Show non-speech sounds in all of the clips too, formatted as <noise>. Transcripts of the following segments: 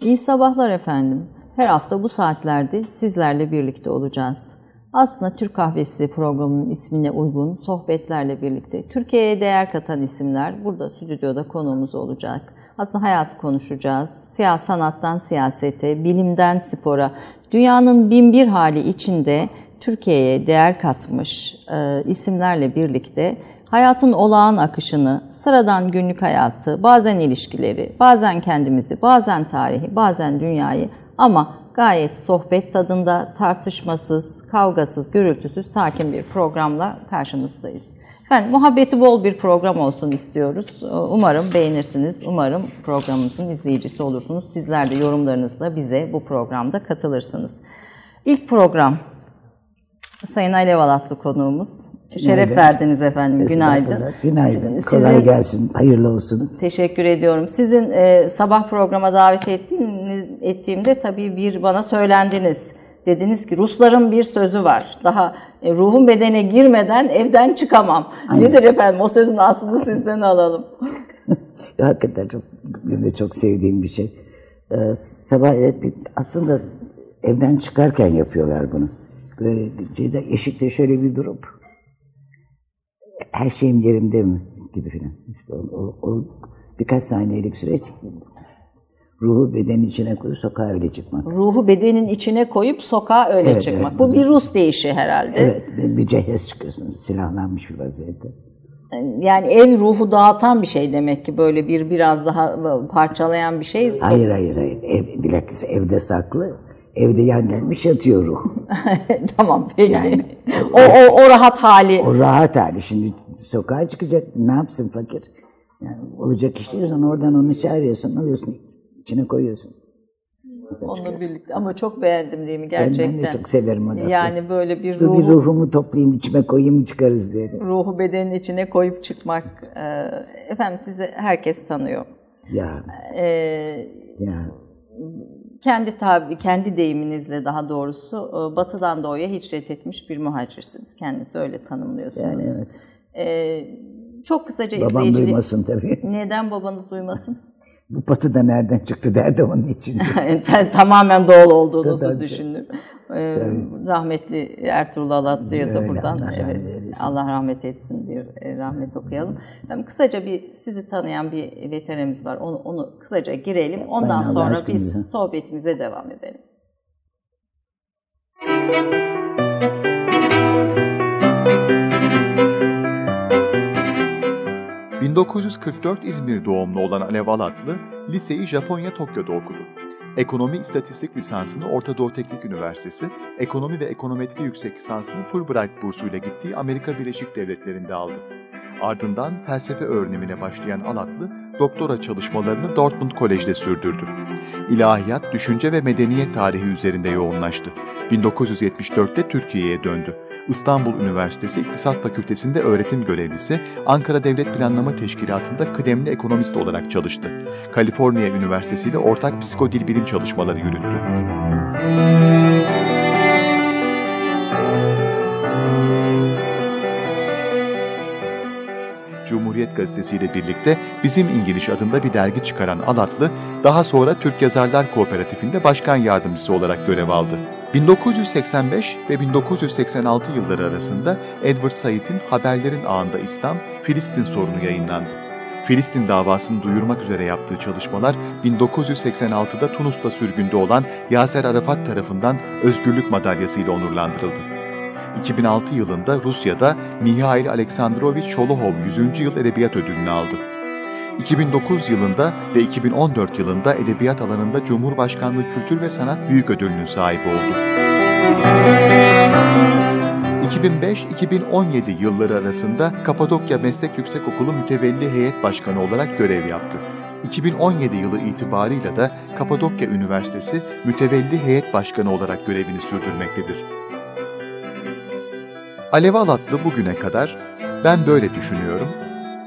İyi sabahlar efendim. Her hafta bu saatlerde sizlerle birlikte olacağız. Aslında Türk Kahvesi programının ismine uygun sohbetlerle birlikte Türkiye'ye değer katan isimler burada stüdyoda konuğumuz olacak. Aslında hayatı konuşacağız. Siyah sanattan siyasete, bilimden spora, dünyanın bin bir hali içinde Türkiye'ye değer katmış e, isimlerle birlikte hayatın olağan akışını, sıradan günlük hayatı, bazen ilişkileri, bazen kendimizi, bazen tarihi, bazen dünyayı ama gayet sohbet tadında, tartışmasız, kavgasız, gürültüsüz, sakin bir programla karşınızdayız. Efendim, muhabbeti bol bir program olsun istiyoruz. Umarım beğenirsiniz. Umarım programımızın izleyicisi olursunuz. Sizler de yorumlarınızla bize bu programda katılırsınız. İlk program Sayın Alev Alatlı konuğumuz. Şeref verdiniz efendim. Günaydın. Günaydın. Sizin, Kolay gelsin. Hayırlı olsun. Teşekkür ediyorum. Sizin e, sabah programa davet ettiğiniz, ettiğimde tabii bir bana söylendiniz. Dediniz ki Rusların bir sözü var. Daha e, ruhun bedene girmeden evden çıkamam. Aynen. Nedir efendim? O sözün aslını sizden alalım. <laughs> Hakikaten çok, benim de çok sevdiğim bir şey. Ee, sabah aslında evden çıkarken yapıyorlar bunu. Böyle şeyde, eşikte şöyle bir durup her şeyim yerimde mi gibi filan. İşte o, o, o birkaç saniyelik süreç ruhu bedenin içine koyup sokağa öyle çıkmak. Ruhu bedenin içine koyup sokağa öyle evet, çıkmak. Evet, Bu bir Rus deyişi herhalde. Evet, bir cehez çıkıyorsun silahlanmış bir vaziyette. Yani ev ruhu dağıtan bir şey demek ki böyle bir biraz daha parçalayan bir şey. Hayır hayır hayır. Ev, bilakis evde saklı. Evde yan gelmiş yatıyor ruh. <laughs> tamam peki. Yani, o, o, o rahat hali. O rahat hali. Şimdi sokağa çıkacak ne yapsın fakir? Yani olacak iş değil. Oradan onu çağırıyorsun, alıyorsun, içine koyuyorsun. Onunla birlikte ama çok beğendim değil mi gerçekten? Ben, ben de çok severim onu. Yani böyle bir Dur ruhu, bir ruhumu toplayayım içime koyayım çıkarız diye. Ruhu bedenin içine koyup çıkmak. E, efendim sizi herkes tanıyor. Ya. Ee, ya kendi tabi, kendi deyiminizle daha doğrusu e, batıdan doğuya hicret etmiş bir muhacirsiniz. Kendinizi öyle tanımlıyorsunuz. Yani evet. Ee, çok kısaca Babam izleyicili... duymasın tabii. <laughs> Neden babanız duymasın? Bu batı da nereden çıktı derdi onun için. <laughs> Tamamen doğal olduğunuzu düşündüm. Ee, rahmetli Ertuğrul Alatlı'ya da buradan Allah evet, Allah rahmet etsin bir e, rahmet okuyalım. Yani kısaca bir sizi tanıyan bir veteranımız var. Onu, onu kısaca girelim. Ondan ben sonra biz ya. sohbetimize devam edelim. 1944 İzmir doğumlu olan Alev Alatlı, liseyi Japonya Tokyo'da okudu. Ekonomi İstatistik lisansını Orta Doğu Teknik Üniversitesi, ekonomi ve ekonometri yüksek lisansını Fulbright bursuyla gittiği Amerika Birleşik Devletleri'nde aldı. Ardından felsefe öğrenimine başlayan Alatlı, doktora çalışmalarını Dortmund Kolej'de sürdürdü. İlahiyat, düşünce ve medeniyet tarihi üzerinde yoğunlaştı. 1974'te Türkiye'ye döndü. İstanbul Üniversitesi İktisat Fakültesi'nde öğretim görevlisi, Ankara Devlet Planlama Teşkilatı'nda kıdemli ekonomist olarak çalıştı. Kaliforniya Üniversitesi ile ortak psikodil bilim çalışmaları yürüttü. Cumhuriyet Gazetesi ile birlikte Bizim İngiliz adında bir dergi çıkaran Alatlı, daha sonra Türk Yazarlar Kooperatifinde başkan yardımcısı olarak görev aldı. 1985 ve 1986 yılları arasında Edward Said'in Haberlerin Ağında İslam, Filistin sorunu yayınlandı. Filistin davasını duyurmak üzere yaptığı çalışmalar 1986'da Tunus'ta sürgünde olan Yaser Arafat tarafından Özgürlük Madalyası ile onurlandırıldı. 2006 yılında Rusya'da Mihail Aleksandrovich Şolohov 100. Yıl Edebiyat Ödülünü aldı. 2009 yılında ve 2014 yılında edebiyat alanında Cumhurbaşkanlığı Kültür ve Sanat Büyük Ödülünün sahibi oldu. 2005-2017 yılları arasında Kapadokya Meslek Yüksekokulu Mütevelli Heyet Başkanı olarak görev yaptı. 2017 yılı itibarıyla da Kapadokya Üniversitesi Mütevelli Heyet Başkanı olarak görevini sürdürmektedir. Alev Alatlı bugüne kadar ben böyle düşünüyorum,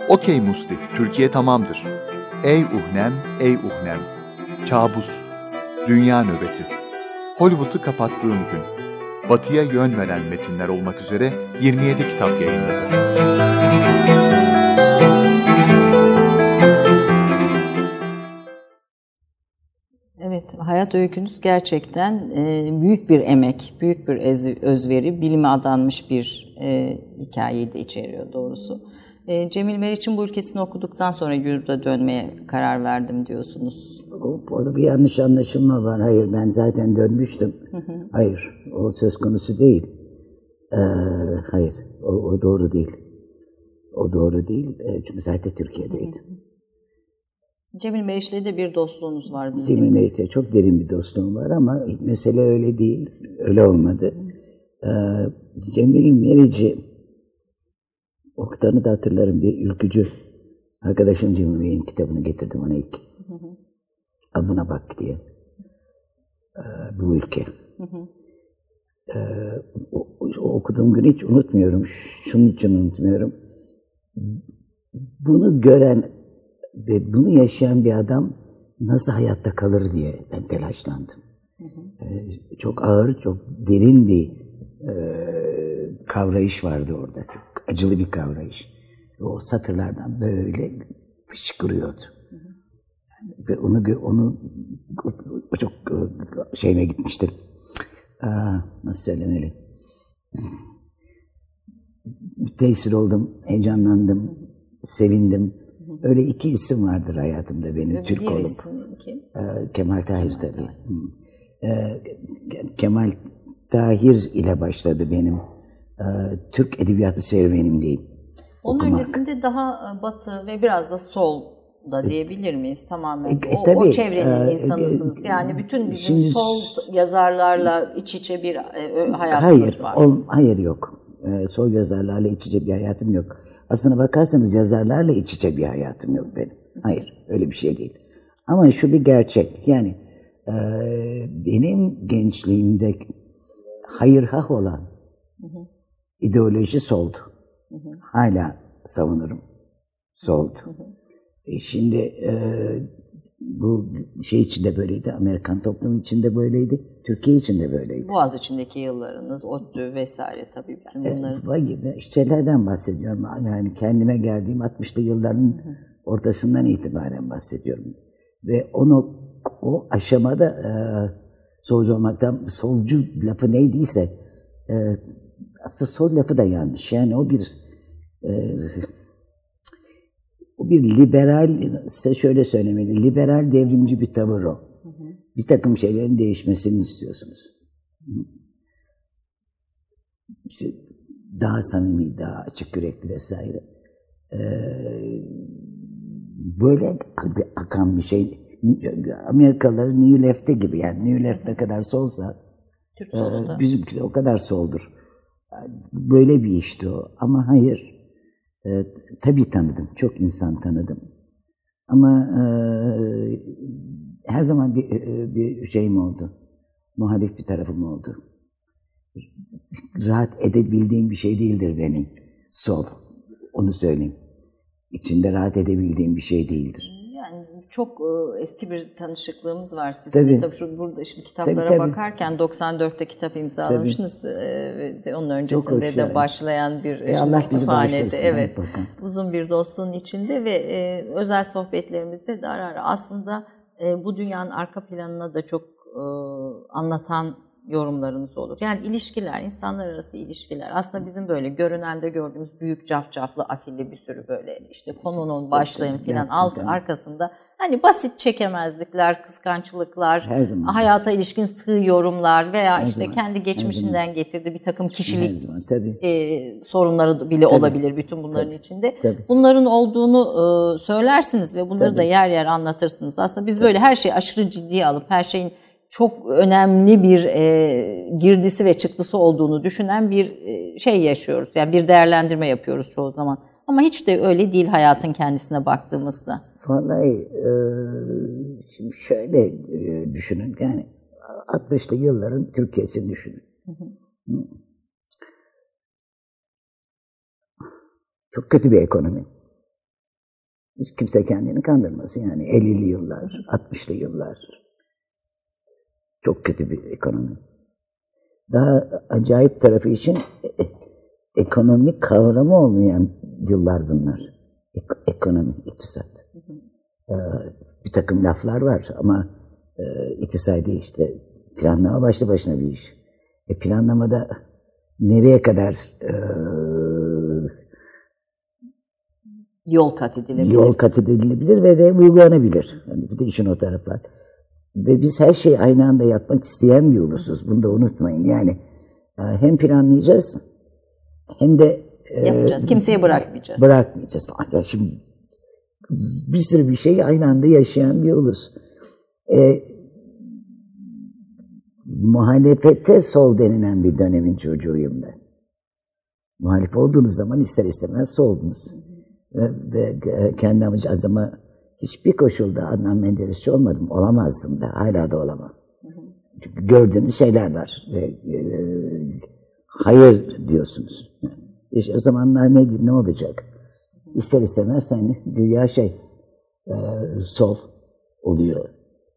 Okey Musti, Türkiye tamamdır. Ey uhnem, ey uhnem. Kabus, dünya nöbeti. Hollywood'u kapattığım gün. Batıya yön veren metinler olmak üzere 27 kitap yayınladı. Evet, hayat öykünüz gerçekten e, büyük bir emek, büyük bir özveri, bilime adanmış bir e, hikayeyi de içeriyor doğrusu. E, Cemil Meriç'in bu ülkesini okuduktan sonra yurda dönmeye karar verdim diyorsunuz. Orada bir yanlış anlaşılma var. Hayır ben zaten dönmüştüm. Hayır o söz konusu değil. Ee, hayır o, o doğru değil. O doğru değil. E, çünkü zaten Türkiye'deydim. Cemil Meriç'le de bir dostluğunuz var. Cemil Meriç'le çok derin bir dostluğum var ama mesele öyle değil. Öyle olmadı. Ee, Cemil Meriç'i Oktan'ı da hatırlarım bir ülkücü arkadaşım Cemil Bey'in kitabını getirdim ona ilk. Hı hı. Buna bak diye. Ee, bu ülke. Hı hı. Ee, o, o, okuduğum günü hiç unutmuyorum. Şunun için unutmuyorum. Bunu gören ve bunu yaşayan bir adam nasıl hayatta kalır diye ben telaşlandım. Hı hı. Ee, çok ağır, çok derin bir e, kavrayış vardı orada. Çok acılı bir kavrayış. O satırlardan böyle fışkırıyordu. Hı. Ve onu onu o çok şeyine gitmiştim. Aa, nasıl söylemeli? Tesir oldum, heyecanlandım, sevindim. Öyle iki isim vardır hayatımda benim Ve Türk olup. Ee, Kemal Tahir Kemal tabii. Ee, Kemal Tahir ile başladı benim e, Türk Edebiyatı serüvenim diyeyim. Onun okumak. öncesinde daha e, batı ve biraz da sol da diyebilir miyiz tamamen? E, o, tabii, o çevrenin e, insanısınız. Yani bütün bizim şimdi, sol yazarlarla iç içe bir e, hayatımız hayır, var. Ol, hayır yok. E, sol yazarlarla iç içe bir hayatım yok. Aslına bakarsanız yazarlarla iç içe bir hayatım yok benim. Hayır, öyle bir şey değil. Ama şu bir gerçek. Yani e, benim gençliğimde hayırhah olan hı hı. ideoloji soldu. Hı hı. Hala savunurum. Soldu. Hı hı. E şimdi e, bu şey içinde böyleydi, Amerikan toplumu içinde böyleydi, Türkiye içinde böyleydi. Boğaz içindeki yıllarınız, ODTÜ vesaire tabii bütün e, bunları. E, gibi şeylerden bahsediyorum. Yani kendime geldiğim 60'lı yılların hı hı. ortasından itibaren bahsediyorum. Ve onu o aşamada e, solcu olmaktan, solcu lafı neydiyse e, aslında sol lafı da yanlış. Yani o bir e, o bir liberal, size şöyle söylemeli, liberal devrimci bir tavır o. Hı hı. Bir takım şeylerin değişmesini istiyorsunuz. İşte daha samimi, daha açık yürekli vesaire. Ee, böyle akan bir şey. Amerikalıların New Left'te gibi yani New Left ne kadar solsa Türk e, bizimki de o kadar soldur. Böyle bir işti o. Ama hayır, e, tabii tanıdım, çok insan tanıdım. Ama e, her zaman bir, e, bir şeyim oldu. Muhalif bir tarafım oldu. Rahat edebildiğim bir şey değildir benim. Sol. Onu söyleyeyim. İçinde rahat edebildiğim bir şey değildir çok e, eski bir tanışıklığımız var sizinle. Tabii. tabii şu burada şimdi kitaplara tabii, tabii. bakarken 94'te kitap imzalamışsınız. Tabii. Onun öncesinde de yani. başlayan bir e, Allah bizi Evet. Bakın. Uzun bir dostluğun içinde ve e, özel sohbetlerimizde de ara ara aslında e, bu dünyanın arka planına da çok e, anlatan yorumlarınız olur. Yani ilişkiler, insanlar arası ilişkiler. Aslında bizim böyle görünende gördüğümüz büyük cafcaflı, afilli bir sürü böyle işte konunun başlayın filan alt arkasında hani basit çekemezlikler, kıskançlıklar, Her zaman. hayata ilişkin sığ yorumlar veya Her işte zaman. kendi geçmişinden getirdiği bir takım kişilik Her zaman, tabii. E, sorunları bile tabii. olabilir bütün bunların tabii. içinde. Tabii. Bunların olduğunu e, söylersiniz ve bunları tabii. da yer yer anlatırsınız. Aslında biz tabii. böyle her şeyi aşırı ciddiye alıp her şeyin çok önemli bir e, girdisi ve çıktısı olduğunu düşünen bir e, şey yaşıyoruz. Yani bir değerlendirme yapıyoruz çoğu zaman. Ama hiç de öyle değil hayatın kendisine baktığımızda. Vallahi e, şimdi şöyle e, düşünün yani 60'lı yılların Türkiye'sini düşünün. Hı hı. Çok kötü bir ekonomi. Hiç kimse kendini kandırmasın yani 50'li yıllar, 60'lı yıllar, çok kötü bir ekonomi. Daha acayip tarafı için e, e, ekonomik kavramı olmayan yıllar bunlar. Ek, ekonomi, iktisat. Ee, bir takım laflar var ama e, iktisadi işte planlama başlı başına bir iş. E, planlamada nereye kadar e, Yol kat edilebilir. yol kat edilebilir ve de uygulanabilir. Yani bir de işin o tarafı var. Ve biz her şeyi aynı anda yapmak isteyen bir ulusuz. Bunu da unutmayın. Yani e, hem planlayacağız hem de e, Yapacağız. Kimseye bırakmayacağız. bırakmayacağız. Ya şimdi bir sürü bir şeyi aynı anda yaşayan bir ulus. E, muhalefete sol denilen bir dönemin çocuğuyum ben. Muhalif olduğunuz zaman ister istemez soldunuz. Ve, ve kendi amacı adıma hiçbir koşulda Adnan Menderesçi olmadım. Olamazdım da. Hala da olamam. Çünkü gördüğünüz şeyler var. Ve, e, hayır diyorsunuz. İşte o zamanlar ne, ne olacak? İster istemez hani güya şey e, sol oluyor.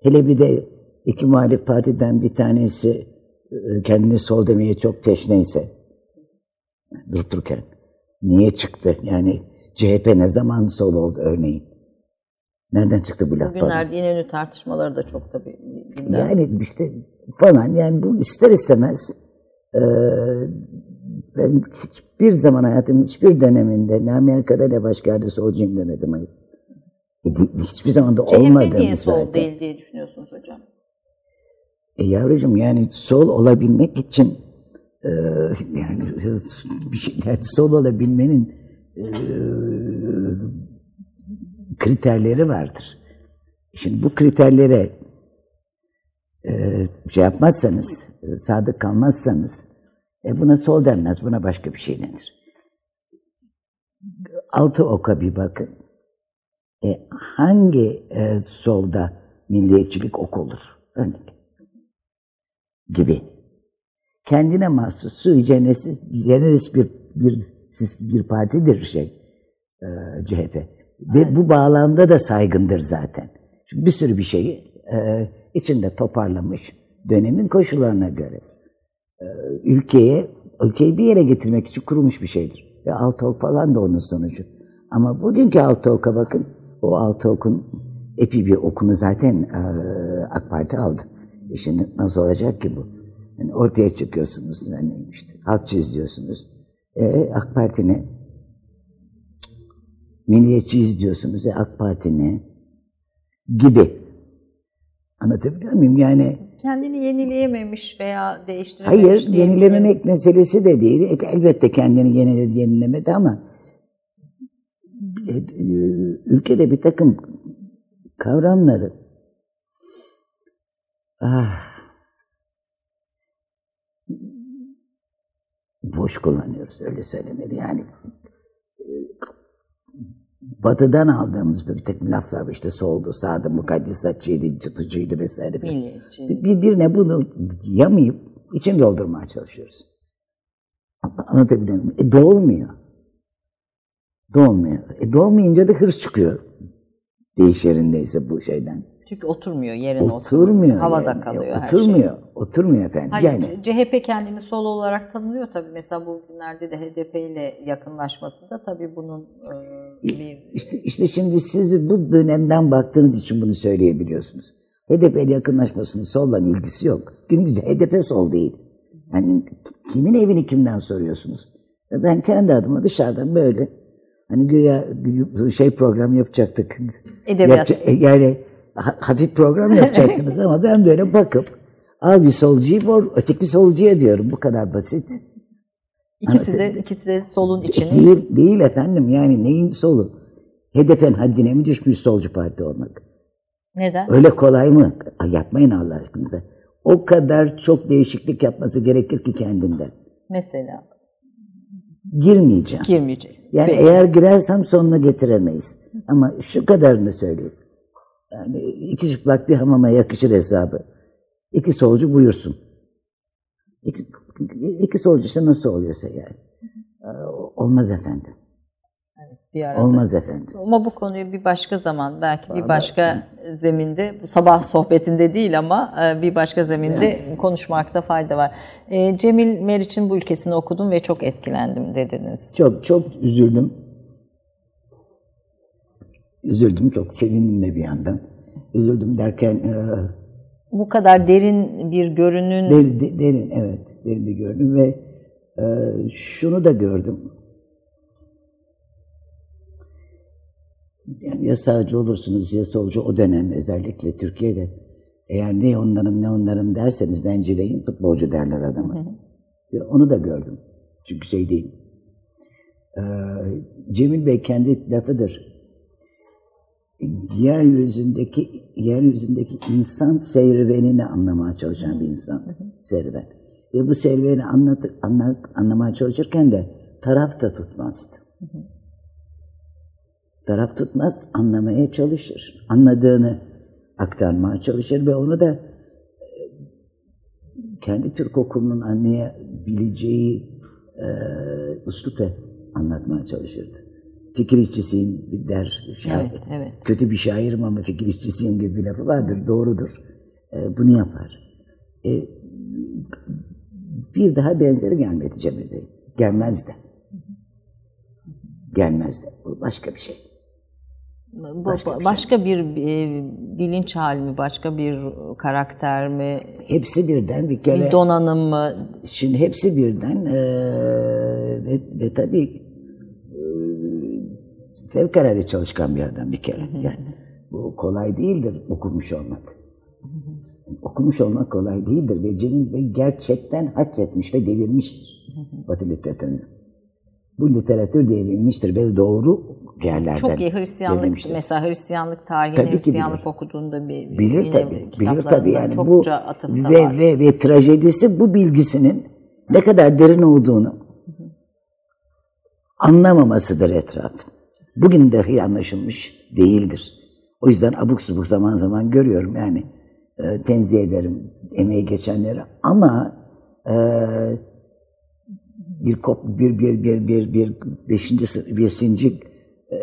Hele bir de iki muhalif partiden bir tanesi e, kendini sol demeye çok teşneyse durup dururken niye çıktı? Yani CHP ne zaman sol oldu örneğin? Nereden çıktı bu laf? Bugünlerde İnönü tartışmaları da çok tabii gündem. Yani işte falan yani bu ister istemez ben hiçbir zaman hayatımın hiçbir döneminde ne Amerika'da ne başka yerde solcuyum demedim hayır. E, hiçbir zaman da CHP olmadım niye sol zaten. değil diye düşünüyorsunuz hocam? E yavrucuğum yani sol olabilmek için e, yani bir şey, yani sol olabilmenin e, kriterleri vardır. Şimdi bu kriterlere e, şey yapmazsanız, e, sadık kalmazsanız e, buna sol denmez, buna başka bir şey denir. Altı oka bir bakın. E, hangi e, solda milliyetçilik ok olur? Örnek gibi. Kendine mahsus sui generis, generis bir, bir, bir partidir şey e, CHP. Ve bu bağlamda da saygındır zaten. Çünkü bir sürü bir şeyi e, içinde toparlamış dönemin koşullarına göre. E, ülkeye, ülkeyi bir yere getirmek için kurulmuş bir şeydir. Ve Altıok falan da onun sonucu. Ama bugünkü Altıok'a bakın. O Altıok'un epi bir okunu zaten e, AK Parti aldı. E şimdi nasıl olacak ki bu? Yani ortaya çıkıyorsunuz. Yani işte halkçıyız diyorsunuz. E, AK Parti ne? Milliyetçiyiz diyorsunuz. E, AK Parti ne? Gibi. Anlatabiliyor muyum? Yani Kendini yenileyememiş veya değiştirememiş hayır yenilememek meselesi de değil. E, elbette kendini yeniledi, yenilemedi ama e, e, ülkede bir takım kavramları ah, boş kullanıyoruz öyle söylenir. Yani e, batıdan aldığımız bir takım laflar var. işte soldu, sağdı, mukaddesatçıydı, tutucuydu vesaire. falan. Milliyetçi. Birbirine bunu yamayıp için doldurmaya çalışıyoruz. Anlatabiliyor muyum? E dolmuyor. Dolmuyor. E dolmayınca da hırs çıkıyor. Değiş yerindeyse bu şeyden. Çünkü oturmuyor yerine Oturmuyor. Havada yani. E, kalıyor her şey. Oturmuyor. Oturmuyor efendim. Hayır, yani CHP kendini sol olarak tanımlıyor tabii. Mesela bugünlerde de HDP ile yakınlaşmasında tabii bunun e, bir işte, işte şimdi siz bu dönemden baktığınız için bunu söyleyebiliyorsunuz. HDP ile yakınlaşmasının solla ilgisi yok. Günümüzde HDP sol değil. Yani kimin evini kimden soruyorsunuz? Ve Ben kendi adıma dışarıdan böyle hani güya şey program yapacaktık. Edebiyat. Yapça- e, yani hafif program yapacaktınız <laughs> ama ben böyle bakıp al bir solcuyu vur, öteki solcuya diyorum. Bu kadar basit. ikisi de ikisi de solun E, içini Değil, değil efendim yani neyin solu? HDP'nin haddine mi düşmüş solcu parti olmak? neden? Öyle kolay mı? Ay, yapmayın Allah aşkınıza. O kadar çok değişiklik yapması gerekir ki kendinden. Mesela Girmeyeceğim. girmeyecek. Yani Peki. eğer girersem sonuna getiremeyiz. Ama şu kadarını söyleyeyim. Yani iki çıplak bir hamama yakışır hesabı. İki solcu buyursun. İki, iki solcu işte nasıl oluyorsa yani. Ee, Olmaz efendim. bir arada. Olmaz efendim. Ama bu konuyu bir başka zaman belki bir başka zeminde bu sabah sohbetinde değil ama e, bir başka zeminde konuşmakta fayda var. E, Cemil Meriç'in bu ülkesini okudum ve çok etkilendim dediniz. Çok çok üzüldüm. Üzüldüm çok sevindim de bir yandan. Üzüldüm derken e, Bu kadar derin bir görünün Derin, de- derin evet, derin bir görünüm ve e, şunu da gördüm. Yani ya sağcı olursunuz ya solcu o dönem özellikle Türkiye'de eğer ne onlarım ne onlarım derseniz bencileyin futbolcu derler adama. Ve onu da gördüm. Çünkü şey değil. Ee, Cemil Bey kendi lafıdır. Yeryüzündeki yeryüzündeki insan serüvenini anlamaya çalışan bir insandı. Serüven. Ve bu serüveni anlat, anlar, anlamaya çalışırken de taraf da tutmazdı. Taraf tutmaz, anlamaya çalışır. Anladığını aktarmaya çalışır ve onu da e, kendi Türk okulunun anlayabileceği e, üslupla anlatmaya çalışırdı. Fikir işçisiyim der şair. Evet, evet. Kötü bir şairim ama fikir işçisiyim gibi bir lafı vardır. Doğrudur. E, bunu yapar. E, bir daha benzeri gelmedi Cemil Bey. Gelmez de. Gelmez de. Bu başka bir şey. Bu- Başka başka bir bir, şey. e, bilinç hali mi, başka bir karakter mi, Hepsi birden bir kere... bir donanım mı? Şimdi hepsi birden eee, ve, ve tabii fevkalade çalışkan bir adam bir kere. Yani bu kolay değildir okumuş olmak. Okumuş olmak kolay değildir ve Cemil Bey gerçekten hatretmiş ve devirmiştir Batı literatürünü. Bu literatür devrilmiştir ve doğru yerlerden Çok iyi Hristiyanlık, devrilmiştir. mesela Hristiyanlık tarihine, Tabii Hristiyanlık bilir. okuduğunda bir Bilir yine tabii. Bilir tabii yani bu ve, var. ve ve trajedisi bu bilgisinin ne kadar derin olduğunu anlamamasıdır etrafın. Bugün dahi anlaşılmış değildir. O yüzden abuk subuk zaman zaman görüyorum yani e, tenzih ederim emeği geçenleri ama e, bir kop bir bir bir bir bir beşinci beşinci e,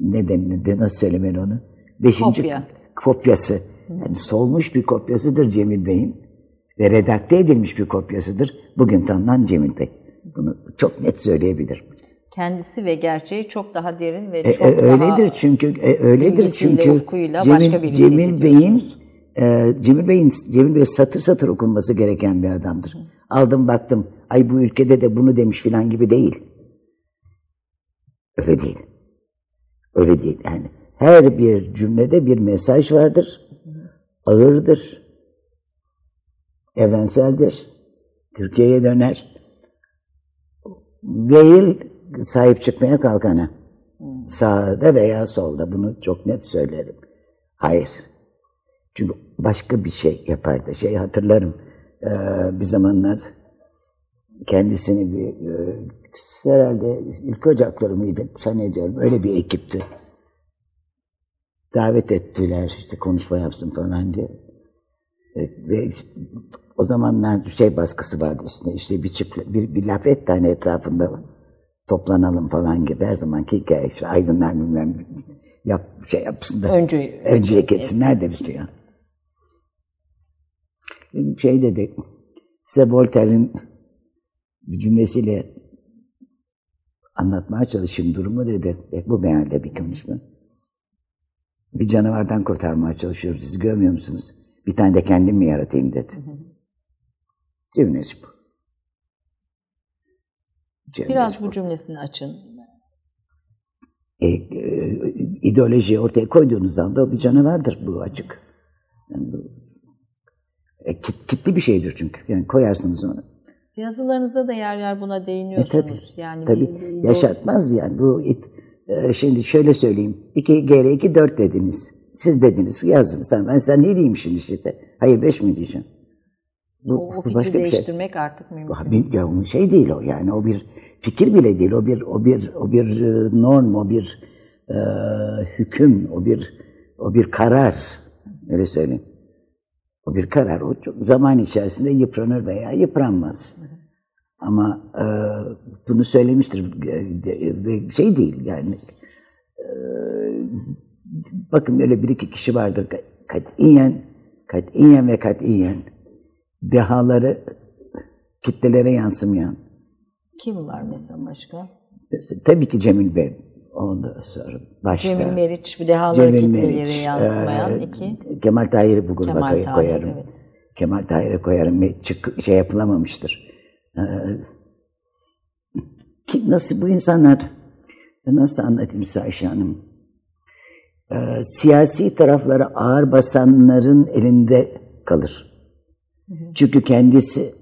ne denir nasıl söylemeli onu beşinci Kopya. kopyası yani solmuş bir kopyasıdır Cemil Bey'in ve redakte edilmiş bir kopyasıdır bugün tanınan Cemil Bey. Bunu çok net söyleyebilirim. Kendisi ve gerçeği çok daha derin ve E, çok e, daha öyledir çünkü e, öyledir çünkü ufkuyla Cemil, başka Cemil Bey'in e, Cemil Bey'in Cemil Bey satır satır okunması gereken bir adamdır. Aldım baktım ay bu ülkede de bunu demiş filan gibi değil. Öyle değil. Öyle değil yani. Her bir cümlede bir mesaj vardır. Ağırdır. Evrenseldir. Türkiye'ye döner. Değil sahip çıkmaya kalkana. Sağda veya solda bunu çok net söylerim. Hayır. Çünkü başka bir şey yapardı. Şey hatırlarım. eee, bir zamanlar kendisini bir eee, herhalde ilk ocakları mıydı zannediyorum. Öyle bir ekipti. Davet ettiler işte konuşma yapsın falan diye. E, Ve o zamanlar şey baskısı vardı işte, işte bir, çift, bir, bir laf et tane etrafında toplanalım falan gibi her zamanki hikaye işte aydınlar bilmem yap, şey yapsın da Öncü, öncülük etsinler de biz diyor. Şey dedi, size Voltaire'in bir cümlesiyle anlatmaya çalışayım durumu dedi. E, bu mealde bir konuşma. Bir canavardan kurtarmaya çalışıyorum. Sizi görmüyor musunuz? Bir tane de kendim mi yaratayım dedi. Cümlesi bu. Cümlesi Biraz bu cümlesini açın. e, e, ideolojiyi ortaya koyduğunuz anda o bir canavardır bu açık. Yani bu, e, kit, kitli bir şeydir çünkü. Yani koyarsınız onu. Yazılarınızda da yer yer buna E değiniyorsunuz. tabi. yani tabi. bir- bir- Yaşatmaz yani. Bu it, e, şimdi şöyle söyleyeyim. 2 kere 2 4 dediniz. Siz dediniz yazdınız. Tamam, ben sen ne diyeyim şimdi işte. Hayır 5 mi diyeceğim? Bu, o, o fikri başka bir şey. artık mümkün. Ya o şey değil o yani o bir fikir bile değil o bir o bir o bir e, norm o bir e, hüküm o bir o bir karar. Öyle söyleyeyim. O bir karar. O çok zaman içerisinde yıpranır veya yıpranmaz. Ama e, bunu söylemiştir e, ve şey değil yani e, bakın öyle bir iki kişi vardır katiyen katiyen ve katiyen dehaları kitlelere yansımayan. Kim var mesela başka? Tabii ki Cemil Bey Ondan sonra başta. Cemil Meriç bir dehaları Cemil kitleleri Meriç, yansımayan e, iki. Kemal Tahir'i bu gruba Kemal Tahir, koyarım. evet. Kemal Tahir'i koyarım. Çık, şey yapılamamıştır. Ee, ki, nasıl bu insanlar, nasıl anlatayım size Ayşe Hanım? Ee, siyasi taraflara ağır basanların elinde kalır. Çünkü kendisi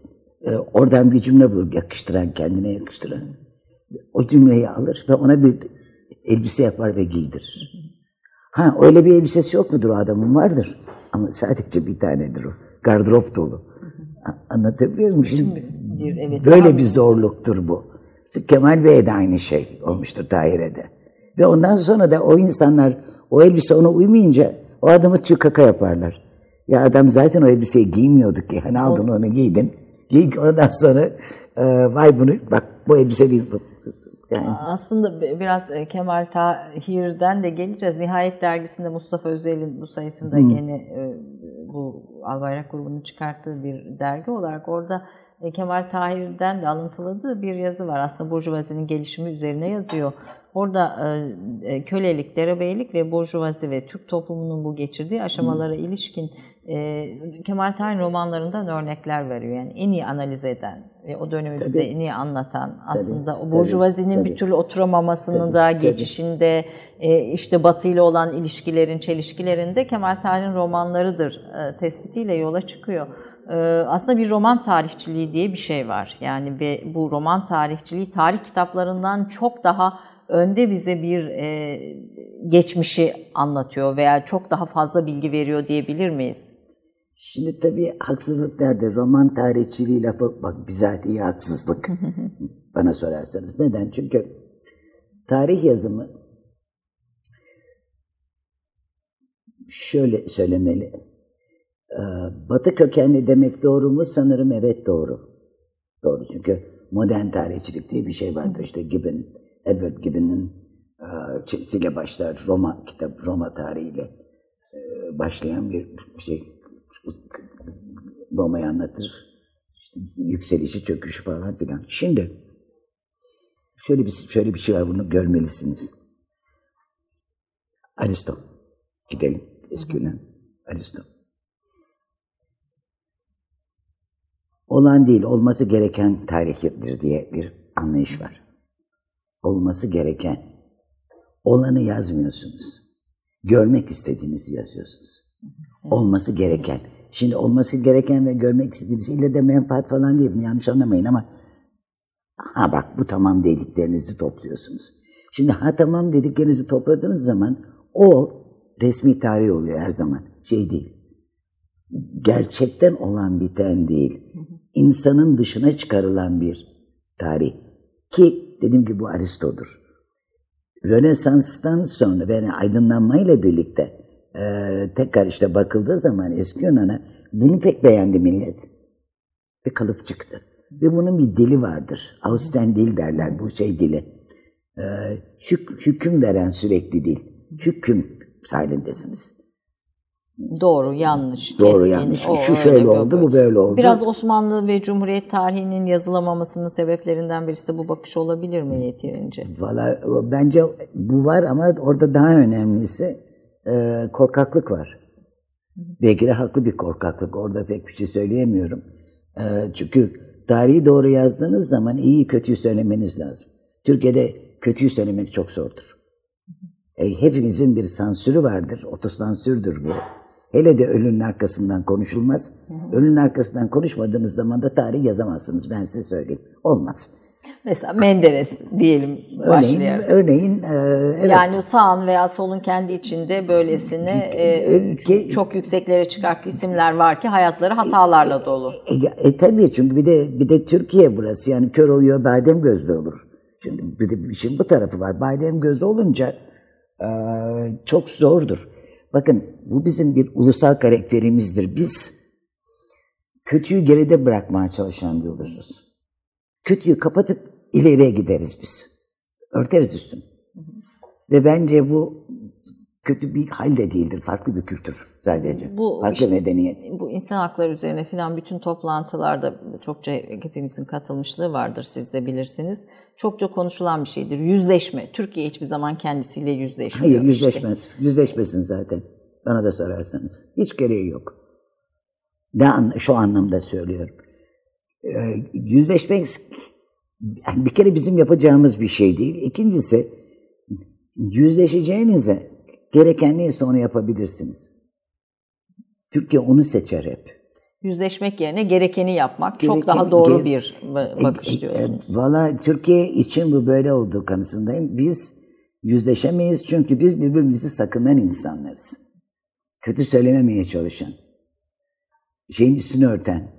e, oradan bir cümle bulur yakıştıran, kendine yakıştıran. O cümleyi alır ve ona bir elbise yapar ve giydirir. Ha öyle bir elbisesi yok mudur o adamın? Vardır. Ama sadece bir tanedir o. Gardırop dolu. Anlatabiliyor muyum? Şimdi Bir, evet, böyle daha- bir zorluktur bu. İşte Kemal Bey'e de aynı şey olmuştur Tahir'e de. Ve ondan sonra da o insanlar o elbise ona uymayınca o adamı tükaka yaparlar. Ya adam zaten o elbiseyi giymiyordu ki. Hani aldın onu giydin. Giy, ondan sonra e, vay bunu bak bu elbise değil. Yani, Aslında bi- biraz e, Kemal Tahir'den de geleceğiz. Nihayet dergisinde Mustafa Özel'in bu sayısında gene e, bu Albayrak grubunun çıkarttığı bir dergi olarak orada e, Kemal Tahir'den de alıntıladığı bir yazı var. Aslında Burjuvazi'nin gelişimi üzerine yazıyor. Orada kölelik, derebeylik ve burjuvazi ve Türk toplumunun bu geçirdiği aşamalara ilişkin e, Kemal Tahir romanlarından örnekler veriyor. Yani en iyi analiz eden ve o dönemi bize en iyi anlatan aslında o tabii, burjuvazinin tabii. bir türlü oturamamasının Tabii, da tabii. geçişinde e, işte Batı ile olan ilişkilerin, çelişkilerinde Kemal Tahir'in romanlarıdır e, tespitiyle yola çıkıyor. E, aslında bir roman tarihçiliği diye bir şey var. Yani ve bu roman tarihçiliği tarih kitaplarından çok daha önde bize bir e, geçmişi anlatıyor veya çok daha fazla bilgi veriyor diyebilir miyiz? Şimdi tabii haksızlık nerede? Roman tarihçiliği lafı bak bizatihi haksızlık bana sorarsanız. Neden? Çünkü tarih yazımı şöyle söylemeli. Ee, Batı kökenli demek doğru mu? Sanırım evet doğru. Doğru çünkü modern tarihçilik diye bir şey vardır. İşte Gibbon, Edward Gibbon'ın e, şeysiyle başlar. Roma kitap, Roma tarihiyle e, başlayan bir şey Roma'yı anlatır. İşte yükselişi, çöküşü falan filan. Şimdi şöyle bir şöyle bir şey var bunu görmelisiniz. Aristo. Gidelim eski Yunan. Aristo. Olan değil, olması gereken tarihtir diye bir anlayış var. Olması gereken. Olanı yazmıyorsunuz. Görmek istediğinizi yazıyorsunuz. Olması gereken. Şimdi olması gereken ve görmek istediğiniz ille de menfaat falan değil. Yanlış anlamayın ama ha bak bu tamam dediklerinizi topluyorsunuz. Şimdi ha tamam dediklerinizi topladığınız zaman o resmi tarih oluyor her zaman. Şey değil. Gerçekten olan biten değil. İnsanın dışına çıkarılan bir tarih. Ki dediğim gibi bu Aristo'dur. Rönesans'tan sonra ve aydınlanmayla birlikte e, tekrar işte bakıldığı zaman eski Yunan'a bunu pek beğendi millet. Ve kalıp çıktı. Ve bunun bir dili vardır. Austen dil derler bu şey dili. E, hük, hüküm veren sürekli dil. Hüküm halindesiniz. Doğru, yanlış, Doğru keskin. yanlış. o Şu öyle, şöyle oldu, bu böyle oldu. Biraz Osmanlı ve Cumhuriyet tarihinin yazılamamasının sebeplerinden birisi de bu bakış olabilir mi yeterince? Valla bence bu var ama orada daha önemlisi e, korkaklık var. Belki de haklı bir korkaklık. Orada pek bir şey söyleyemiyorum. E, çünkü tarihi doğru yazdığınız zaman iyi kötüyü söylemeniz lazım. Türkiye'de kötüyü söylemek çok zordur. E, hepimizin bir sansürü vardır. Otosansürdür bu. Hele de ölünün arkasından konuşulmaz. Ölünün arkasından konuşmadığınız zaman da tarih yazamazsınız. Ben size söyleyeyim. Olmaz. Mesela Menderes diyelim Örneğin, başlayarak. örneğin e, evet. Yani sağın veya solun kendi içinde böylesine e, çok yükseklere çıkarttığı isimler var ki hayatları hatalarla dolu. E, e tabii çünkü bir de bir de Türkiye burası yani kör oluyor badem gözlü olur. Şimdi bir de işin bu tarafı var. Badem gözü olunca e, çok zordur. Bakın bu bizim bir ulusal karakterimizdir. Biz kötüyü geride bırakmaya çalışan bir oluruz. Kötüyü kapatıp ileriye gideriz biz. Örteriz üstünü. Ve bence bu kötü bir hal de değildir. Farklı bir kültür sadece. Bu Farklı işte- medeniyet. Bu insan hakları üzerine filan bütün toplantılarda çokça hepimizin katılmışlığı vardır siz de bilirsiniz. Çokça konuşulan bir şeydir. Yüzleşme. Türkiye hiçbir zaman kendisiyle yüzleşmiyor. Hayır işte. yüzleşmez. Yüzleşmesin zaten. Bana da sorarsanız. Hiç gereği yok. Ne an, şu anlamda söylüyorum. Ee, yüzleşmek bir kere bizim yapacağımız bir şey değil. İkincisi yüzleşeceğinize gereken neyse onu yapabilirsiniz. Türkiye onu seçer hep. Yüzleşmek yerine gerekeni yapmak çok Gereken- daha doğru gere- bir ba- bakış E, diyorsunuz. e, Valla Türkiye için bu böyle olduğu kanısındayım. Biz yüzleşemeyiz çünkü biz birbirimizi sakınan insanlarız. Kötü söylememeye çalışan. Şeyin üstünü örten.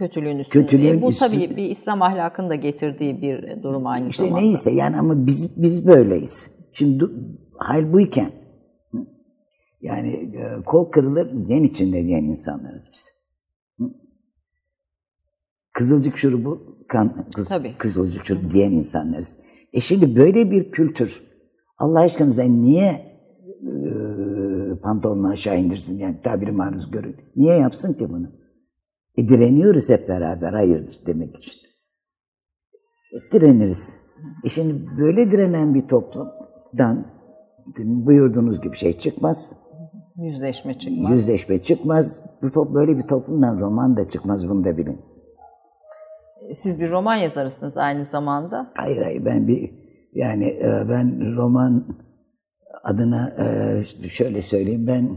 Kötülüğün üstüne. Kötülüğün E, bu üstüne- tabii bir İslam ahlakının da getirdiği bir durum aynı İşte zamanda. neyse yani ama biz biz böyleyiz. Şimdi hal buyken yani e, kol kırılır yen içinde diyen insanlarız biz. Kızılcık şurubu kan kız, Tabii. kızılcık şurubu diyen insanlarız. E şimdi böyle bir kültür Allah aşkınıza niye e, pantolonunu aşağı indirsin yani tabiri maruz görün. Niye yapsın ki bunu? E direniyoruz hep beraber hayır demek için direniriz. E şimdi böyle direnen bir toplumdan buyurduğunuz gibi şey çıkmaz. Yüzleşme çıkmaz. Yüzleşme çıkmaz. Bu top böyle bir toplumdan roman da çıkmaz bunu da bilin. Siz bir roman yazarısınız aynı zamanda. Hayır hayır ben bir yani e, ben roman adına e, şöyle söyleyeyim ben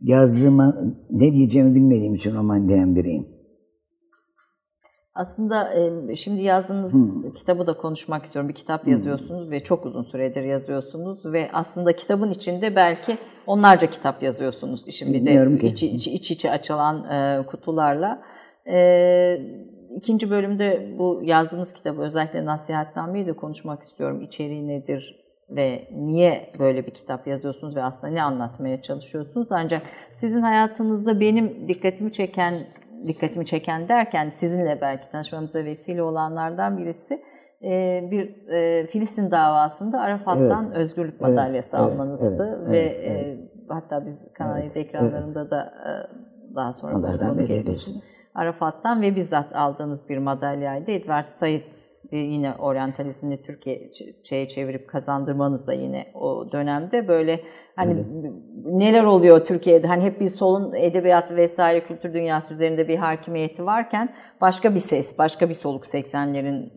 yazdığıma ne diyeceğimi bilmediğim için roman diyen biriyim. Aslında şimdi yazdığınız kitabı da konuşmak istiyorum. Bir kitap yazıyorsunuz ve çok uzun süredir yazıyorsunuz ve aslında kitabın içinde belki onlarca kitap yazıyorsunuz. De Bilmiyorum ki. iç, iç, iç içe açılan e, kutularla. E, ikinci bölümde bu yazdığınız kitabı özellikle nasihatnameyi de konuşmak istiyorum. İçeriği nedir ve niye böyle bir kitap yazıyorsunuz ve aslında ne anlatmaya çalışıyorsunuz? Ancak sizin hayatınızda benim dikkatimi çeken dikkatimi çeken derken sizinle belki tanışmamıza vesile olanlardan birisi e, bir e, Filistin davasında Arafat'tan özgürlük madalyası evet, almanızdı evet, ve evet, e, hatta biz Kanal 7 ekranlarında da e, daha sonra Allah rahmet eylesin. Arafat'tan ve bizzat aldığınız bir madalyaydı. Edward Said yine oryantalizmini Türkiye ç- şeye çevirip kazandırmanız da yine o dönemde. Böyle hani neler oluyor Türkiye'de hani hep bir solun edebiyat vesaire kültür dünyası üzerinde bir hakimiyeti varken başka bir ses, başka bir soluk 80'lerin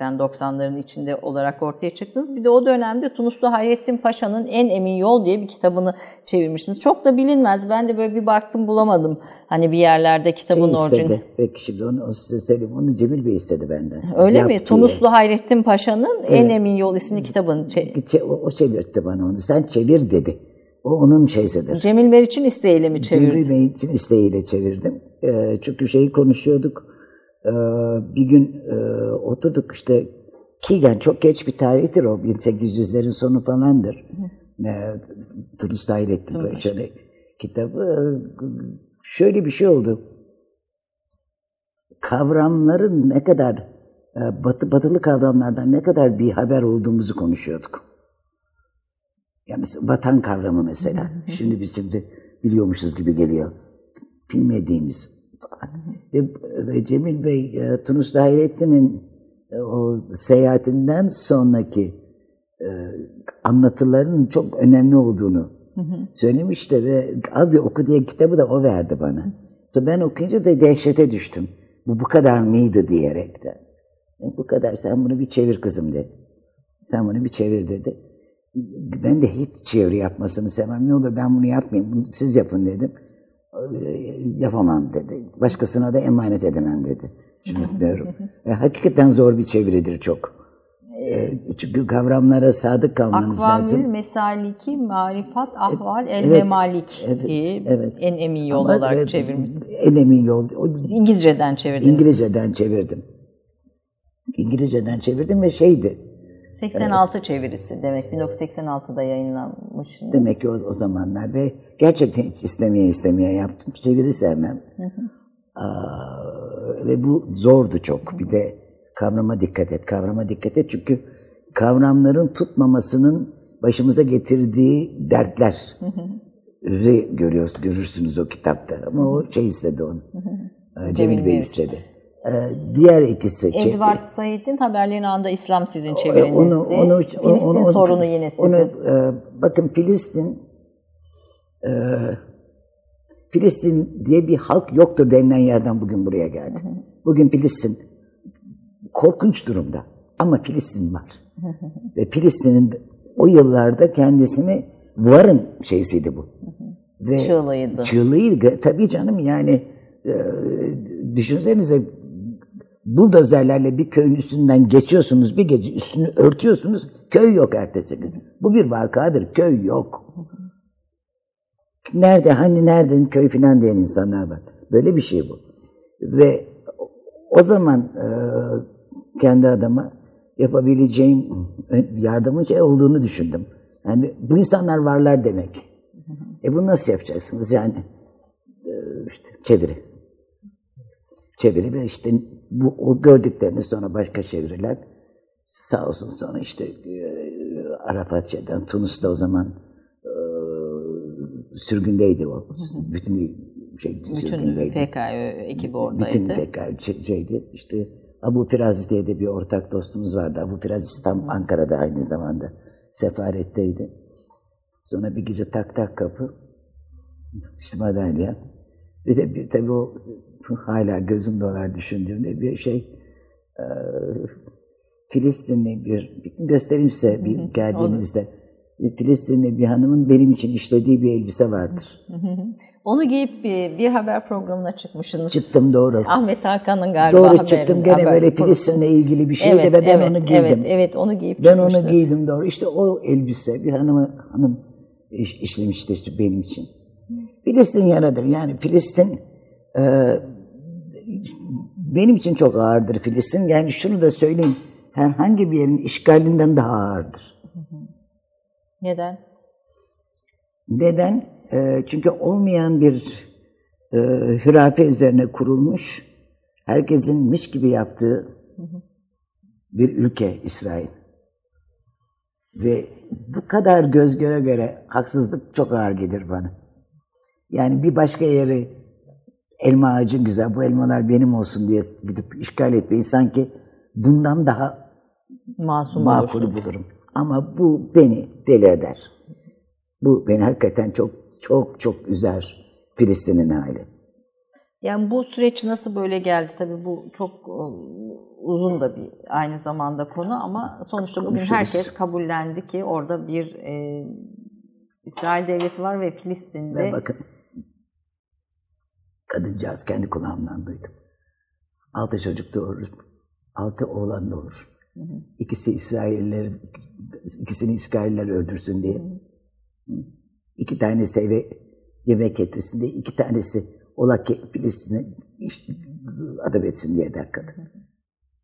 80-90'ların içinde olarak ortaya çıktınız. Bir de o dönemde Tunuslu Hayrettin Paşa'nın En Emin Yol diye bir kitabını çevirmişsiniz. Çok da bilinmez. Ben de böyle bir baktım bulamadım. Hani bir yerlerde kitabın Şey orijini. istedi. Peki şimdi onu, onu size söyleyeyim. Onu Cemil Bey istedi benden. Öyle Yap mi? diye. Tunuslu Hayrettin Paşa'nın En Emin Yol isimli kitabını çe- o, o çevirtti bana onu. Sen çevir dedi. O onun şeysidir. Cemil Meriç'in isteğiyle mi çevirdi? Cemil Bey için isteğiyle çevirdim. Ee, çünkü şeyi konuşuyorduk. Ee, bir gün e, oturduk işte Kigen çok geç bir tarihtir o. 1800'lerin sonu falandır. Ee, Turist Hayrettin Paşa'nın kitabı. Ee, Şöyle bir şey oldu. Kavramların ne kadar e, batı, batılı kavramlardan ne kadar bir haber olduğumuzu konuşuyorduk. Yani mesela vatan kavramı mesela. Şimdi biz şimdi biliyormuşuz gibi geliyor. Bilmediğimiz falan. Ve, ve Cemil Bey, e, Tunus Hayrettin'in e, o seyahatinden sonraki e, anlatılarının çok önemli olduğunu söylemişti ve al bir oku diye kitabı da o verdi bana. Sonra ben okuyunca da dehşete düştüm. Bu bu kadar mıydı diyerek de. E, bu kadar sen bunu bir çevir kızım dedi. Sen bunu bir çevir dedi. Ben de hiç çeviri yapmasını sevmem. Ne olur ben bunu yapmayayım, siz yapın dedim. Ee, Yapamam dedi. Başkasına da emanet edemem dedi. Hiç unutmuyorum. <laughs> E, hakikaten zor bir çeviridir çok. E, çünkü kavramlara sadık kalmanız Akvamül, lazım. Mesaliki, Marifat, Ahval, El evet, Memalik evet, diye evet. en emin yol Ama, olarak e, çevirmişsiniz. En emin yol. O, İngilizceden çevirdiniz. İngilizceden çevirdim. İngilizceden çevirdim ve şeydi. 86 çevirisi demek. 1986'da yayınlanmış. Demek ki o, o zamanlar ve gerçekten hiç istemeye istemeye yaptım. Çeviri sevmem. Aa, ve bu zordu çok. Bir de kavrama dikkat et, kavrama dikkat et. Çünkü kavramların tutmamasının başımıza getirdiği dertler. görüyoruz, görürsünüz o kitapta. Ama o şey istedi onu. Cemil Bey istedi. Ee, diğer ikisi... çe- Edward Said'in haberlerin anda İslam sizin çevirinizdi. E, onu, onu, Filistin onu- onu- sorunu yine sizin. Onu, e, bakın Filistin e, Filistin diye bir halk yoktur denilen yerden bugün buraya geldi. Bugün Filistin korkunç durumda ama Filistin var. Ve Filistin'in o yıllarda kendisini varın şeysiydi bu. Ve Çığlığıydı. Çığlığıydı. Tabii canım yani e, düşünsenize buldozerlerle bir köyün üstünden geçiyorsunuz bir gece üstünü örtüyorsunuz köy yok ertesi gün. Bu bir vakadır köy yok. Nerede hani nereden köy filan diyen insanlar var. Böyle bir şey bu. Ve o zaman e, kendi adıma yapabileceğim yardımın şey olduğunu düşündüm. Yani bu insanlar varlar demek. E bunu nasıl yapacaksınız yani? E, işte çeviri. Çeviri ve işte bu o gördüklerini sonra başka çeviriler. Sağ olsun sonra işte e, Arafat şeyden Tunus'ta o zaman e, sürgündeydi o. Bütün şey Bütün sürgündeydi. PKÖ ekibi oradaydı. Bütün şey- şeydi. İşte Abu Firaz diye de bir ortak dostumuz vardı. Abu Firaz İstanbul, Ankara'da aynı zamanda sefaretteydi. Sonra bir gece tak tak kapı. İşte madalya. Bir de bir, tabii o hala gözüm dolar düşündüğümde bir şey e, Filistinli bir, göstereyim size bir geldiğinizde. Bir Filistinli bir hanımın benim için işlediği bir elbise vardır. Onu giyip bir, bir haber programına çıkmışsınız. Çıktım doğru. Ahmet Hakan'ın galiba Doğru haberini- çıktım gene haber böyle. Filistin'le ilgili bir şeydi Evet, ve ben evet, onu giydim. Evet, evet onu giyip Ben onu giydim doğru. İşte o elbise bir hanımı hanım iş, işlemişti işte benim için. Filistin yaradır. Yani Filistin e, benim için çok ağırdır Filistin. Yani şunu da söyleyeyim. Herhangi bir yerin işgalinden daha ağırdır. Neden? Neden? E, çünkü olmayan bir e, hürafe üzerine kurulmuş, herkesin miş gibi yaptığı bir ülke İsrail. Ve bu kadar göz göre göre haksızlık çok ağır gelir bana. Yani bir başka yeri elma ağacı güzel, bu elmalar benim olsun diye gidip işgal etmeyi sanki bundan daha Masum makul olursun. bulurum. Ama bu beni deli eder. Bu beni hakikaten çok çok çok üzer Filistin'in hali. Yani bu süreç nasıl böyle geldi? Tabii bu çok e, uzun da bir aynı zamanda konu ama sonuçta bugün Konuşuruz. herkes kabullendi ki orada bir e, İsrail devleti var ve Filistin'de Ve bakın kadıncağız kendi kulağımdan duydum. Altı çocuk doğurur. Altı oğlan doğurur. İkisi İsrailler, ikisini İsrailler öldürsün diye. İki tanesi eve yemek getirsin diye, iki tanesi ola ki Filistin'e adam etsin diye der kadın.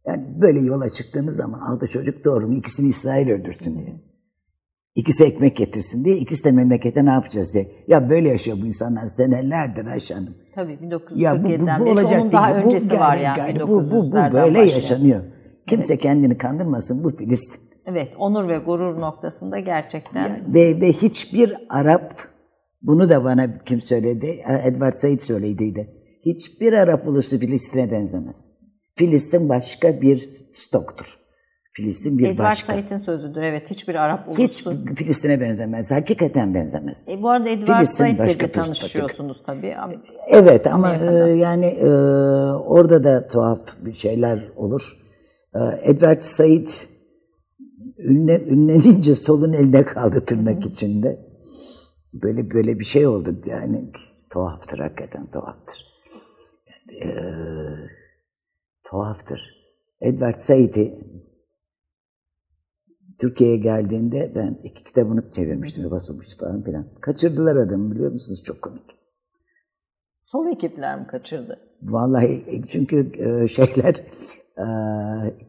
Yani böyle yola çıktığınız zaman altı çocuk doğurun, ikisini İsrail öldürsün diye. İkisi ekmek getirsin diye, ikisi de memlekete ne yapacağız diye. Ya böyle yaşıyor bu insanlar senelerdir Ayşe tabii Ya bu, bu, 1947'den bu olacak onun daha değil. Bu öncesi var yani- yani. bu, bu, bu 1900'lerden böyle başlayan. yaşanıyor. Kimse kendini kandırmasın bu Filistin. Evet, onur ve gurur noktasında gerçekten Ve, ve hiçbir Arap, bunu da bana kim söyledi, Edward Said söylediydi. Hiçbir Arap ulusu Filistin'e benzemez. Filistin başka bir stoktur. Filistin bir Edward başka. Said'in sözüdür. Evet, hiçbir Arap ulusu. Hiç Filistin'e benzemez. Hakikaten benzemez. E, bu arada Edward Filistin Said'le başka de tanışıyorsunuz tabii. Evet ama e, yani e, orada da tuhaf bir şeyler olur. E, Edward Said ünle, ünlenince solun elde kaldı tırnak içinde. Böyle böyle bir şey oldu yani tuhaftır hakikaten tuhaftır. Yani, e, tuhaftır. Edward Said'i Türkiye'ye geldiğinde ben iki kitabını çevirmiştim ve basılmıştı falan filan. Kaçırdılar adamı biliyor musunuz? Çok komik. sol ekipler mi kaçırdı? Vallahi e, çünkü e, şeyler e,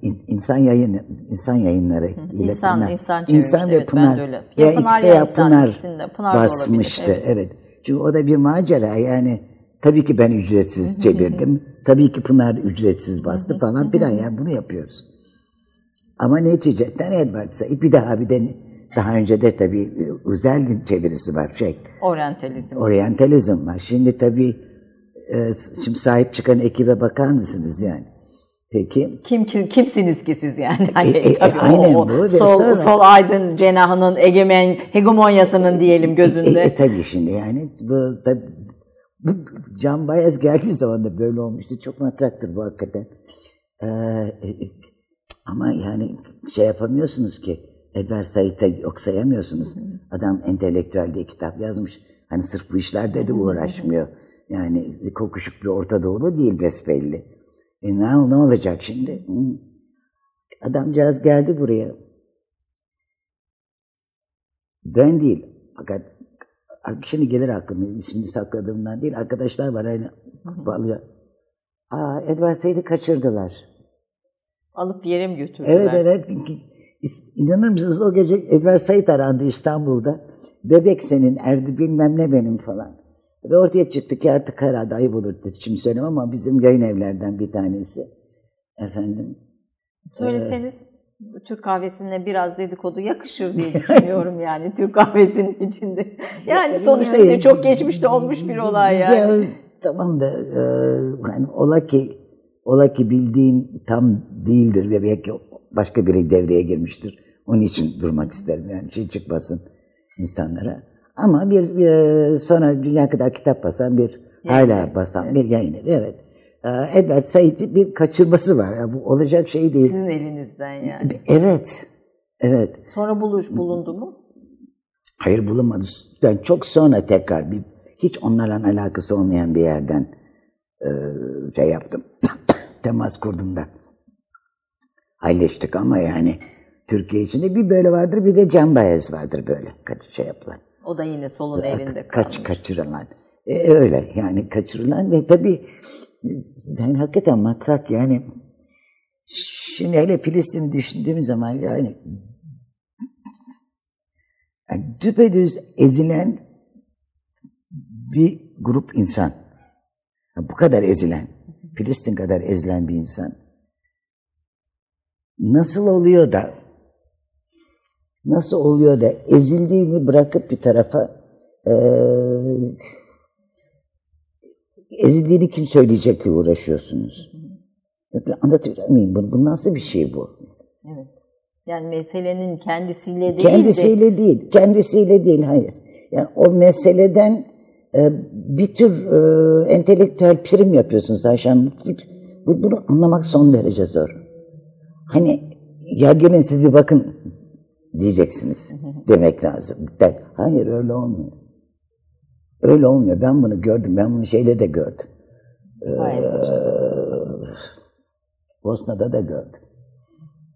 in- insan yayın insan yayınları ile İnsan- Pınar, insan insan ve evet, Pınar öyle. veya Ya Pınar ya Pınar ikisinde Pınar basmıştı. olabilir, Evet. Çünkü o da bir macera yani tabii ki ben ücretsiz çevirdim. tabii ki Pınar ücretsiz bastı falan filan yani bunu yapıyoruz. Ama neticeden Edward Said bir daha bir de daha önce de tabii özel çevirisi var şey. Oryantalizm. Oryantalizm var. Şimdi tabii e, şimdi sahip çıkan ekibe bakar mısınız yani? Peki. Kim, kim kimsiniz ki siz yani? Hani, E, e, tabii aynen o, o bu ve sol, sonra- sol aydın cenahının egemen hegemonyasının diyelim gözünde. E, e, tabii şimdi yani bu, tabii, bu Can Bayez geldiği zaman da böyle olmuştu. Çok matraktır bu hakikaten. Ee, e, e, ama yani şey yapamıyorsunuz ki Edward Said'e yok sayamıyorsunuz. Adam entelektüel diye kitap yazmış. Hani sırf bu işlerde de uğraşmıyor. Yani kokuşuk bir Orta Doğulu değil besbelli. E ne, ne olacak şimdi? Hı. Adamcağız geldi buraya. Ben değil. Fakat şimdi gelir aklıma ismini sakladığımdan değil. Arkadaşlar var hani bağlı. Aa Edward Said'i kaçırdılar. Alıp yere mi götürdüler? Evet evet. İnanır mısınız o gece Edward Said arandı İstanbul'da. Bebek senin, erdi bilmem ne benim falan. Ve ortaya çıktı ki artık herhalde ayıp olur şimdi söylemem ama bizim yayın evlerden bir tanesi. Efendim. Söyleseniz Türk kahvesine biraz dedikodu yakışır diye <laughs> düşünüyorum yani Türk kahvesinin içinde. Yani sonuçta Yani- çok geçmişte olmuş bir olay yani. Ya, tamam da e, hani ola ki ola ki bildiğim tam değildir ve belki başka biri devreye girmiştir. Onun için durmak isterim yani şey çıkmasın insanlara. Ama bir e, sonra dünya kadar kitap basan bir hala basan bir yayın evi evet. E, Edward Said'i bir kaçırması var. Ya, bu olacak şey değil. Sizin elinizden yani. Evet. Evet. Sonra buluş bulundu mu? Hayır bulunmadı. Ben çok sonra tekrar bir hiç onlarla alakası olmayan bir yerden e, şey yaptım. <coughs> Temas kurdum da. Halleştik ama yani Türkiye içinde bir böyle vardır bir de Can Bayez vardır böyle kaç şey yapılan. O da yine solun evinde kalmış. Kaç kaçırılan. E, öyle yani kaçırılan ve tabii yani hakikaten matrak yani şimdi hele Filistin düşündüğümüz zaman yani yani düpedüz ezilen bir grup insan. Bu kadar ezilen, Filistin kadar ezilen bir insan. Nasıl oluyor da nasıl oluyor da ezildiğini bırakıp bir tarafa eee ezildiğini kim söyleyecekle uğraşıyorsunuz? Anlatabilir miyim bunu? Bu nasıl bir şey bu? Evet. Yani meselenin kendisiyle değil de Kendisiyle değil, kendisiyle değil, hayır. Yani o meseleden e, bir tür e, entelektüel prim yapıyorsunuz Ayşe Hanım. Bu- Bunu anlamak son derece zor. Hani ya gelin siz bir bakın diyeceksiniz demek lazım. Der, Hayır öyle olmuyor. Öyle olmuyor. Ben bunu gördüm. Ben bunu şeyle de gördüm. Hayır. Bosna'da da gördüm.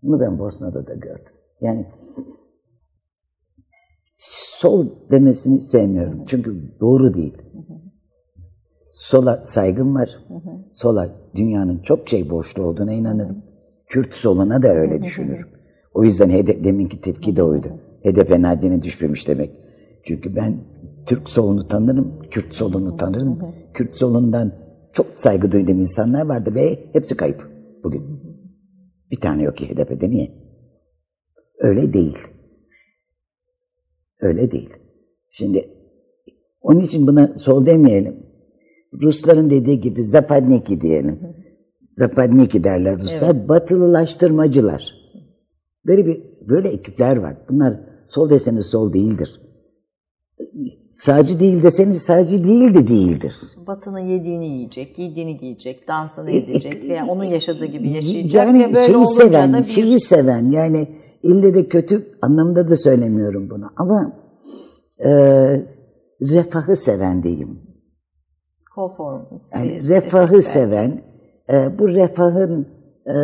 Bunu ben Bosna'da da gördüm. Yani sol demesini sevmiyorum. Çünkü doğru değil. Sola saygım var. Sola dünyanın çok şey borçlu olduğuna inanırım. Kürt soluna da öyle düşünürüm. O yüzden hede, deminki tepki de oydu. HDP nadine düşmemiş demek. Çünkü ben Türk solunu tanırım, Kürt solunu tanırım. Kürt solundan çok saygı duyduğum insanlar vardı ve hepsi kayıp bugün. Bir tane yok ki HDP'de niye? Öyle değil. Öyle değil. Şimdi onun için buna sol demeyelim. Rusların dediği gibi Zapadniki diyelim. Zapadniki derler Ruslar. Batılılaştırmacılar. Böyle bir böyle ekipler var. Bunlar sol deseniz sol değildir. Sağcı değil deseniz sağcı değil de değildir. Batının yediğini yiyecek, giydiğini giyecek, dansını edecek veya onun yaşadığı gibi yaşayacak Yani ve böyle şeyi seven, da bir şeyi seven yani ille de kötü anlamda da söylemiyorum bunu ama e, refahı seven diyeyim. konformist. Yani refahı seven, e, bu refahın e,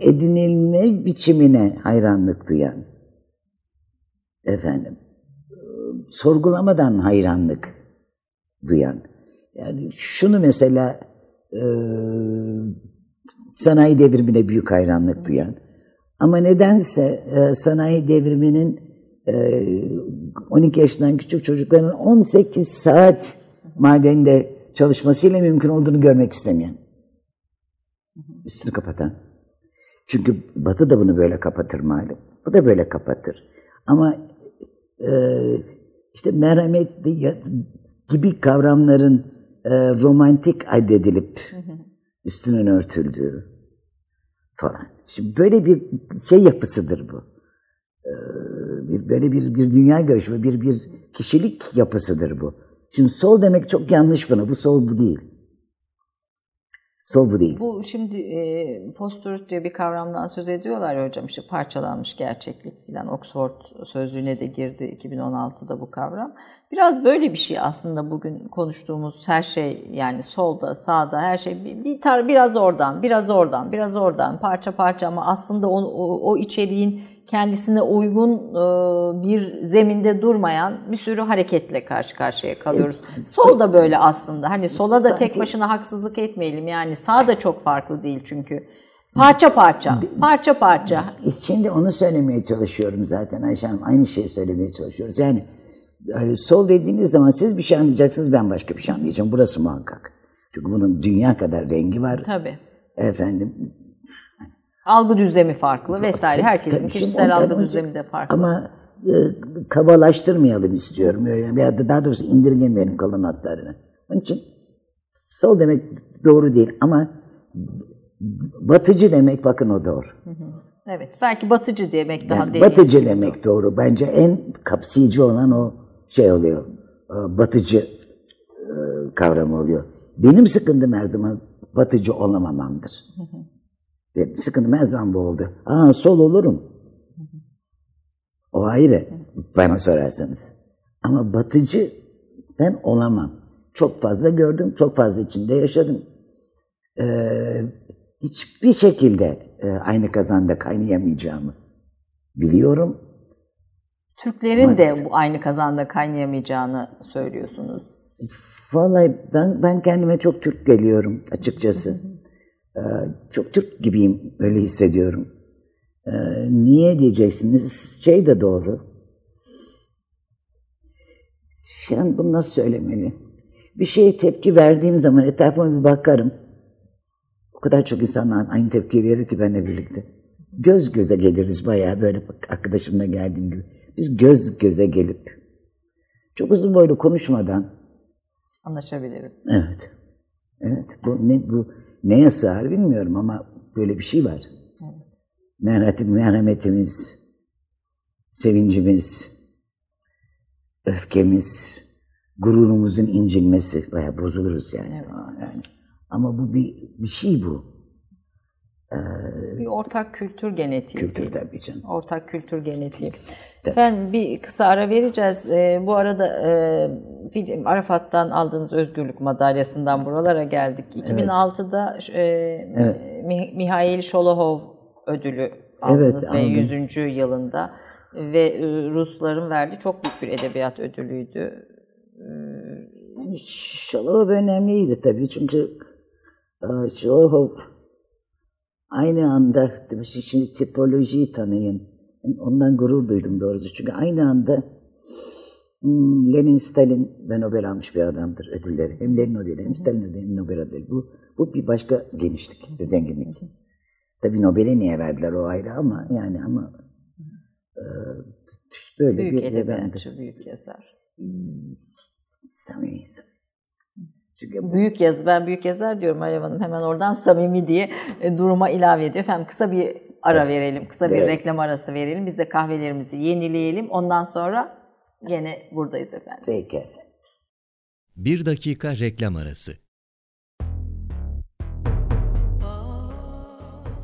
edinilme biçimine hayranlık duyan, efendim, sorgulamadan hayranlık duyan. Yani şunu mesela e, sanayi devrimine büyük hayranlık duyan. Ama nedense e, sanayi devriminin e, 12 yaşından küçük çocukların 18 saat madende çalışmasıyla mümkün olduğunu görmek istemeyen. Üstünü kapatan. Çünkü Batı da bunu böyle kapatır malum. Bu da böyle kapatır. Ama e, işte merhamet gibi kavramların e, romantik addedilip üstünün örtüldüğü falan. Şimdi böyle bir şey yapısıdır bu. E, bir böyle bir bir dünya görüşü, bir bir kişilik yapısıdır bu. Şimdi sol demek çok yanlış bana. Bu sol bu değil. Sol bu değil. Bu şimdi e, post diye bir kavramdan söz ediyorlar ya hocam işte parçalanmış gerçeklik filan Oxford sözlüğüne de girdi 2016'da bu kavram. Biraz böyle bir şey aslında bugün konuştuğumuz her şey yani solda sağda her şey bir, bir tar biraz oradan biraz oradan biraz oradan parça parça ama aslında o, o, o içeriğin kendisine uygun e, bir zeminde durmayan bir sürü hareketle karşı karşıya kalıyoruz. Sol da böyle aslında. Hani sola da tek başına haksızlık etmeyelim. Yani sağ da çok farklı değil çünkü. Parça parça, parça parça. E, şimdi onu söylemeye çalışıyorum zaten Ayşe Hanım. Aynı şeyi söylemeye çalışıyoruz. Yani yani sol dediğiniz zaman siz bir şey anlayacaksınız, ben başka bir şey anlayacağım. Burası muhakkak. Çünkü bunun dünya kadar rengi var. Tabii. Efendim Algı düzlemi farklı vesaire. Herkesin Tabii, kişisel algı düzlemi de farklı. Ama e, kabalaştırmayalım istiyorum. Öyle, veya da daha doğrusu indirgemeyelim kalın hatlarını. Onun için sol demek doğru değil ama batıcı demek bakın o doğru. Evet. Belki batıcı demek daha yani değil. Batıcı demek doğru. doğru. Bence en kapsayıcı olan o şey oluyor. E, batıcı e, kavramı oluyor. Benim sıkıntım her zaman batıcı olamamamdır. Hı hı. Ve sıkıntım her zaman bu oldu. Aa sol olurum. O ayrı bana sorarsanız. Ama batıcı ben olamam. Çok fazla gördüm, çok fazla içinde yaşadım. Ee, hiçbir şekilde e, aynı kazanda kaynayamayacağımı biliyorum. Türklerin Ama, de bu aynı kazanda kaynayamayacağını söylüyorsunuz. Vallahi ben ben kendime çok Türk geliyorum açıkçası. Ee, çok Türk gibiyim, öyle hissediyorum. Ee, niye diyeceksiniz? Şey de doğru. Yani bunu nasıl söylemeli? Bir şeye tepki verdiğim zaman etrafıma bir bakarım. O kadar çok insanlar aynı tepki verir ki benimle birlikte. Göz göze geliriz bayağı böyle arkadaşımla geldiğim gibi. Biz göz göze gelip çok uzun boylu konuşmadan anlaşabiliriz. Evet. Evet. Bu ne bu neye sığar bilmiyorum ama böyle bir şey var. Evet. Merhametimiz, sevincimiz, öfkemiz, gururumuzun incinmesi veya bozuluruz yani. Evet. yani. Ama bu bir, bir şey bu. Ee, bir ortak kültür genetiği. Kültür tabii canım. Ortak kültür genetiği. Ben bir kısa ara vereceğiz. Ee, bu arada e, Arafat'tan aldığınız özgürlük madalyasından buralara geldik. 2006'da e, evet. Mihail Şolohov ödülü aldınız evet, ve aldım. 100. yılında ve e, Rusların verdiği çok büyük bir edebiyat ödülüydü. Yani Şolohov önemliydi tabii çünkü e, Şolohov aynı anda şimdi tipolojiyi tanıyın Ondan gurur duydum doğrusu. Çünkü aynı anda hmm, Lenin, Stalin ve Nobel almış bir adamdır ödülleri. Hem Lenin ödülü hem Stalin ödülü hem Nobel ödülü. Bu, bu bir başka genişlik, bir zenginlik. Tabii Nobel'e niye verdiler o ayrı ama yani ama e, böyle büyük bir adamdır. Büyük yazar. Hmm, samimi, samimi. Çünkü. Büyük yaz, ben büyük yazar diyorum Alev Hanım. Hemen oradan samimi diye e, duruma ilave ediyor. Efendim kısa bir ara evet. verelim. Kısa bir evet. reklam arası verelim. Biz de kahvelerimizi yenileyelim. Ondan sonra yine buradayız efendim. Peki. Bir dakika reklam arası.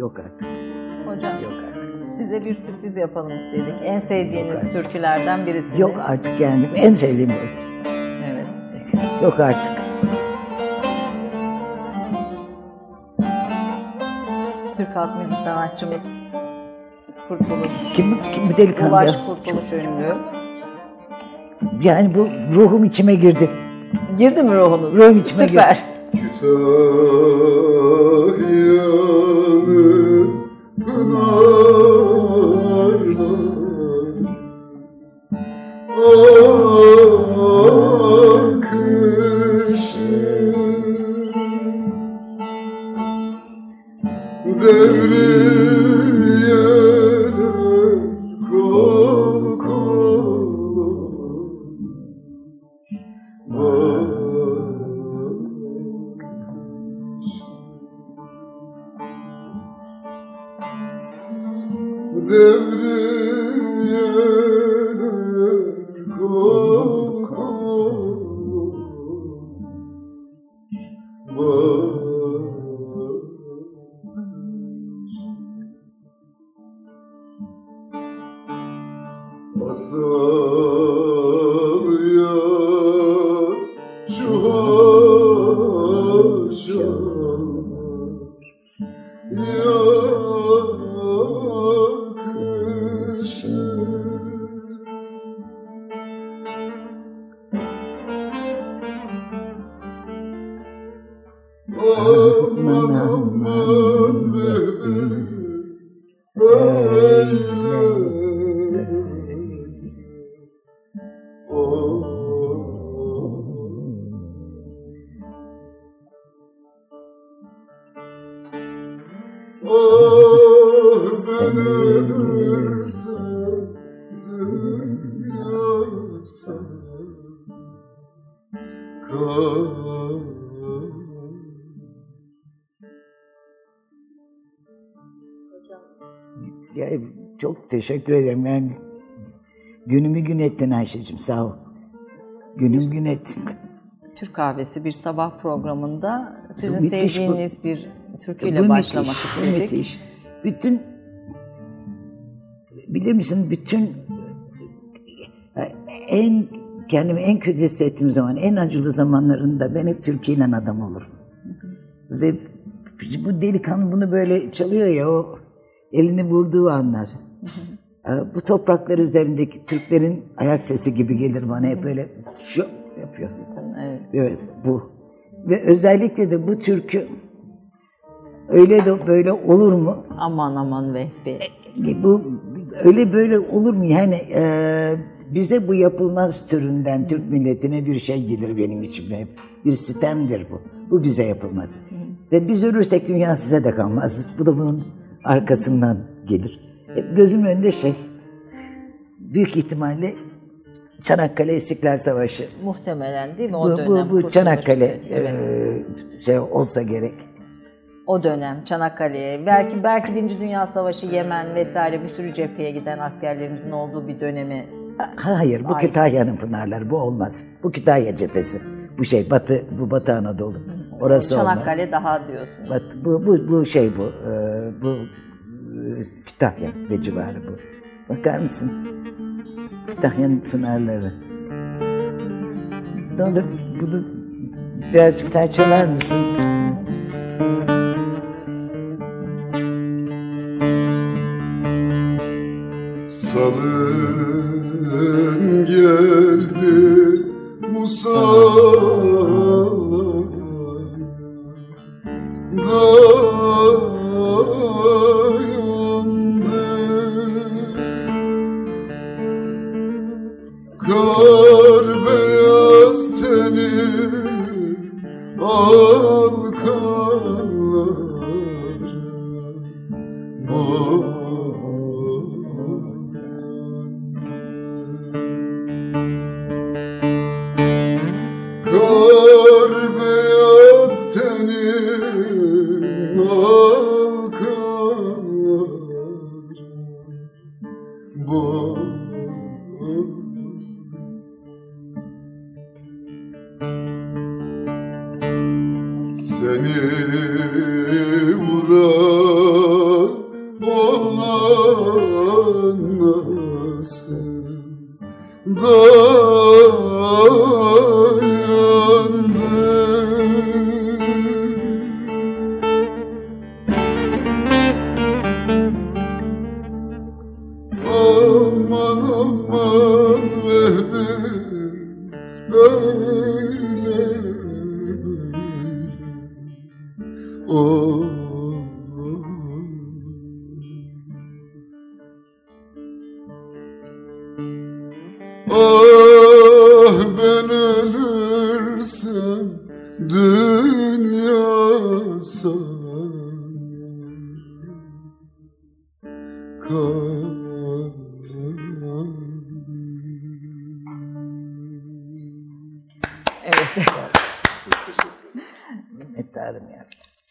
Yok artık. Hocam Yok artık. size bir sürpriz yapalım istedik. En sevdiğiniz türkülerden birisi. Yok artık yani. En sevdiğim bu. Evet. Yok artık. Türk halk müzik sanatçımız Kurtuluş. Kim, kim bu delikanlı? Ulaş ya? Kurtuluş ünlü. Yani bu ruhum içime girdi. Girdi mi ruhunuz? Ruhum içime Süper. Kütahyanın Oh. Teşekkür ederim. Yani günümü gün ettin Ayşe'cim sağ ol. Günüm gün ettin. Türk Kahvesi bir sabah programında sizin Müthiş bu. sevdiğiniz bir türküyle Bu başlamak müthiş, bu istedik. müthiş. Bütün bilir misin bütün en kendimi en kötü hissettiğim zaman, en acılı zamanlarında ben hep türküyle adam olurum. Ve bu delikanlı bunu böyle çalıyor ya o elini vurduğu anlar. Bu topraklar üzerindeki Türklerin ayak sesi gibi gelir bana hep böyle şu yapıyor. Evet. Evet bu. Ve özellikle de bu türkü öyle de böyle olur mu? Aman aman Vehbi. Bu öyle böyle olur mu? Yani e, bize bu yapılmaz türünden Türk milletine bir şey gelir benim içime hep. Bir sitemdir bu. Bu bize yapılmaz. Ve biz ölürsek dünya size de kalmaz. Bu da bunun arkasından gelir. Hep gözümün önünde şey. Büyük ihtimalle Çanakkale İstiklal Savaşı. Muhtemelen değil mi o Bu, dönem? bu, bu Çanakkale evet. e, şey olsa gerek. O dönem Çanakkale'ye belki belki Birinci Dünya Savaşı Yemen vesaire bir sürü cepheye giden askerlerimizin olduğu bir dönemi Hayır, bu Ay. Kütahya'nın pınarları. Bu olmaz. Bu Kütahya cephesi. Bu şey Batı, bu Batı Anadolu. Orası Çanakkale olmaz. daha diyorsun. Batı, bu, bu, bu şey bu. e, bu e, Kütahya ve civarı bu. Bakar mısın? Kütahya'nın pınarları. Ne olur bunu birazcık daha çalar mısın? Salın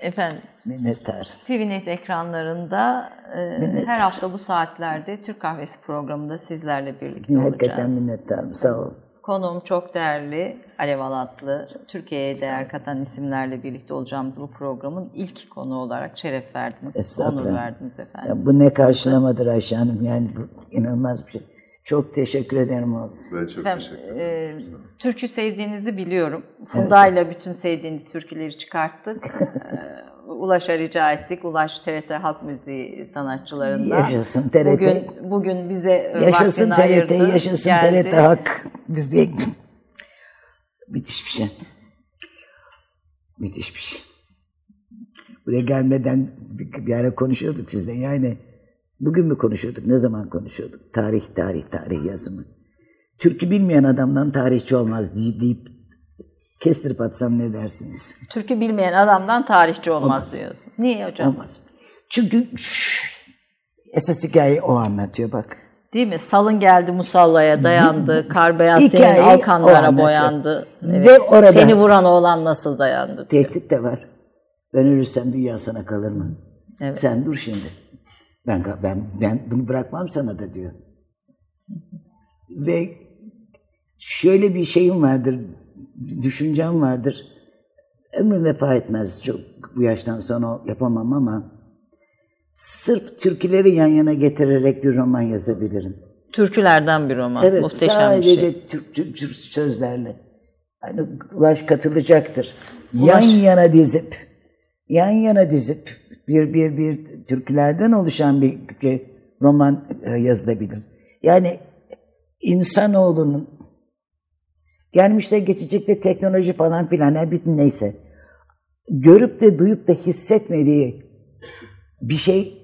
Efendim Minnettar. TVNet ekranlarında e, her hafta bu saatlerde Türk Kahvesi programında sizlerle birlikte Hakikaten olacağız. minnettarım. Sağ ol. Konuğum çok değerli Alev Alatlı. Türkiye'ye değer katan isimlerle birlikte olacağımız bu programın ilk konu olarak şeref verdiniz, onur verdiniz efendim. Ya bu ne karşılamadır Ayşe Hanım. Yani bu inanılmaz bir şey. Çok teşekkür ederim oğlum. Ben çok Efendim, teşekkür ederim. e, türkü sevdiğinizi biliyorum. Funda ile bütün sevdiğiniz türküleri çıkarttık. <laughs> E, Ulaş'a rica ettik. Ulaş TRT Halk Müziği sanatçılarından. Yaşasın TRT. Bugün, bugün bize Yaşasın vaktini TRT, ayırdı, yaşasın geldi. TRT hak. Bizde müthiş bir şey. Müthiş bir şey. Buraya gelmeden bir, bir ara konuşuyorduk sizle yani. Bugün mü konuşuyorduk? Ne zaman konuşuyorduk? Tarih, tarih, tarih yazımı. Türkü bilmeyen adamdan tarihçi olmaz deyip, kestirip atsam ne dersiniz? Türkü bilmeyen adamdan tarihçi olmaz, Olmaz. diyorsun. Niye hocam? Olmaz. Çünkü şşş, esas hikayeyi o anlatıyor bak. Değil mi? Salın geldi musallaya dayandı. Kar beyaz Hikayeyi senin alkanlara boyandı. Ve orada- Seni vuran oğlan nasıl dayandı? Tehdit de var. Ben ölürsem dünya sana kalır mı? Evet. Sen dur şimdi. Ben ben ben bunu bırakmam sana da diyor. Ve şöyle bir şeyim vardır, düşüncem vardır. Ömrüm vefa etmez. Çok bu yaştan sonra yapamam ama sırf türküleri yan yana getirerek bir roman yazabilirim. Türkülerden bir roman. Evet, Muhteşem sadece bir şey. Türk, Türk, Türk sözlerle. Hani Ulaş katılacaktır. Ulaş. Yan yana dizip, yan yana dizip bir bir bir türkülerden oluşan bir, bir roman e, yazılabilir. Yani insanoğlunun gelmişte geçecekte teknoloji falan filan her bütün neyse görüp de duyup da hissetmediği bir şey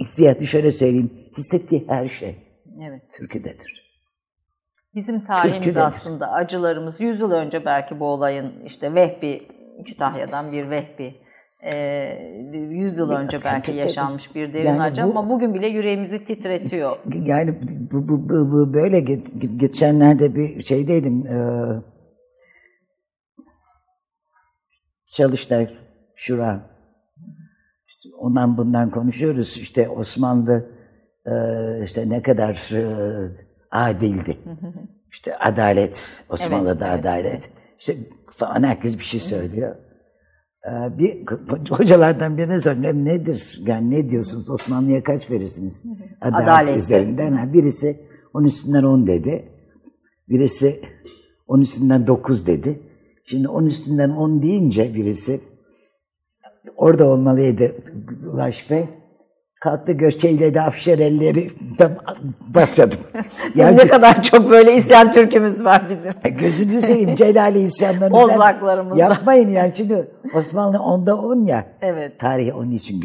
hissiyatı şöyle söyleyeyim hissettiği her şey Evet. türküdedir. Bizim tarihimiz Türküdedir. aslında acılarımız 100 yıl önce belki bu olayın işte Vehbi Kütahya'dan bir Vehbi e, 100 yıl önce belki yaşanmış bir derin Yani acı bu- ama bugün bile yüreğimizi titretiyor. Yani bu, bu, bu, bu böyle ge- geçenlerde bir şeydeydim. E, Çalıştay Şura. İşte ondan bundan konuşuyoruz. İşte Osmanlı e, işte ne kadar e, adildi. İşte adalet, Osmanlı'da Evet, evet, adalet. İşte falan herkes bir şey söylüyor. Ee, bir <laughs> hocalardan birine sordum nedir yani ne diyorsunuz? Osmanlı'ya kaç verirsiniz? Adalet, Adalet. üzerinden. Ha, birisi onun üstünden 10 dedi. Birisi onun üstünden 9 dedi. Şimdi onun üstünden 10 deyince birisi orada olmalıydı Ulaş Bey kalktı göçeyle de afişer elleri <laughs> başladım ya <laughs> ne kadar çok böyle isyan türkümüz var bizim. Gözünü seveyim <laughs> Celali isyanlarını Boz ben- haklarımızda. Yapmayın yani şimdi Osmanlı onda on ya. Evet. Tarih onun için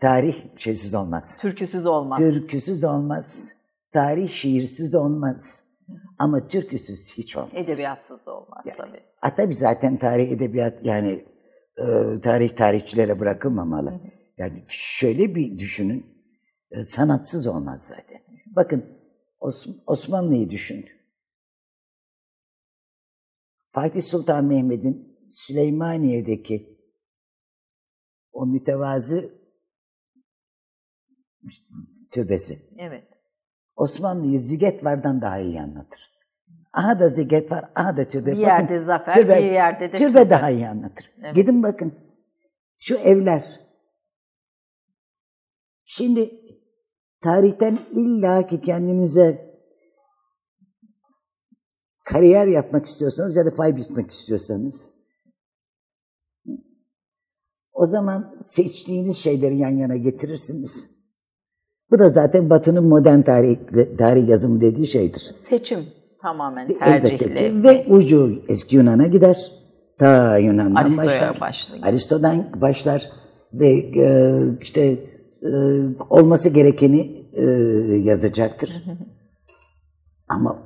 tarih şeysiz olmaz. Türküsüz olmaz. Türküsüz olmaz. Tarih şiirsiz olmaz. Ama türküsüz hiç olmaz. Edebiyatsız da olmaz tabii. Ha, tabii zaten tarih edebiyat yani e, tarih tarihçilere bırakılmamalı. Yani şöyle bir düşünün. e, sanatsız olmaz zaten. Bakın Os- Osmanlı'yı düşün. Fatih Sultan Mehmet'in Süleymaniye'deki o mütevazı türbesi. Evet. Osmanlı'yı Zigetvar'dan daha iyi anlatır. Aha da Ziget var, aha da türbe. Bir yerde zafer, bir yerde de türbe türbe. daha iyi anlatır. Evet. Gidin bakın. Şu evler. Şimdi tarihten illaki kendinize kariyer yapmak istiyorsanız ya da pay biçmek istiyorsanız o zaman seçtiğiniz şeyleri yan yana getirirsiniz. Bu da zaten Batı'nın modern tarih, tarih yazımı dediği şeydir. Seçim tamamen Elbette tercihli. ki. Ve ucu eski Yunan'a gider. Ta Yunan'dan Aristo'ya başlar. başlıyor. Aristo'dan başlar ve e, işte e, olması gerekeni e, yazacaktır. Ama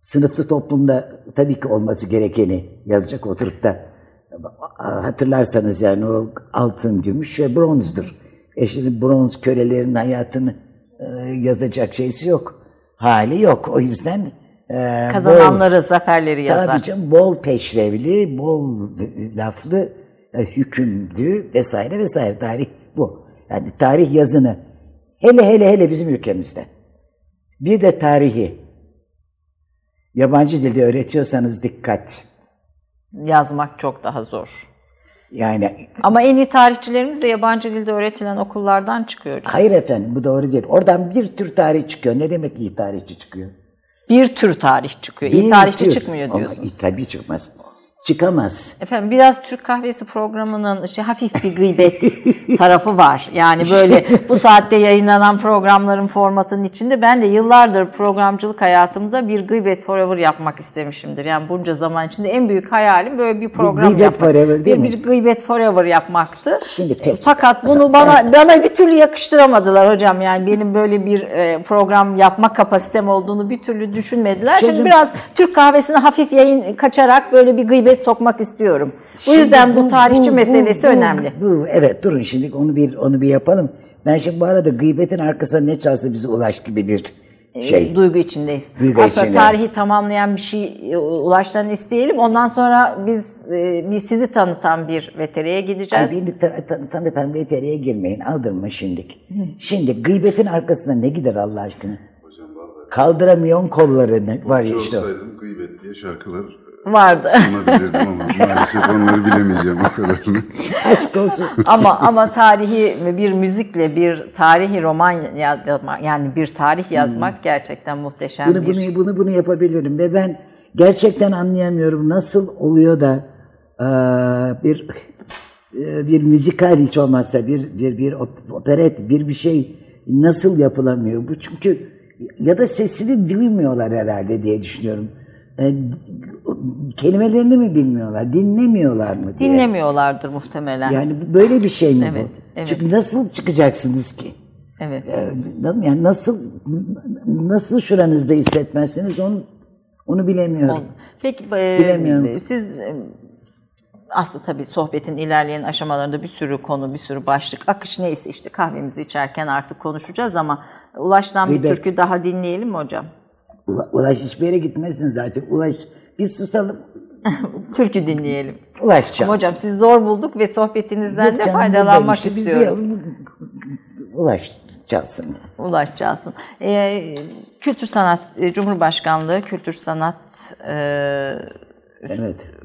sınıflı toplumda tabii ki olması gerekeni yazacak oturup da hatırlarsanız yani o altın, gümüş ve bronzdur. E şimdi bronz kölelerin hayatını e, yazacak şeysi yok. Hali yok. O yüzden e, bol- Kazananları, zaferleri yazar. Tabii canım bol peşrevli, bol laflı, e, hükümlü vesaire vesaire tarih bu. Yani tarih yazını hele hele hele bizim ülkemizde. Bir de tarihi yabancı dilde öğretiyorsanız dikkat. Yazmak çok daha zor. Yani Ama en iyi tarihçilerimiz de yabancı dilde öğretilen okullardan çıkıyor. hayır efendim bu doğru değil. Oradan bir tür tarih çıkıyor. Ne demek iyi tarihçi çıkıyor? Bir tür tarih çıkıyor. İyi Bir tarihçi tür. çıkmıyor Ama diyorsunuz. tabii çıkmaz. Çıkamaz. Efendim biraz Türk Kahvesi programının işte hafif bir gıybet <laughs> tarafı var. Yani böyle bu saatte yayınlanan programların formatının içinde ben de yıllardır programcılık hayatımda bir gıybet forever yapmak istemişimdir. Yani bunca zaman içinde en büyük hayalim böyle bir program gıybet yapmak. forever değil bir, mi? Bir gıybet forever yapmaktı. Şimdi peki. E, Fakat bunu bana bana bir türlü yakıştıramadılar hocam. Yani benim böyle bir e, program yapma kapasitem olduğunu bir türlü düşünmediler. Şimdi biraz Türk kahvesine hafif yayın kaçarak böyle bir gıybet sokmak istiyorum. Bu Şimdi yüzden bu, tarihçi bu- meselesi bu- önemli. Bu, evet durun şimdi onu bir onu bir yapalım. Ben şimdi bu arada gıybetin arkasına ne çalsa bize ulaş gibi bir şey. Duygu içindeyiz. Duygu Aslında içinde. tarihi tamamlayan bir şey e, ulaştan isteyelim. Ondan sonra biz e, biz sizi tanıtan bir veteriye gideceğiz. Ay, beni ta- ta- tanıtan veteriye girmeyin aldırma şimdik. Şimdi gıybetin arkasına ne gider Allah aşkına? Kaldıramıyorsun kollarını var ya işte. gıybet diye şarkılar Vardı. <laughs> sunabilirdim ama maalesef onları bilemeyeceğim o kadarını. Aşk olsun. ama ama tarihi bir müzikle bir tarihi roman yazmak yani bir tarih yazmak gerçekten muhteşem Bunu bir bunu bunu bunu yapabilirim ve ben gerçekten anlayamıyorum nasıl oluyor da eee, bir eee, bir müzikal hiç olmazsa bir bir bir op- operet bir bir şey nasıl yapılamıyor bu çünkü ya da sesini duymuyorlar herhalde diye düşünüyorum. E, kelimelerini mi bilmiyorlar, dinlemiyorlar mı diye. dinlemiyorlardır muhtemelen. Yani böyle bir şey mi Evet, bu? evet. Çünkü nasıl çıkacaksınız ki? Evet. Ee, Yani nasıl nasıl şuranızda hissetmezsiniz onu onu bilemiyorum. Peki e, Bilemiyorum. siz e, aslında tabii sohbetin ilerleyen aşamalarında bir sürü konu, bir sürü başlık, akış neyse işte kahvemizi içerken artık konuşacağız ama Ulaş'tan bir Gıybet. türkü daha dinleyelim mi hocam? Ula- Ulaş hiçbir yere gitmesin zaten. Ulaş biz susalım. <laughs> Türkü dinleyelim. Ulaş çalsın. Ama hocam siz zor bulduk ve sohbetinizden Yok de canım, faydalanmak işte, istiyoruz. Ulaş çalsın. Ulaş Çalsın. Ee, Kültür Sanat, e, Cumhurbaşkanlığı Kültür Sanat e, Evet.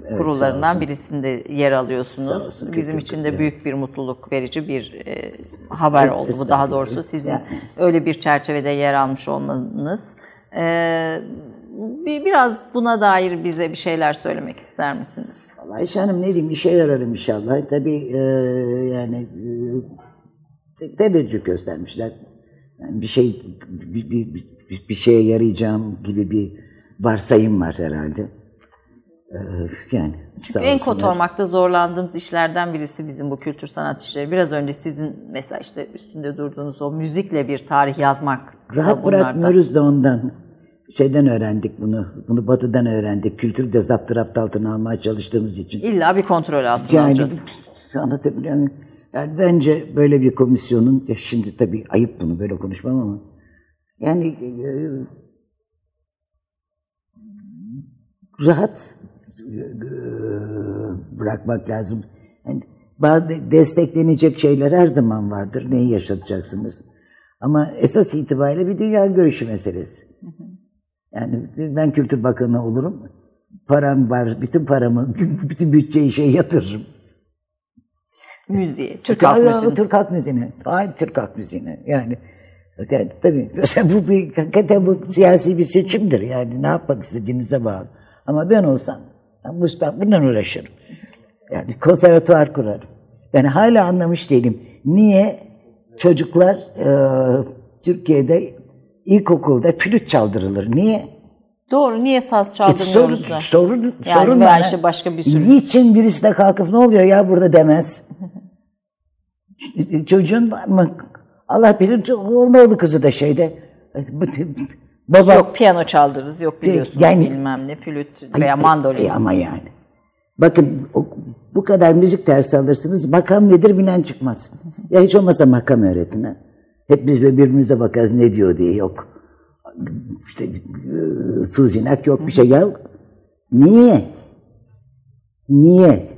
evet kurullarından birisinde yer alıyorsunuz. Olsun, Bizim kültür için de büyük bir mutluluk verici bir e, haber oldu bu daha doğrusu sizin öyle bir çerçevede yer almış olmanız. Ee, bir, biraz buna dair bize bir şeyler söylemek ister misiniz? Vallahi Ayşe Hanım ne diyeyim işe yararım inşallah. Tabii e, yani e, te- teveccüh göstermişler. Yani bir şey bir, bir, bir, bir şeye yarayacağım gibi bir varsayım var herhalde. E, yani sağ En kotormakta zorlandığımız işlerden birisi bizim bu kültür sanat işleri. Biraz önce sizin mesela işte üstünde durduğunuz o müzikle bir tarih yazmak. Rahat bırakmıyoruz da ondan. Şeyden öğrendik bunu. Bunu batıdan öğrendik. Kültürü de zaptı altına almaya çalıştığımız için. İlla bir kontrol altına Yani alacağız. anlatabiliyor muyum? Yani bence böyle bir komisyonun, ya şimdi tabii ayıp bunu böyle konuşmam ama yani e, rahat e, bırakmak lazım. Yani bazı desteklenecek şeyler her zaman vardır. Neyi yaşatacaksınız? Ama esas itibariyle bir dünya görüşü meselesi. Yani ben Kültür Bakanı olurum. Param var, bütün paramı, <laughs> bütün bütçeyi şey yatırırım. Müziği, Türk halk müziği. Türk halk müziğine. Hayır Türk halk müziğine. Yani, yani tabii <laughs> bu bir, hakikaten bu siyasi bir seçimdir. Yani ne yapmak istediğinize bağlı. Ama ben olsam ben, bu, ben bundan uğraşırım. Yani konservatuvar kurarım. Ben hala anlamış değilim. Niye çocuklar e, Türkiye'de ilkokulda flüt çaldırılır? Niye? Doğru, niye saz E, sorun, çaldırmıyoruz da? sorun, Yani sorun bana. işte başka bir sürü. Niçin birisi de kalkıp ne oluyor ya burada demez? <laughs> Çocuğun var mı? Allah bilir Ormaoğlu kızı da şeyde. <laughs> Baba, Yok piyano çaldırırız, yok biliyorsunuz Yani- bilmem ne, flüt veya mandolin. E, ama yani. Bakın o- bu kadar müzik dersi alırsınız makam nedir bilen çıkmaz. Ya hiç olmazsa makam öğretin ha. Hep biz birbirimize bakarız ne diyor diye yok. İşte e, Suzinak yok bir şey ya. Niye? Niye?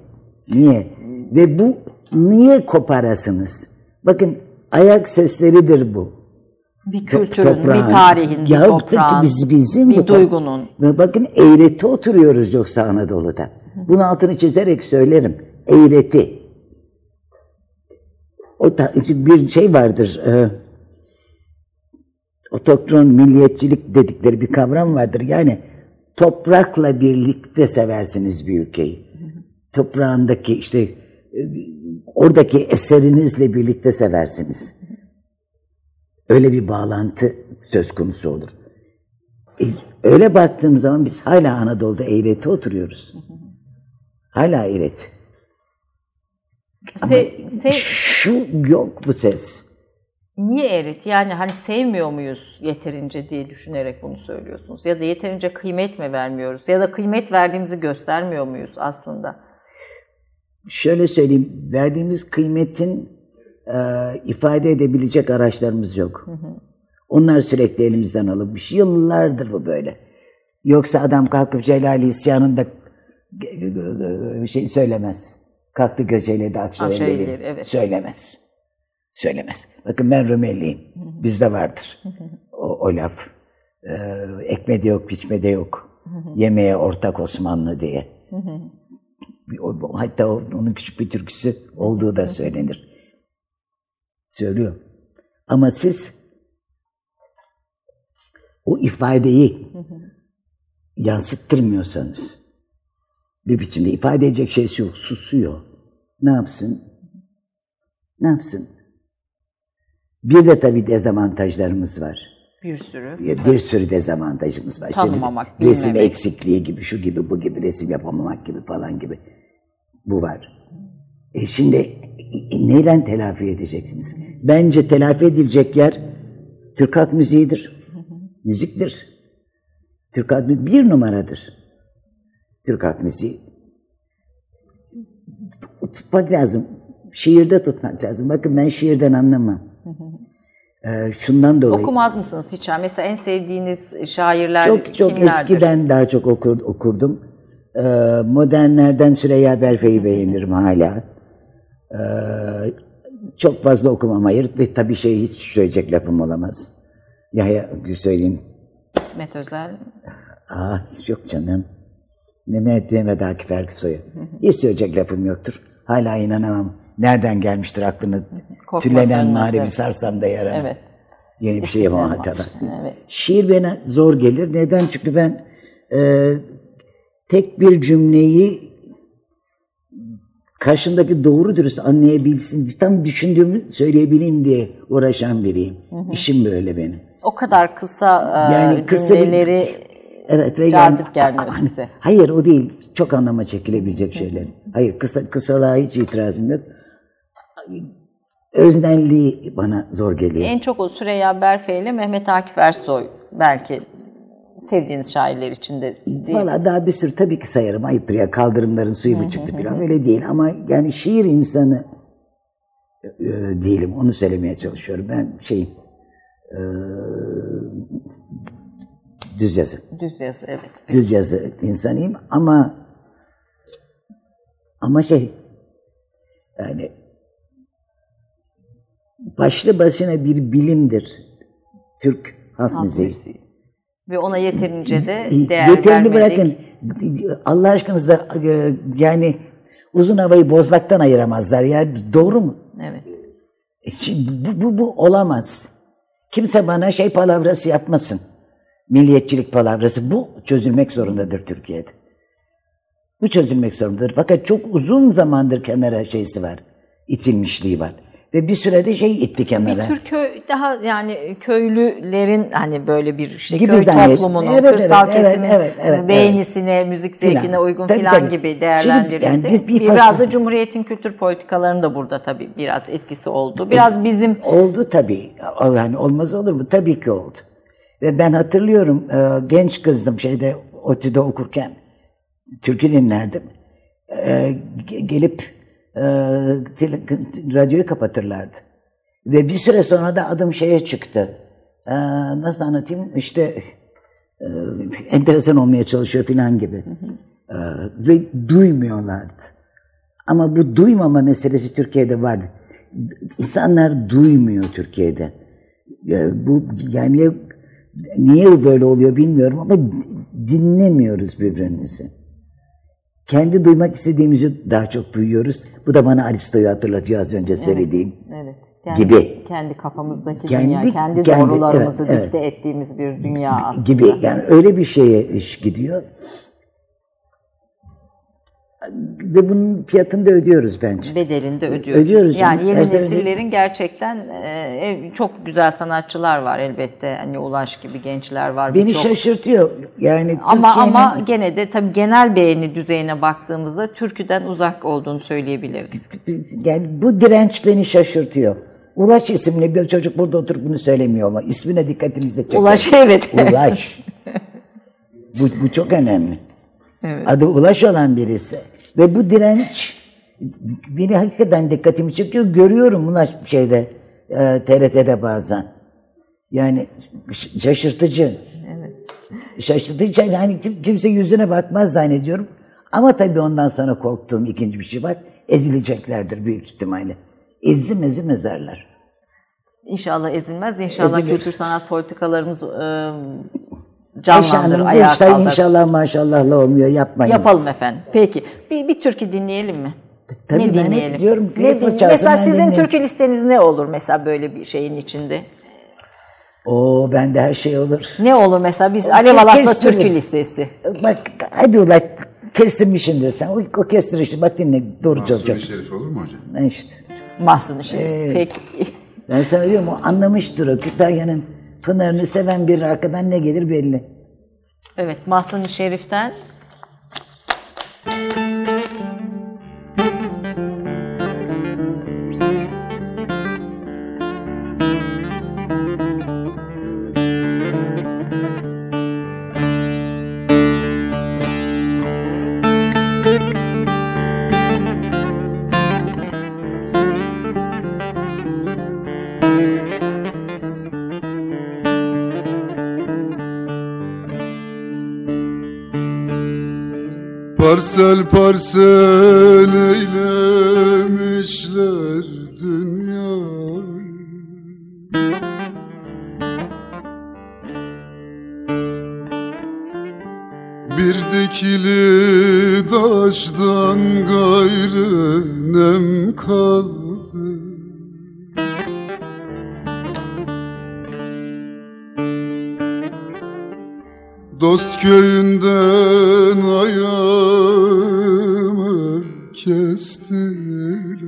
Niye? Ve bu niye koparasınız? Bakın ayak sesleridir bu. bir kültürün, Toprağın. bir tarihin, bir Ya toprağın, biz, bizim bir bu duygunun. Ve bakın eğreti oturuyoruz yoksa Anadolu'da. Bunun altını çizerek söylerim. Eğreti. O da bir şey vardır. E, otokron milliyetçilik dedikleri bir kavram vardır. Yani toprakla birlikte seversiniz bir ülkeyi. Toprağındaki işte e, oradaki eserinizle birlikte seversiniz. Öyle bir bağlantı söz konusu olur. E, öyle baktığım zaman biz hala Anadolu'da eğreti oturuyoruz. Hala eğreti. Se- se- Şu yok bu ses. niye erit? Yani hani sevmiyor muyuz yeterince diye düşünerek bunu söylüyorsunuz? Ya da yeterince kıymet mi vermiyoruz? Ya da kıymet verdiğimizi göstermiyor muyuz aslında? Şöyle söyleyeyim, verdiğimiz kıymetin e, ifade edebilecek araçlarımız yok. Onlar sürekli elimizden alınmış. Yıllardır bu böyle. Yoksa adam kalkıp Celali isyanında bir şey söylemez. Kalktı göceyle de Afşarelleri, evet. söylemez. Söylemez. Bakın ben Rumeliyim. Bizde vardır o, o laf. Ee, ekmede yok, biçmede yok. Yemeğe ortak Osmanlı diye. Hatta onun küçük bir türküsü olduğu da söylenir. Söylüyor. Ama siz o ifadeyi yansıttırmıyorsanız bir biçimde ifade edecek şeysi yok, susuyor. Ne yapsın? Ne yapsın? Bir de tabii dezavantajlarımız var. Bir sürü. Bir sürü dezavantajımız var. İşte Tanımamak, resim bilmemek. eksikliği gibi, şu gibi, bu gibi, resim yapamamak gibi falan gibi. Bu var. E şimdi e, neyle telafi edeceksiniz? Bence telafi edilecek yer Türk halk müziğidir. Müziktir. Türk halk müziği bir numaradır. Türk halk müziği. Tutmak lazım. Şiirde tutmak lazım. Bakın ben şiirden anlamam. Ee, şundan dolayı. Okumaz mısınız hiç? Mesela en sevdiğiniz şairler Çok çok kimlerdir? eskiden daha çok okur, okurdum. Ee, modernlerden Süreyya Berfe'yi beğenirim hala. Ee, çok fazla okumam hayır ve tabii şey hiç söyleyecek lafım olamaz. Yahya söyleyeyim. İsmet Özel. Aa yok canım. Mehmet Mehmet Akif Erksoy'u. Hiç söyleyecek lafım yoktur. Hala inanamam. Nereden gelmiştir aklını tüllenen evet. sarsam da yaranım. Evet. Yeni bir şey yapamam. Evet. Şiir bana zor gelir. Neden? Çünkü ben e, tek bir cümleyi karşımdaki doğru dürüst anlayabilsin, tam düşündüğümü söyleyebileyim diye uğraşan biriyim. İşim böyle benim. O kadar kısa e, Yani kısa cümleleri Evet ve Cazip yani- gelmiyor Hani- size. Hayır o değil. Çok anlama çekilebilecek şeyler. Hayır kısa kısalığa hiç itirazım yok. Öznelliği bana zor geliyor. en çok o Süreyya Berfe ile Mehmet Akif Ersoy belki sevdiğiniz şairler içinde. Valla daha bir sürü tabii ki sayarım. Ayıptır ya kaldırımların suyu mu çıktı falan öyle değil. Ama yani şiir insanı e, değilim. Onu söylemeye çalışıyorum. Ben şeyim e, düz yazı. Düz yazı evet. Düz yazı insanıyım ama ama şey yani başlı başına bir bilimdir. Türk halk, Halk müziği. müziği. Ve ona yeterince de değer Yeterini vermedik. bırakın. Allah aşkınıza e, yani Uzun havayı bozlaktan ayıramazlar ya. Doğru mu? Evet. Şimdi bu, bu, bu olamaz. Kimse bana şey palavrası yapmasın. Milliyetçilik palavrası. Bu çözülmek zorundadır Türkiye'de. Bu çözülmek zorundadır. Fakat çok uzun zamandır kenara şeysi var. İtilmişliği var. Ve bir sürede şey itti kenara. Bir tür köy daha yani köylülerin hani böyle bir işte Gibi köy zannet- toplumunun, Evet, kırsal evet, evet, kesimin evet, evet, beğenisine, müzik Filan. zevkine uygun Tabii, filan tabii. gibi değerlendirildi. yani biz bir biraz fasıl- da Cumhuriyet'in kültür politikalarının da burada tabii biraz etkisi oldu. Biraz bizim Oldu tabii. Yani olmaz olur mu? Tabii ki oldu. Ve ben hatırlıyorum e, genç kızdım şeyde ODTÜ'de okurken türkü dinlerdim. E, ge- gelip e, radyoyu kapatırlardı. Ve bir süre sonra da adım şeye çıktı. E, nasıl anlatayım? İşte e, enteresan olmaya çalışıyor filan gibi. E, ve duymuyorlardı. Ama bu duymama meselesi Türkiye'de vardı. İnsanlar duymuyor Türkiye'de. Ya Bu yani niye böyle oluyor bilmiyorum ama dinlemiyoruz birbirimizi. Kendi duymak istediğimizi daha çok duyuyoruz. Bu da bana Aristo'yu hatırlatıyor az önce söylediğim. evet Gibi. kendi kafamızdaki Kendi- dünya, kendi, kendi- doğrularımızı evet, dikte ettiğimiz bir dünya aslında. Gibi yani öyle bir şeye iş gidiyor. Ve bunun fiyatını da ödüyoruz bence. bedelini de ödüyoruz. Ödüyoruz Yani yeni nesillerin gerçekten e, çok güzel sanatçılar var elbette. Hani Ulaş gibi gençler var. Beni birçok. şaşırtıyor. Yani Ama ama gene de tabii genel beğeni düzeyine baktığımızda türküden uzak olduğunu söyleyebiliriz. Yani bu direnç beni şaşırtıyor. Ulaş isimli bir çocuk burada oturup bunu söylemiyor ama ismine dikkatinizi çeker. Ulaş <laughs> evet. Ulaş. bu, bu çok önemli. Adı Ulaş olan birisi. Ve bu direnç beni hakikaten dikkatimi çekiyor. Görüyorum Ulaş şeyde e, TRT'de bazen. Yani şaşırtıcı. Şaşırtıcı. Yani kim- kimse yüzüne bakmaz zannediyorum. Ama tabii ondan sonra korktuğum ikinci bir şey var. Ezileceklerdir büyük ihtimalle. Ezim ezim ezerler. İnşallah ezilmez. İnşallah Ezilir. kültür sanat politikalarımız e, canlandırır, ayağa işler kaldırır. inşallah maşallahla olmuyor. Yapmayın. Yapalım efendim. Peki. Bir, bir türkü dinleyelim mi? Tabii ne ben hep dinleyelim? diyorum ki ne hep din- çalsın, Mesela sizin dinleyeyim. türkü listeniz ne olur mesela böyle bir şeyin içinde? Oo bende her şey olur. Ne olur mesela biz O Alev kestirir. türkü listesi. Bak hadi ulan kestirmişindir sen. O, o kestirişi bak dinle doğru çalacak. Mahsuni Şerif olur mu hocam? İşte. Mahsun işi. Ee, Peki. Ben sana diyorum o anlamıştır o. Kütahya'nın Pınar'ını seven bir arkadan ne gelir belli. Evet Mahsun-i Şerif'ten Parsel parsel eylemişler dünyayı. Bir dikili taştan gayrı nem kaldı Dost köyünden ayağımı kestiler.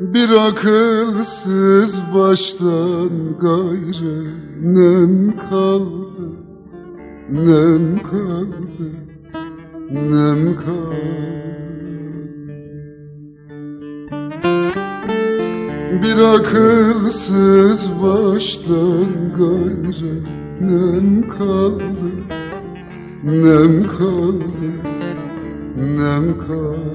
Bir akılsız baştan gayrı nem kaldı Nem kaldı Nem kaldı Bir akılsız baştan gayrı nem kaldı. Nem kaldı Nem kaldı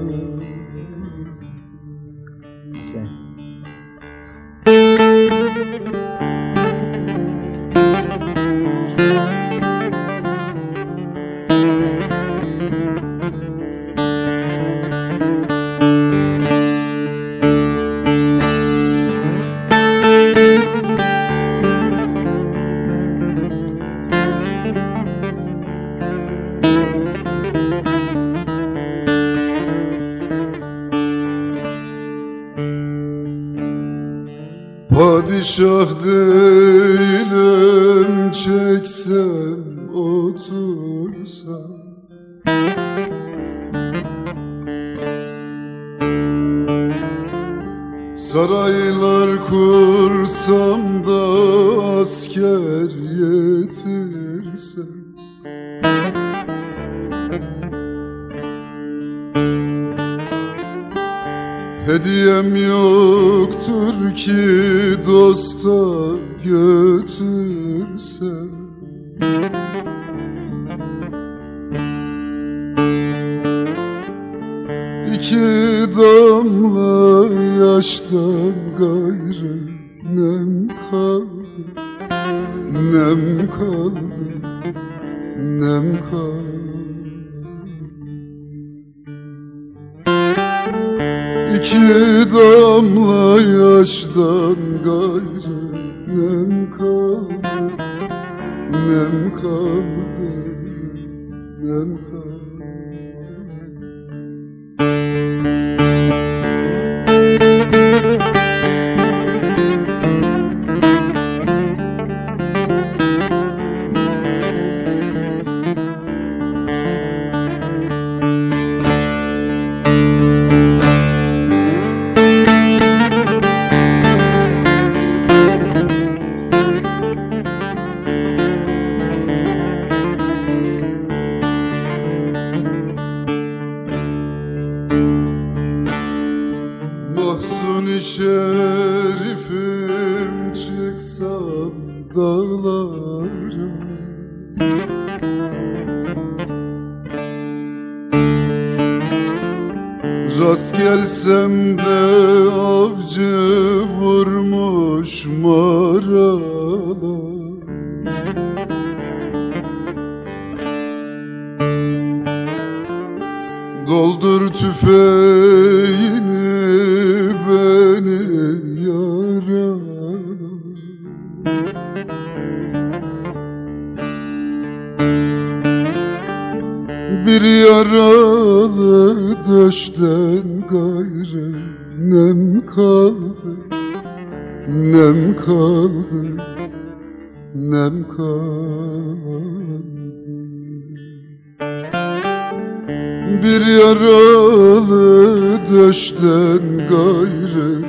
Bir yaralı döşten gayrı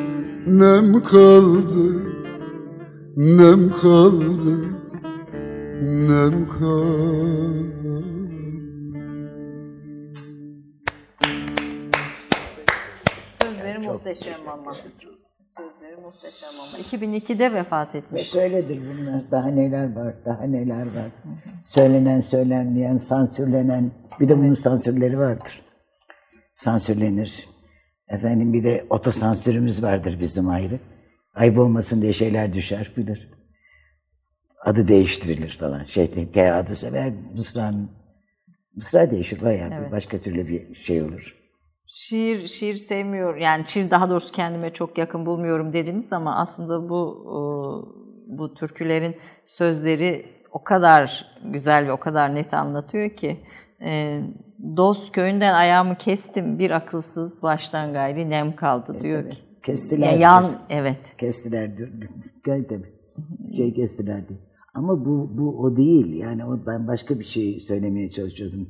nem kaldı Nem kaldı Nem kaldı Sözleri muhteşem ama. Sözleri muhteşem ama. 2002'de vefat etmiş. Hep öyledir bunlar. Daha neler var, daha neler var. Söylenen, söylenmeyen, sansürlenen. Bir de bunun sansürleri vardır. Sansürlenir. Efendim bir de otosansürümüz vardır bizim ayrı. Ayıp olmasın diye şeyler düşer bilir. Adı değiştirilir falan. Şey, adı sever, Mısra'nın. Mısra değişir bayağı. bir Başka türlü bir şey olur. Şiir şiir sevmiyor. Yani şiir daha doğrusu kendime çok yakın bulmuyorum dediniz ama aslında bu e, bu türkülerin sözleri o kadar güzel ve o kadar net anlatıyor ki e, dost köyünden ayağımı kestim bir akılsız baştan gayri nem kaldı diyor ki. Kestiler. Ya yan evet. Kestiler diyor. Gel tabii. <laughs> Şey kestiler diye. Ama bu, bu o değil. Yani o, ben başka bir şey söylemeye çalışıyordum.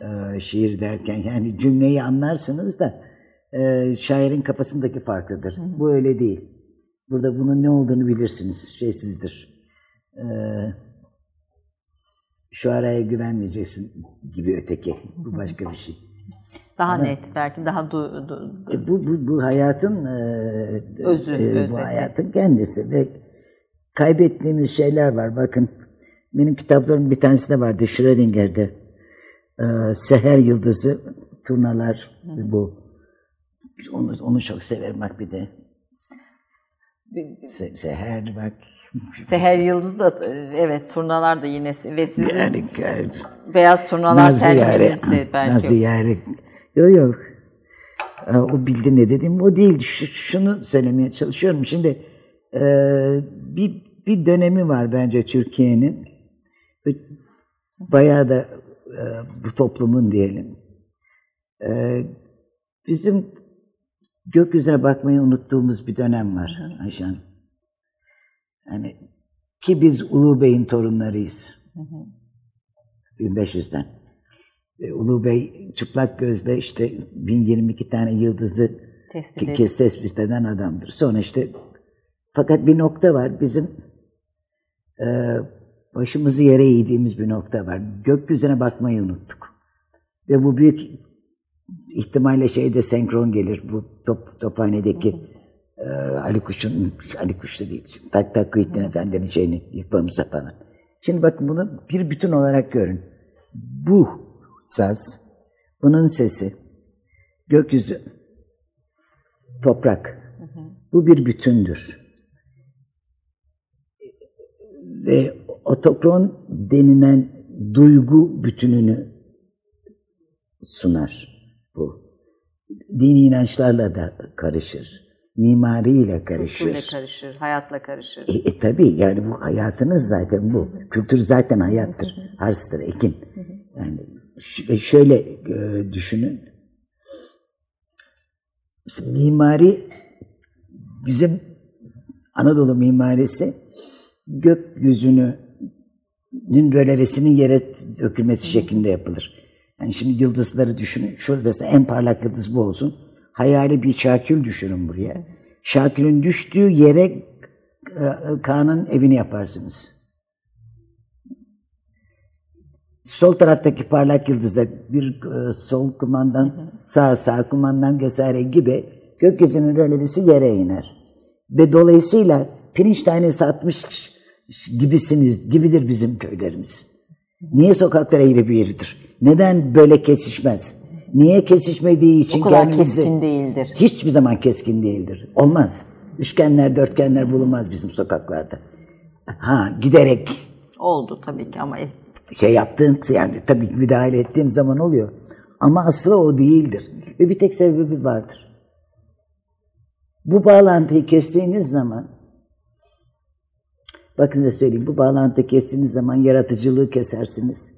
Ee, şiir derken. <laughs> Yani cümleyi anlarsınız da e, şairin kafasındaki farklıdır. Bu öyle değil. Burada bunun ne olduğunu bilirsiniz. Şeysizdir. Ee, şu araya güvenmeyeceksin gibi öteki. Bu başka bir şey. Daha net belki daha du- du- E, bu, bu, bu hayatın e, Özü, e, özeti. bu hayatın kendisi ve kaybettiğimiz şeyler var. Bakın benim kitaplarım bir tanesi de vardı Schrödinger'de. E, Seher Yıldızı turnalar bu. Onu, onu çok severim bak bir de. Se- Seher bak. Seher Yıldız da evet turnalar da yine ve sizin Yani, yani beyaz turnalar Nazlı Yare. tercihiniz de belki. Nazlı Yare. Yok yok. O bildi ne dedim o değil. Şu- Şunu söylemeye çalışıyorum. Şimdi e, bir, bir dönemi var bence Türkiye'nin. Bayağı da e, bu toplumun diyelim. E, Bizim gökyüzüne bakmayı unuttuğumuz bir dönem var Ayşe Hanım. Yani ki biz Ulu Bey'in torunlarıyız. 1500'den. E, Ulu Bey çıplak gözle işte 1022 tane yıldızı Tespit kes tespit eden adamdır. Sonra işte fakat bir nokta var. Bizim e, başımızı yere eğdiğimiz bir nokta var. Gökyüzüne bakmayı unuttuk. Ve bu büyük ihtimalle şeyde senkron gelir. Bu top, tophanedeki e, Ali Kuş'un, Ali Kuş'ta değil, Tak Tak Kıyıttin Efendi'nin şeyini yıkmamıza falan. Şimdi bakın bunu bir bütün olarak görün. Bu saz, bunun sesi, gökyüzü, toprak. Bu bir bütündür. Ve otokron denilen duygu bütününü sunar bu. Dini inançlarla da karışır. Mimariyle karışır. Kültürle karışır, hayatla karışır. E, e tabii yani bu hayatınız zaten bu. Kültür zaten hayattır. Harstır, ekin. Yani e, şöyle e, düşünün. Mesela mimari bizim Anadolu mimarisi gökyüzünün rölevesinin yere dökülmesi şeklinde yapılır. Yani şimdi yıldızları düşünün. Şurada mesela en parlak yıldız bu olsun. Hayali bir şakül düşünün buraya. Şakülün düştüğü yere e, Kaan'ın evini yaparsınız. Sol taraftaki parlak yıldıza bir e, sol kumandan, sağ sağ kumandan vesaire gibi gökyüzünün rölevesi yere iner. Ve dolayısıyla pirinç tanesi atmış gibisiniz, gibidir bizim köylerimiz. Niye sokaklar eğri bir yeridir? Neden böyle kesişmez? Niye kesişmediği için O kadar keskin değildir. Hiçbir zaman keskin değildir. Olmaz. Üçgenler, dörtgenler bulunmaz bizim sokaklarda. Ha giderek Oldu tabii ki ama şey yaptığın yani tabii ki müdahale ettiğin zaman oluyor. Ama aslı o değildir. Ve bir tek sebebi vardır. Bu bağlantıyı kestiğiniz zaman bakın da söyleyeyim bu bağlantıyı kestiğiniz zaman yaratıcılığı kesersiniz.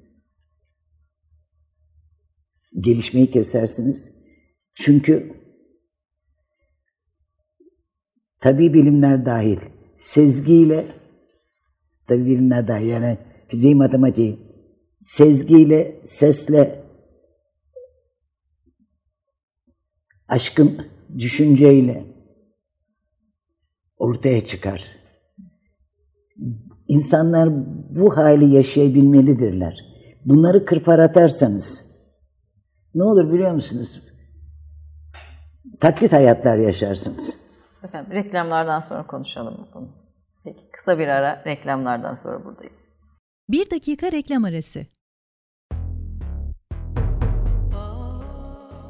Gelişmeyi kesersiniz. Çünkü tabi bilimler dahil sezgiyle tabi bilimler dahil yani fiziği matematiği sezgiyle sesle aşkın düşünceyle ortaya çıkar. İnsanlar bu hali yaşayabilmelidirler. Bunları kırpar atarsanız ne olur biliyor musunuz? Taklit hayatlar yaşarsınız. efendim reklamlardan sonra konuşalım bunu. Peki kısa bir ara reklamlardan sonra buradayız. Bir dakika reklam arası.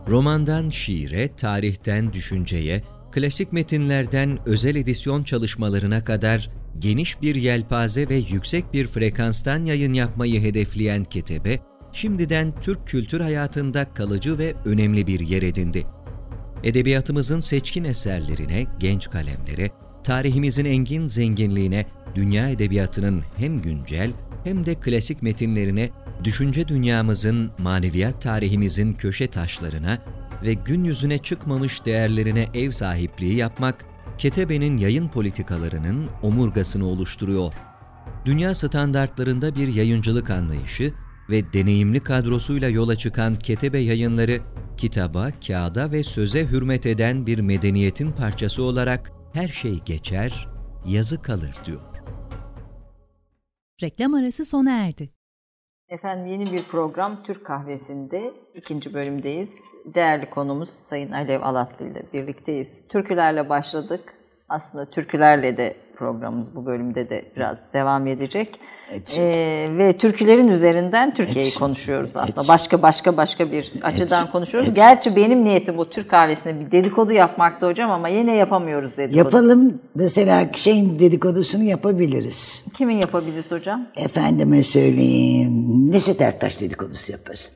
Romandan şiire, tarihten düşünceye, klasik metinlerden özel edisyon çalışmalarına kadar geniş bir yelpaze ve yüksek bir frekanstan yayın yapmayı hedefleyen Ketebe, şimdiden Türk kültür hayatında kalıcı ve önemli bir yer edindi. Edebiyatımızın seçkin eserlerine, genç kalemlere, tarihimizin engin zenginliğine, dünya edebiyatının hem güncel hem de klasik metinlerine, düşünce dünyamızın, maneviyat tarihimizin köşe taşlarına ve gün yüzüne çıkmamış değerlerine ev sahipliği yapmak, Ketebe'nin yayın politikalarının omurgasını oluşturuyor. Dünya standartlarında bir yayıncılık anlayışı ve deneyimli kadrosuyla yola çıkan Ketebe yayınları, kitaba, kağıda ve söze hürmet eden bir medeniyetin parçası olarak her şey geçer, yazı kalır diyor. Reklam arası sona erdi. Efendim yeni bir program Türk Kahvesi'nde ikinci bölümdeyiz. Değerli konumuz Sayın Alev Alatlı ile birlikteyiz. Türkülerle başladık. Aslında türkülerle de programımız bu bölümde de biraz devam edecek. Etsin. Ee, ve türkülerin üzerinden Türkiye'yi Etsin. konuşuyoruz aslında. Etsin. Başka başka başka bir açıdan konuşuyoruz. Etsin. Gerçi benim niyetim bu Türk kahvesinde bir dedikodu yapmaktı hocam ama yine yapamıyoruz dedikodu. Yapalım mesela şeyin dedikodusunu yapabiliriz. Kimin yapabiliriz hocam? Efendime söyleyeyim, Neşet Ertaş dedikodusu yaparsın.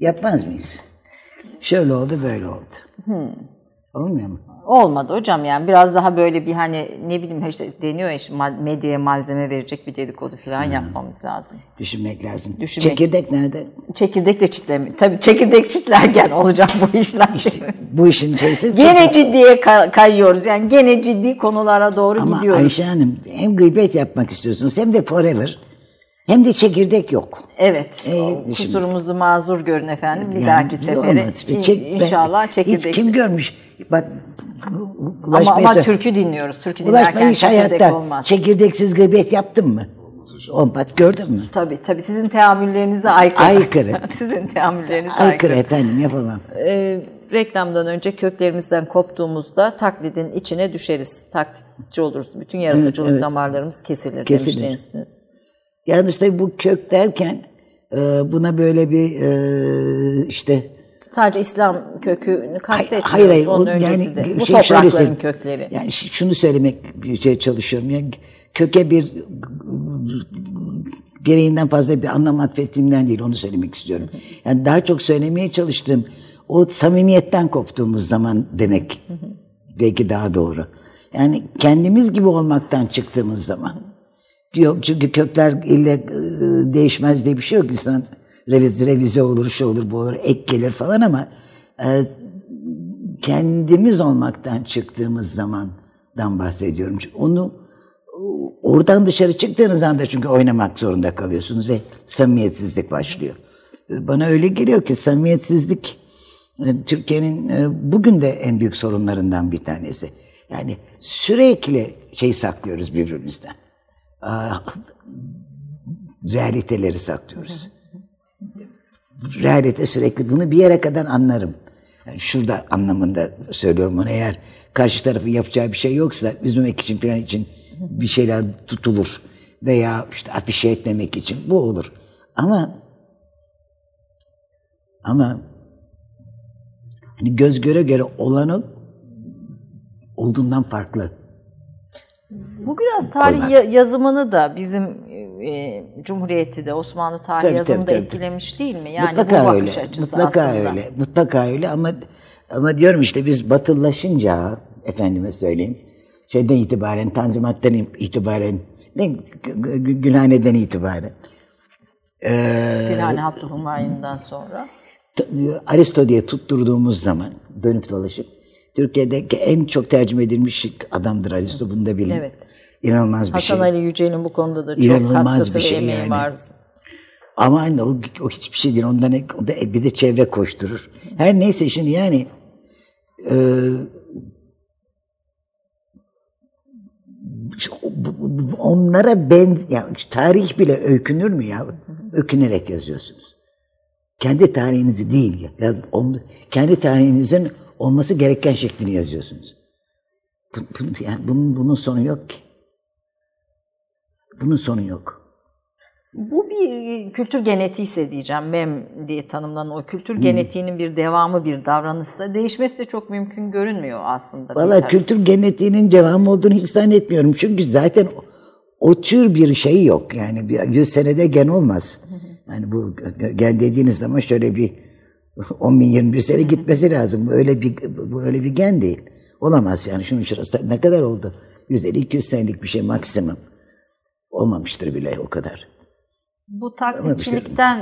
Yapmaz mıyız? Şöyle oldu, böyle oldu. Olmuyor mu? Olmadı hocam yani biraz daha böyle bir hani ne bileyim işte deniyor işte medyaya malzeme verecek bir dedikodu falan yapmamız lazım. Düşünmek lazım. Düşünmek- Çekirdek nerede? Çekirdek de çitlemi. Tabii çekirdek çitlerken olacak bu işler. Bu işin şeysi <laughs> gene ciddiye ka- kayıyoruz. Yani gene ciddi konulara doğru Ama gidiyoruz. Ayşe Hanım hem gıybet yapmak istiyorsunuz hem de forever hem de çekirdek yok. Evet. Ee, o şimdi- kusurumuzu mazur görün efendim. Bir Yani dahaki sefere olmaz. Bir çek- inşallah çekirdek. Hiç kim görmüş? Bak Ulaş ama ama türkü dinliyoruz. Türkü dinlerken hiç çekirdek hayatta olmaz. çekirdeksiz gıybet yaptın mı? O bak gördün mü? Tabii tabii sizin teamüllerinize aykırı. Aykırı. <laughs> sizin teamüllerinize Aykırı aykırı. efendim yapamam. Ee, reklamdan önce köklerimizden koptuğumuzda taklidin içine düşeriz. Taklitçi oluruz. Bütün yaratıcılık evet. damarlarımız kesilir, Kesilir. demiştiniz. Yalnız tabii bu kök derken e, buna böyle bir e, işte Sadece İslam kökünü kastetmiyoruz. hayır hayır Onun o yani de. Bu şey şöyle toprakların söyleyeyim. kökleri. Yani şunu söylemek şey çalışıyorum. Yani köke bir gereğinden fazla bir anlam atfettiğimden değil onu söylemek istiyorum. Yani daha çok söylemeye çalıştığım o samimiyetten koptuğumuz zaman demek belki daha doğru. Yani kendimiz gibi olmaktan çıktığımız zaman. Yok çünkü kökler ille e, değişmez diye bir şey yok. İnsan revize, revize olur, şu olur, bu olur, ek gelir falan ama e, kendimiz olmaktan çıktığımız zamandan bahsediyorum. Çünkü onu oradan dışarı çıktığınız anda çünkü oynamak zorunda kalıyorsunuz ve samimiyetsizlik başlıyor. Bana öyle geliyor ki samimiyetsizlik e, Türkiye'nin e, bugün de en büyük sorunlarından bir tanesi. Yani sürekli şey saklıyoruz birbirimizden. Aa, realiteleri saklıyoruz. Realite sürekli bunu bir yere kadar anlarım. Yani şurada anlamında söylüyorum onu eğer karşı tarafın yapacağı bir şey yoksa üzmemek için falan için bir şeyler tutulur veya işte afişe etmemek için bu olur. Ama ama hani göz göre göre olanı olduğundan farklı. Bu biraz tarih Koymak. ya- yazımını da bizim e, Cumhuriyeti de Osmanlı tarih Tabii, yazımını tabii, da tabii. etkilemiş değil mi? Yani mutlaka bu öyle. Mutlaka aslında. öyle. Mutlaka öyle ama ama diyorum işte biz batılılaşınca efendime söyleyeyim şeyden itibaren Tanzimat'tan itibaren ne Gü- Gü- Gülhane'den itibaren Gülhane Abdülhumayun'dan sonra. t- Aristo diye tutturduğumuz zaman dönüp dolaşıp Türkiye'deki en çok tercüme edilmiş adamdır Aristo bunu da bilin. Evet. İnanılmaz bir Hasan şey. Ali Yücel'in bu konuda da çok İnanılmaz katkısı bir şey emeği yani. var. Ama anne o, o hiçbir şey değil. Ondan o da bir de çevre koşturur. Her neyse şimdi yani e, onlara ben ya tarih bile öykünür mü ya? Öykünerek yazıyorsunuz. Kendi tarihinizi değil ya. Yaz, on- kendi tarihinizin olması gereken şeklini yazıyorsunuz. Bu, bu- yani bunun, bunun sonu yok ki. Bunun sonu yok. Bu bir kültür genetiğiyse diyeceğim. MEM diye tanımlanan o kültür genetiğinin bir devamı, bir davranışsa değişmesi de çok mümkün görünmüyor aslında. Valla kültür genetiğinin devamı olduğunu hiç zannetmiyorum. Çünkü zaten o, o tür bir şey yok. Yani bir 100 senede gen olmaz. Yani bu gen dediğiniz zaman şöyle bir 10 bin 21 sene gitmesi lazım. Bu öyle bir bu öyle bir gen değil. Olamaz yani şunun şurası ne kadar oldu? 150-200 senelik bir şey maksimum. Olmamıştır bile o kadar. Bu taklitçilikten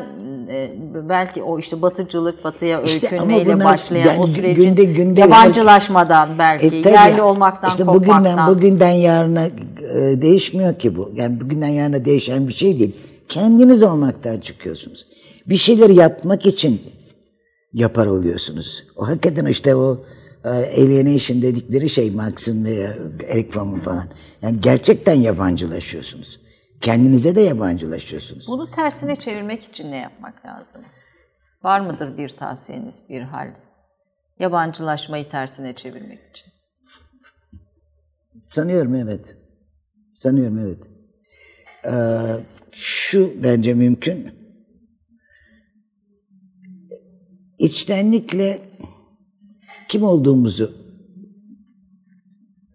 e, belki o işte batıcılık, batıya İşte öykünmeyle başlayan yani o sürecin günde- günde- yabancılaşmadan belki, E, tabii yerli olmaktan işte kopmaktan. bugünden bugünden yarına e, değişmiyor ki bu. Yani bugünden yarına değişen bir şey değil. Kendiniz olmaktan çıkıyorsunuz. Bir şeyleri yapmak için yapar oluyorsunuz. O hakikaten işte o alienation dedikleri şey Marx'ın veya Eric Fromm'un falan. Yani gerçekten yabancılaşıyorsunuz. Kendinize de yabancılaşıyorsunuz. Bunu tersine çevirmek için ne yapmak lazım? Var mıdır bir tavsiyeniz, bir hal? Yabancılaşmayı tersine çevirmek için. Sanıyorum evet. Sanıyorum evet. Ee, şu bence mümkün. İçtenlikle kim olduğumuzu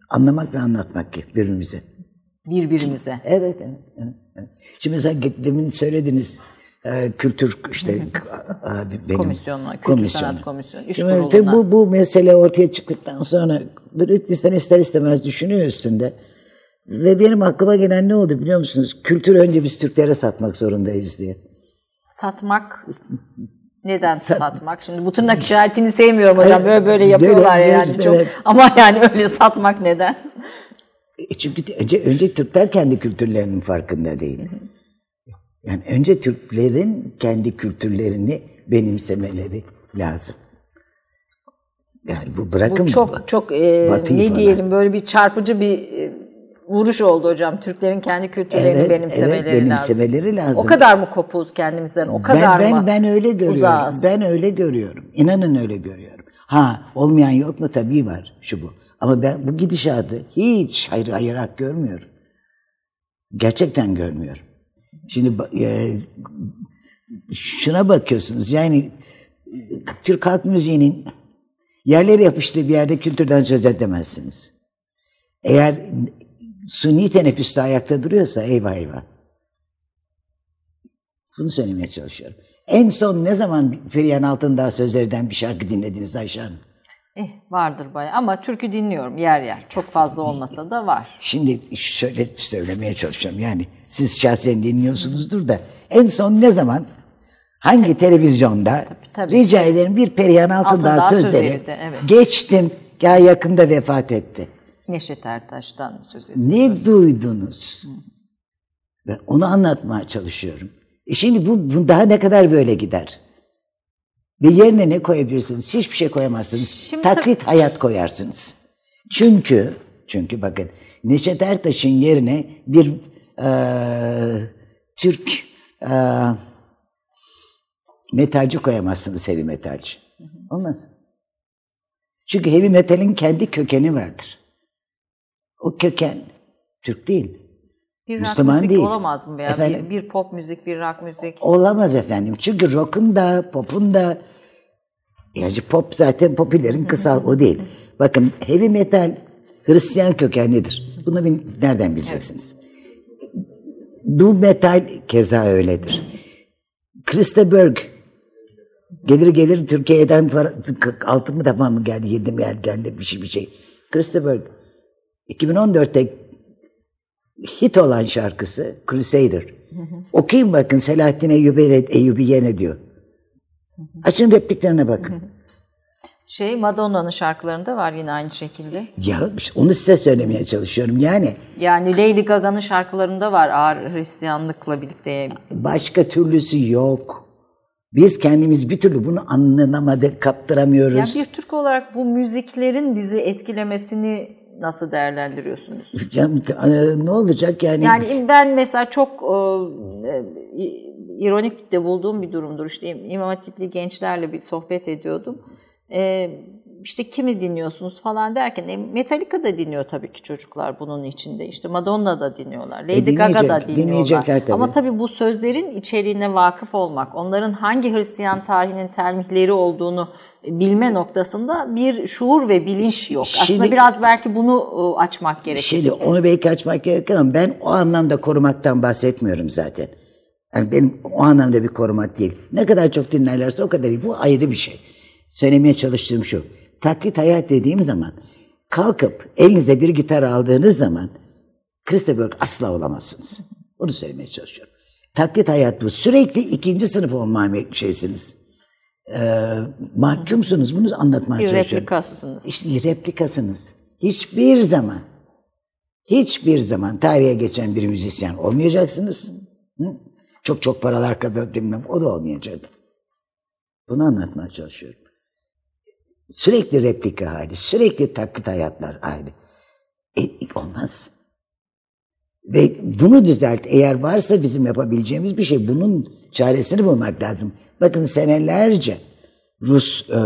anlamak ve anlatmak ki birbirimize. Birbirimize. Evet, evet, evet, evet. Şimdi mesela demin söylediniz e, kültür işte <laughs> abi benim Komisyonuna, Kültür komisyonu. Sanat Komisyonu, üst Şimdi kuruluna. bu, bu mesele ortaya çıktıktan sonra böyle insan ister istemez düşünüyor üstünde. Ve benim aklıma gelen ne oldu biliyor musunuz? Kültür önce biz Türklere satmak zorundayız diye. Satmak <laughs> neden Sat- satmak? Şimdi bu tırnak işaretini sevmiyorum hocam. Böyle böyle yapıyorlar Böyle- yani böyle- çok. Ama yani öyle satmak neden? E Çünkü önce, önce Türkler kendi kültürlerinin farkında değil. Yani önce Türklerin kendi kültürlerini benimsemeleri lazım. Yani bu bırakın Bu çok çok e, ne diyelim böyle bir çarpıcı bir e, vuruş oldu hocam. Türklerin kendi kültürlerini Evet, benimsemeleri evet, benimsemeleri lazım. O kadar mı kopuz kendimizden? O kadar ben, ben, mı? ben öyle görüyorum. uzağız? Ben öyle görüyorum. İnanın öyle görüyorum. Ha olmayan yok mu? Tabii var şu bu. Ama ben bu gidişatı hiç hayır ayırak görmüyorum. Gerçekten görmüyorum. Şimdi e, şuna bakıyorsunuz yani e, Türk halk müziğinin yerleri yapıştığı bir yerde kültürden söz edemezsiniz. Eğer suni teneffüste ayakta duruyorsa eyvah eyvah. Bunu söylemeye çalışıyorum. En son ne zaman Perihan Altındağ sözlerinden bir şarkı dinlediniz Ayşe Hanım? Eh, vardır bayağı ama türkü dinliyorum yer yer. Çok fazla olmasa da var. Şimdi şöyle söylemeye çalışıyorum yani siz şahsen dinliyorsunuzdur da en son ne zaman hangi televizyonda tabii. rica ederim bir Perihan Altındağ, Altındağ sözleri sözleri de, evet. geçtim ya yakında vefat etti. Neşet Ertaş'tan söz ediyorum. Ne duydunuz? Ben onu anlatmaya çalışıyorum. E şimdi bu, bu daha ne kadar böyle gider? Ve yerine ne koyabilirsiniz? Hiçbir şey koyamazsınız. Şimdi Taklit hayat koyarsınız. Çünkü, çünkü bakın Neşet Ertaş'ın yerine bir eee, Türk eee, metalci koyamazsınız heavy metalci. Olmaz. Çünkü heavy metalin kendi kökeni vardır. O köken Türk değil. Bir rock Müslüman müzik değil. olamaz mı veya Efendim? bir, bir pop müzik, bir rock müzik? Olamaz efendim. Çünkü rock'un da pop'un da yani pop zaten popülerin kısal o değil. Bakın heavy metal Hristiyan kökenlidir. Bunu nereden bileceksiniz? Doom metal keza öyledir. Krista Berg gelir gelir Türkiye'den para, altı mı defa mı geldi, yedi mi geldi, geldi bir şey bir şey. Krista Berg 2014'te hit olan şarkısı Crusader. Okuyun bakın Selahattin Eyyubi, Eyyubiye ne diyor. Açın repliklerine bakın. Şey Madonna'nın şarkılarında var yine aynı şekilde. ya onu size söylemeye çalışıyorum. Yani Yani Lady Gaga'nın şarkılarında var ağır Hristiyanlıkla birlikte. başka türlüsü yok. Biz kendimiz bir türlü bunu anlamadık, kaptıramıyoruz. bir Türk olarak bu müziklerin bizi etkilemesini nasıl değerlendiriyorsunuz? <laughs> Ya, e, ne olacak yani? Yani ben mesela çok e, e, ironik de bulduğum bir durumdur. İşte İmam Hatipli gençlerle bir sohbet ediyordum. E, işte kimi dinliyorsunuz falan derken e, Metallica da dinliyor tabii ki çocuklar bunun içinde. İşte Madonna da dinliyorlar. Lady Gaga da E, dinliyorlar. dinleyecekler tabii. Ama tabii bu sözlerin içeriğine vakıf olmak, onların hangi Hristiyan tarihinin telmihleri olduğunu bilme noktasında bir şuur ve bilinç yok. Aslında Şimdi- biraz belki bunu e, açmak gerekir. Şimdi onu belki açmak gerekir ama ben o anlamda korumaktan bahsetmiyorum zaten. Yani benim o anlamda bir korumak değil. Ne kadar çok dinlerlerse o kadar iyi. Bu ayrı bir şey. Söylemeye çalıştığım şu. Taklit hayat dediğim zaman kalkıp elinize bir gitar aldığınız zaman Christopher asla olamazsınız. Onu söylemeye çalışıyorum. Taklit hayat bu. Sürekli ikinci sınıf olma şeysiniz. Ee, mahkumsunuz. Bunu anlatmaya çalışıyorum. replikasısınız. İşte replikasınız. Hiçbir zaman, hiçbir zaman tarihe geçen bir müzisyen olmayacaksınız. Hı? Çok çok paralar kazanıp bilmem o da olmayacak. Bunu anlatmaya çalışıyorum. Sürekli replika hali, sürekli taklit hayatlar hali. E, olmaz. Ve bunu düzelt. Eğer varsa bizim yapabileceğimiz bir şey, bunun çaresini bulmak lazım. Bakın senelerce Rus e,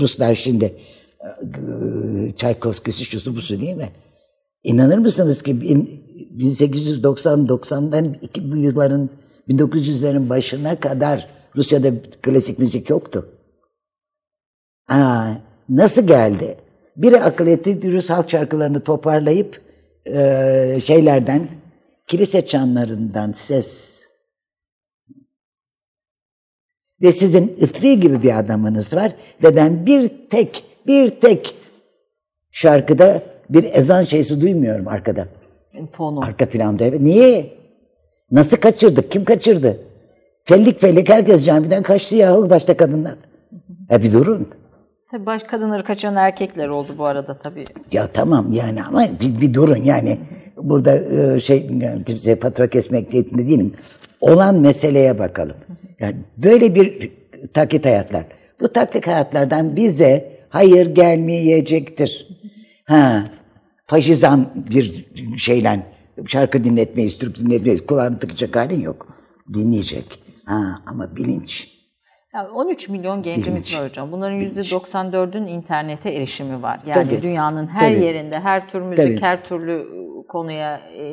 Ruslar şimdi e, Çaykovskisi şusu busu değil mi? İnanır mısınız ki bin- 1890-90'dan iki bu yılların 1900'lerin başına kadar Rusya'da klasik müzik yoktu. Aa, nasıl geldi? Biri akıl etti Rus halk şarkılarını toparlayıp e, şeylerden kilise çanlarından ses Ve sizin Itri gibi bir adamınız var ve ben bir tek, bir tek şarkıda bir ezan şeysi duymuyorum arkada. Fonu. Arka planda evet. Niye? Nasıl kaçırdık? Kim kaçırdı? Fellik fellik herkes camiden kaçtı yahu başta kadınlar. E bir durun. Tabii baş kadınları kaçıran erkekler oldu bu arada tabii. Ya tamam yani ama bir, bir durun yani. Burada e, şey kimseye fatura kesmek niyetinde değilim. Olan meseleye bakalım. Yani böyle bir taklit hayatlar. Bu taklit hayatlardan bize hayır gelmeyecektir. Ha, faşizan bir şeyle şarkı dinletmeyiz, Türk dinletmeyiz. Kulağını tıkacak halin yok. Dinleyecek. Ha, ama bilinç. Yani 13 milyon gencimiz Bilinç. var hocam. Bunların %94'ün internete erişimi var. Yani Tabii. dünyanın her Tabii. yerinde, her tür müzik, Tabii. her türlü konuya e,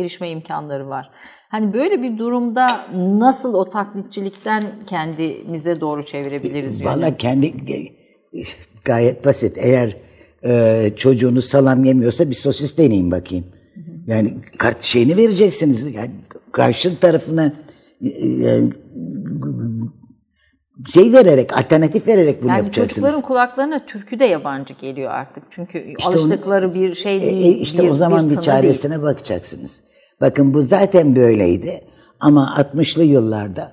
erişme imkanları var. Hani böyle bir durumda nasıl o taklitçilikten kendimize doğru çevirebiliriz? Valla kendi gayet basit. Eğer e, çocuğunuz salam yemiyorsa bir sosis deneyin bakayım. Yani kart şeyini vereceksiniz. Yani karşı tarafına e, e, şey vererek, alternatif vererek bunu Yani yapacaksınız. çocukların kulaklarına türkü de yabancı geliyor artık. Çünkü İşte alıştıkları bir şey E, değil. e, işte o zaman bir, tını çaresine bakacaksınız. Bakın bu zaten böyleydi. Ama 60'lı yıllarda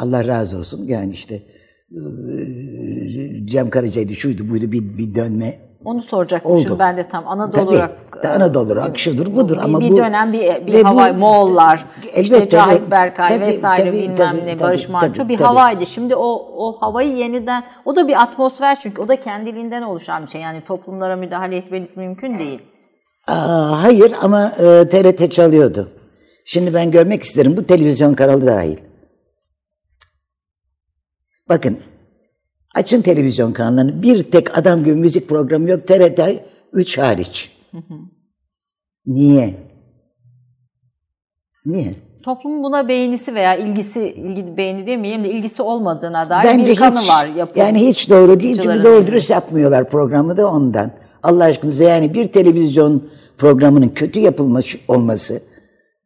Allah razı olsun yani işte eee, Cem Karaca'ydı şuydu buydu bir, bir dönme Onu soracaktım Oldu. ben de tam Anadolu Tabii, rock. De Anadolu rock şudur budur bir, ama bir bu dönem bir, bir ve bu- hava Moğollar, işte Elbette, Cahit evet. Berkay Tabii, vesaire tabii, bilmem tabii, ne tabii, Barış Manço tabii, bir tabii. havaydı. Şimdi o o havayı yeniden o da bir atmosfer çünkü o da kendiliğinden oluşan bir şey. Yani toplumlara müdahale etmeniz mümkün değil. Aa, hayır ama e, TRT çalıyordu. Şimdi ben görmek isterim bu televizyon kanalı dahil. Bakın açın televizyon kanallarını bir tek adam gibi müzik programı yok TRT 3 hariç. Niye? Niye? Toplumun buna beğenisi veya ilgisi, ilgi beğeni demeyelim de ilgisi olmadığına dair Bence bir kanı hiç, var yapım. Yani hiç doğru değil çünkü doğru dürüst yapmıyorlar programı da ondan. Allah aşkınıza yani bir televizyon programının kötü yapılması olması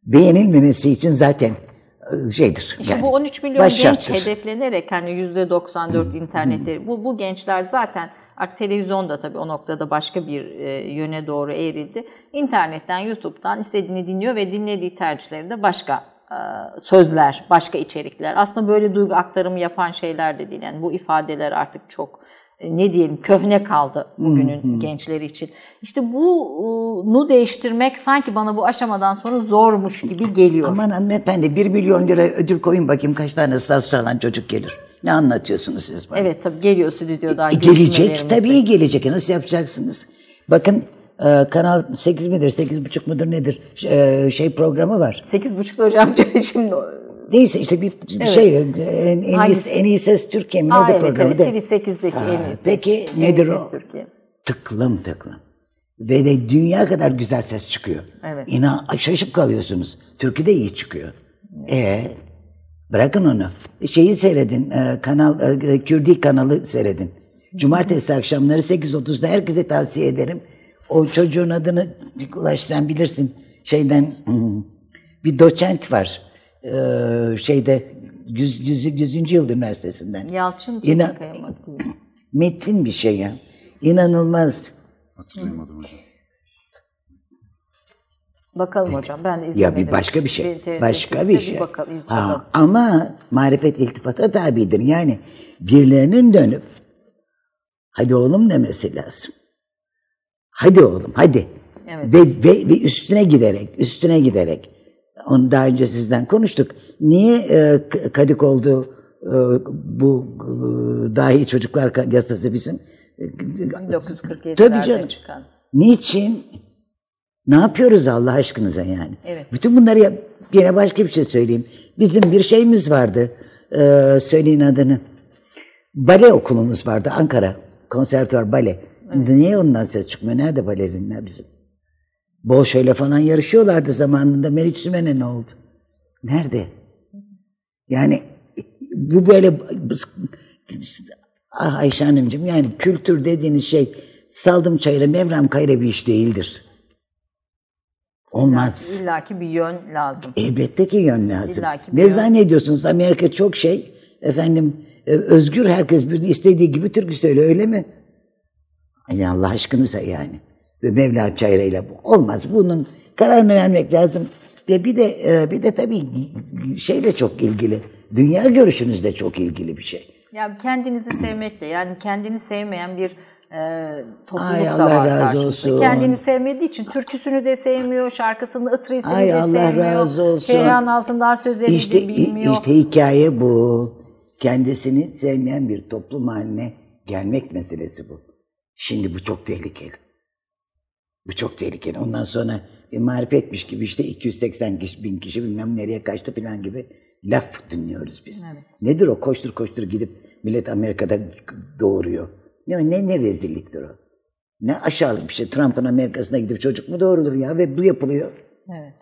beğenilmemesi için zaten e, şeydir. İşte yani bu 13 milyon genç hedeflenerek hani %94 internette bu bu gençler zaten artık televizyon da tabii o noktada başka bir e, yöne doğru eğrildi. İnternetten, YouTube'dan istediğini dinliyor ve dinlediği tercihleri de başka e, sözler, başka içerikler. Aslında böyle duygu aktarımı yapan şeyler de değil. Yani bu ifadeler artık çok e, ne diyelim köhne kaldı bugünün gençleri için. İşte bunu değiştirmek sanki bana bu aşamadan sonra zormuş gibi geliyor. Aman hanımefendi 1 milyon lira ödül koyun bakayım kaç tane saz çalan çocuk gelir. Ne anlatıyorsunuz siz bana? Evet tabii geliyor stüdyodan. E, gelecek tabii gelecek. Nasıl yapacaksınız? Bakın e, Kanal 8 midir 8,5 mudur nedir E, şey programı var. 8.30'da hocam <laughs> şimdi. Neyse işte bir, bir şey en, en, iyi, en iyi ses Türkiye mi Aa, nedir evet, programı? evet. de? TV8'deki Ha, en iyi ses. peki En nedir ses o? Türkiye. Tıklım tıklım. Ve de dünya kadar güzel ses çıkıyor. Evet. İnan şaşıp kalıyorsunuz. Türkü de iyi çıkıyor. E bırakın onu. Şeyi seyredin. e, kanal e, Kürdi kanalı seyredin. Cumartesi akşamları 8.30'da herkese tavsiye ederim. O çocuğun adını sen bilirsin. Şeyden <clears throat> bir doçent var. E, şeyde 100. 100. 100. Yıl Üniversitesi'nden. Yalçın mı? <clears throat> Metin bir şey ya. İnanılmaz. Hatırlayamadım hocam. Bakalım hocam ben de Ya izlemedim. bir başka bir şey. TRT Başka bir bir şey. bakalım, iz Ha, bakalım. ama marifet iltifata tabidir. Yani birilerinin dönüp hadi oğlum demesi lazım. Hadi oğlum hadi. Evet. Ve, ve, ve üstüne giderek, üstüne giderek. Onu daha önce sizden konuştuk. Niye e, K- Kadıkol'du e, bu e, dahi çocuklar yasası bizim? 1947'lerde Tabii canım. çıkan. Niçin? Ne yapıyoruz Allah aşkınıza yani? Evet. Bütün bunları yap. Yine başka bir şey söyleyeyim. Bizim bir şeyimiz vardı. Ee, söyleyin adını. Bale okulumuz vardı Ankara. Konservatuvar bale. Niye ondan ses çıkmıyor? Nerede balerinler bizim? Bolşoyla falan yarışıyorlardı zamanında. Meriç Sümen'e ne oldu? Nerede? Yani bu böyle ah Ayşe Hanımcığım yani kültür dediğiniz şey saldım çayıra mevram kayra bir iş değildir. Olmaz. İllaki bir yön lazım. Elbette ki yön lazım. Bir ne yön. zannediyorsunuz? Amerika çok şey. Efendim e, özgür herkes bir istediği gibi türkü söylüyor öyle mi? Ay Allah aşkınıza yani. Ve Mevla çayrayla bu olmaz. Bunun kararını vermek lazım. Ve bir de e, bir de tabii şeyle çok ilgili. Dünya görüşünüzle çok ilgili bir şey. Ya kendinizi sevmekle yani kendini sevmeyen bir e, topluluk Ay, da Allah var razı karşımızda. olsun. Kendini sevmediği için türküsünü de sevmiyor, şarkısını, ıtrisini Ay, de Allah sevmiyor. razı olsun. Perihan altından sözlerini İşte de bilmiyor. işte hikaye bu. Kendisini sevmeyen bir toplum haline gelmek meselesi bu. Şimdi bu çok tehlikeli. Bu çok tehlikeli. Ondan sonra bir marifetmiş gibi işte 280 kişi, bin kişi bilmem nereye kaçtı falan gibi laf dinliyoruz biz. Nedir o koştur koştur gidip millet Amerika'da doğuruyor. Ne, ne, ne rezilliktir o. Ne aşağılık bir şey. Trump'ın Amerika'sına gidip çocuk mu doğurulur ya ve bu yapılıyor. Evet.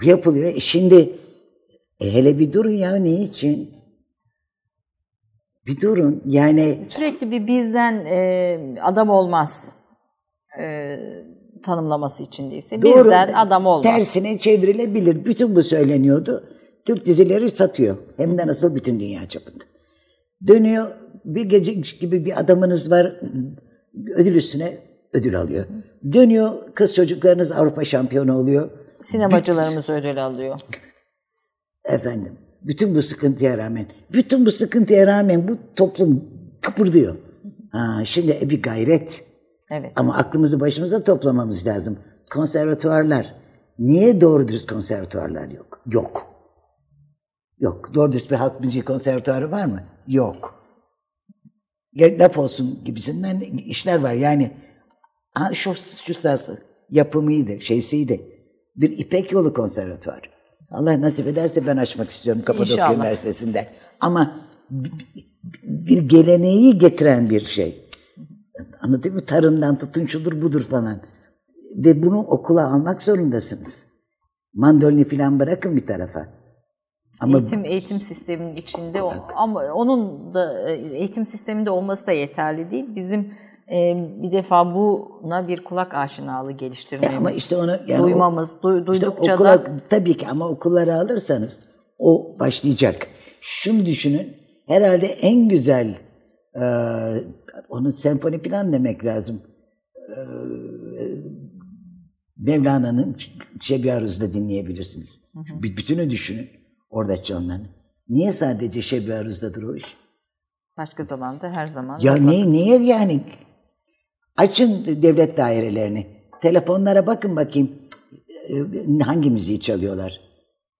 Bu yapılıyor. E şimdi e hele bir durun ya ne için? Bir durun. Yani Sürekli bir bizden e, adam olmaz e, tanımlaması içindeyse. doğru Bizden adam olmaz. tersine çevrilebilir. Bütün bu söyleniyordu. Türk dizileri satıyor. Hem de nasıl bütün dünya çapında. Dönüyor bir gece gibi bir adamınız var ödül üstüne ödül alıyor. Dönüyor kız çocuklarınız Avrupa şampiyonu oluyor. Sinemacılarımız ödül alıyor. Efendim, bütün bu sıkıntıya rağmen, bütün bu sıkıntıya rağmen bu toplum kıpırdıyor. Ha, şimdi e, bir gayret. Evet. Ama aklımızı başımıza toplamamız lazım. Konservatuvarlar. Niye doğru dürüst konservatuvarlar yok? Yok. Yok. Doğru dürüst bir halk müziği konservatuvarı var mı? Yok. Laf olsun gibisinden işler var. Yani ha, şu, şu sırası yapımıydı, şeysiydi. Bir İpek Yolu konservatuvarı. Allah nasip ederse ben açmak istiyorum Kapadokya İnşallah. Üniversitesi'nde. Ama bir geleneği getiren bir şey. Anladın mı? Tarımdan tutun şudur budur falan. Ve bunu okula almak zorundasınız. Mandolini falan bırakın bir tarafa. Ama eğitim eğitim sisteminin içinde o, ama onun da e, eğitim sisteminde olması da yeterli değil. Bizim e, bir defa buna bir kulak aşinalığı geliştirmemiz, ama işte onu yani o- duymamız, du- işte duydukça okula, da tabii ki ama okullara alırsanız o başlayacak. Şunu düşünün. Herhalde en güzel e, onun senfoni falan demek lazım. E, Mevlana'nın Şebi Aruz'da dinleyebilirsiniz. Bir bütünü düşünün. Orada canlanın. Niye sadece Şebi Aruz'dadır o iş? başka zamanda her zaman Ya mutlaka- niye, niye yani? Açın devlet dairelerini. Telefonlara bakın bakayım. e, Hangi müziği çalıyorlar?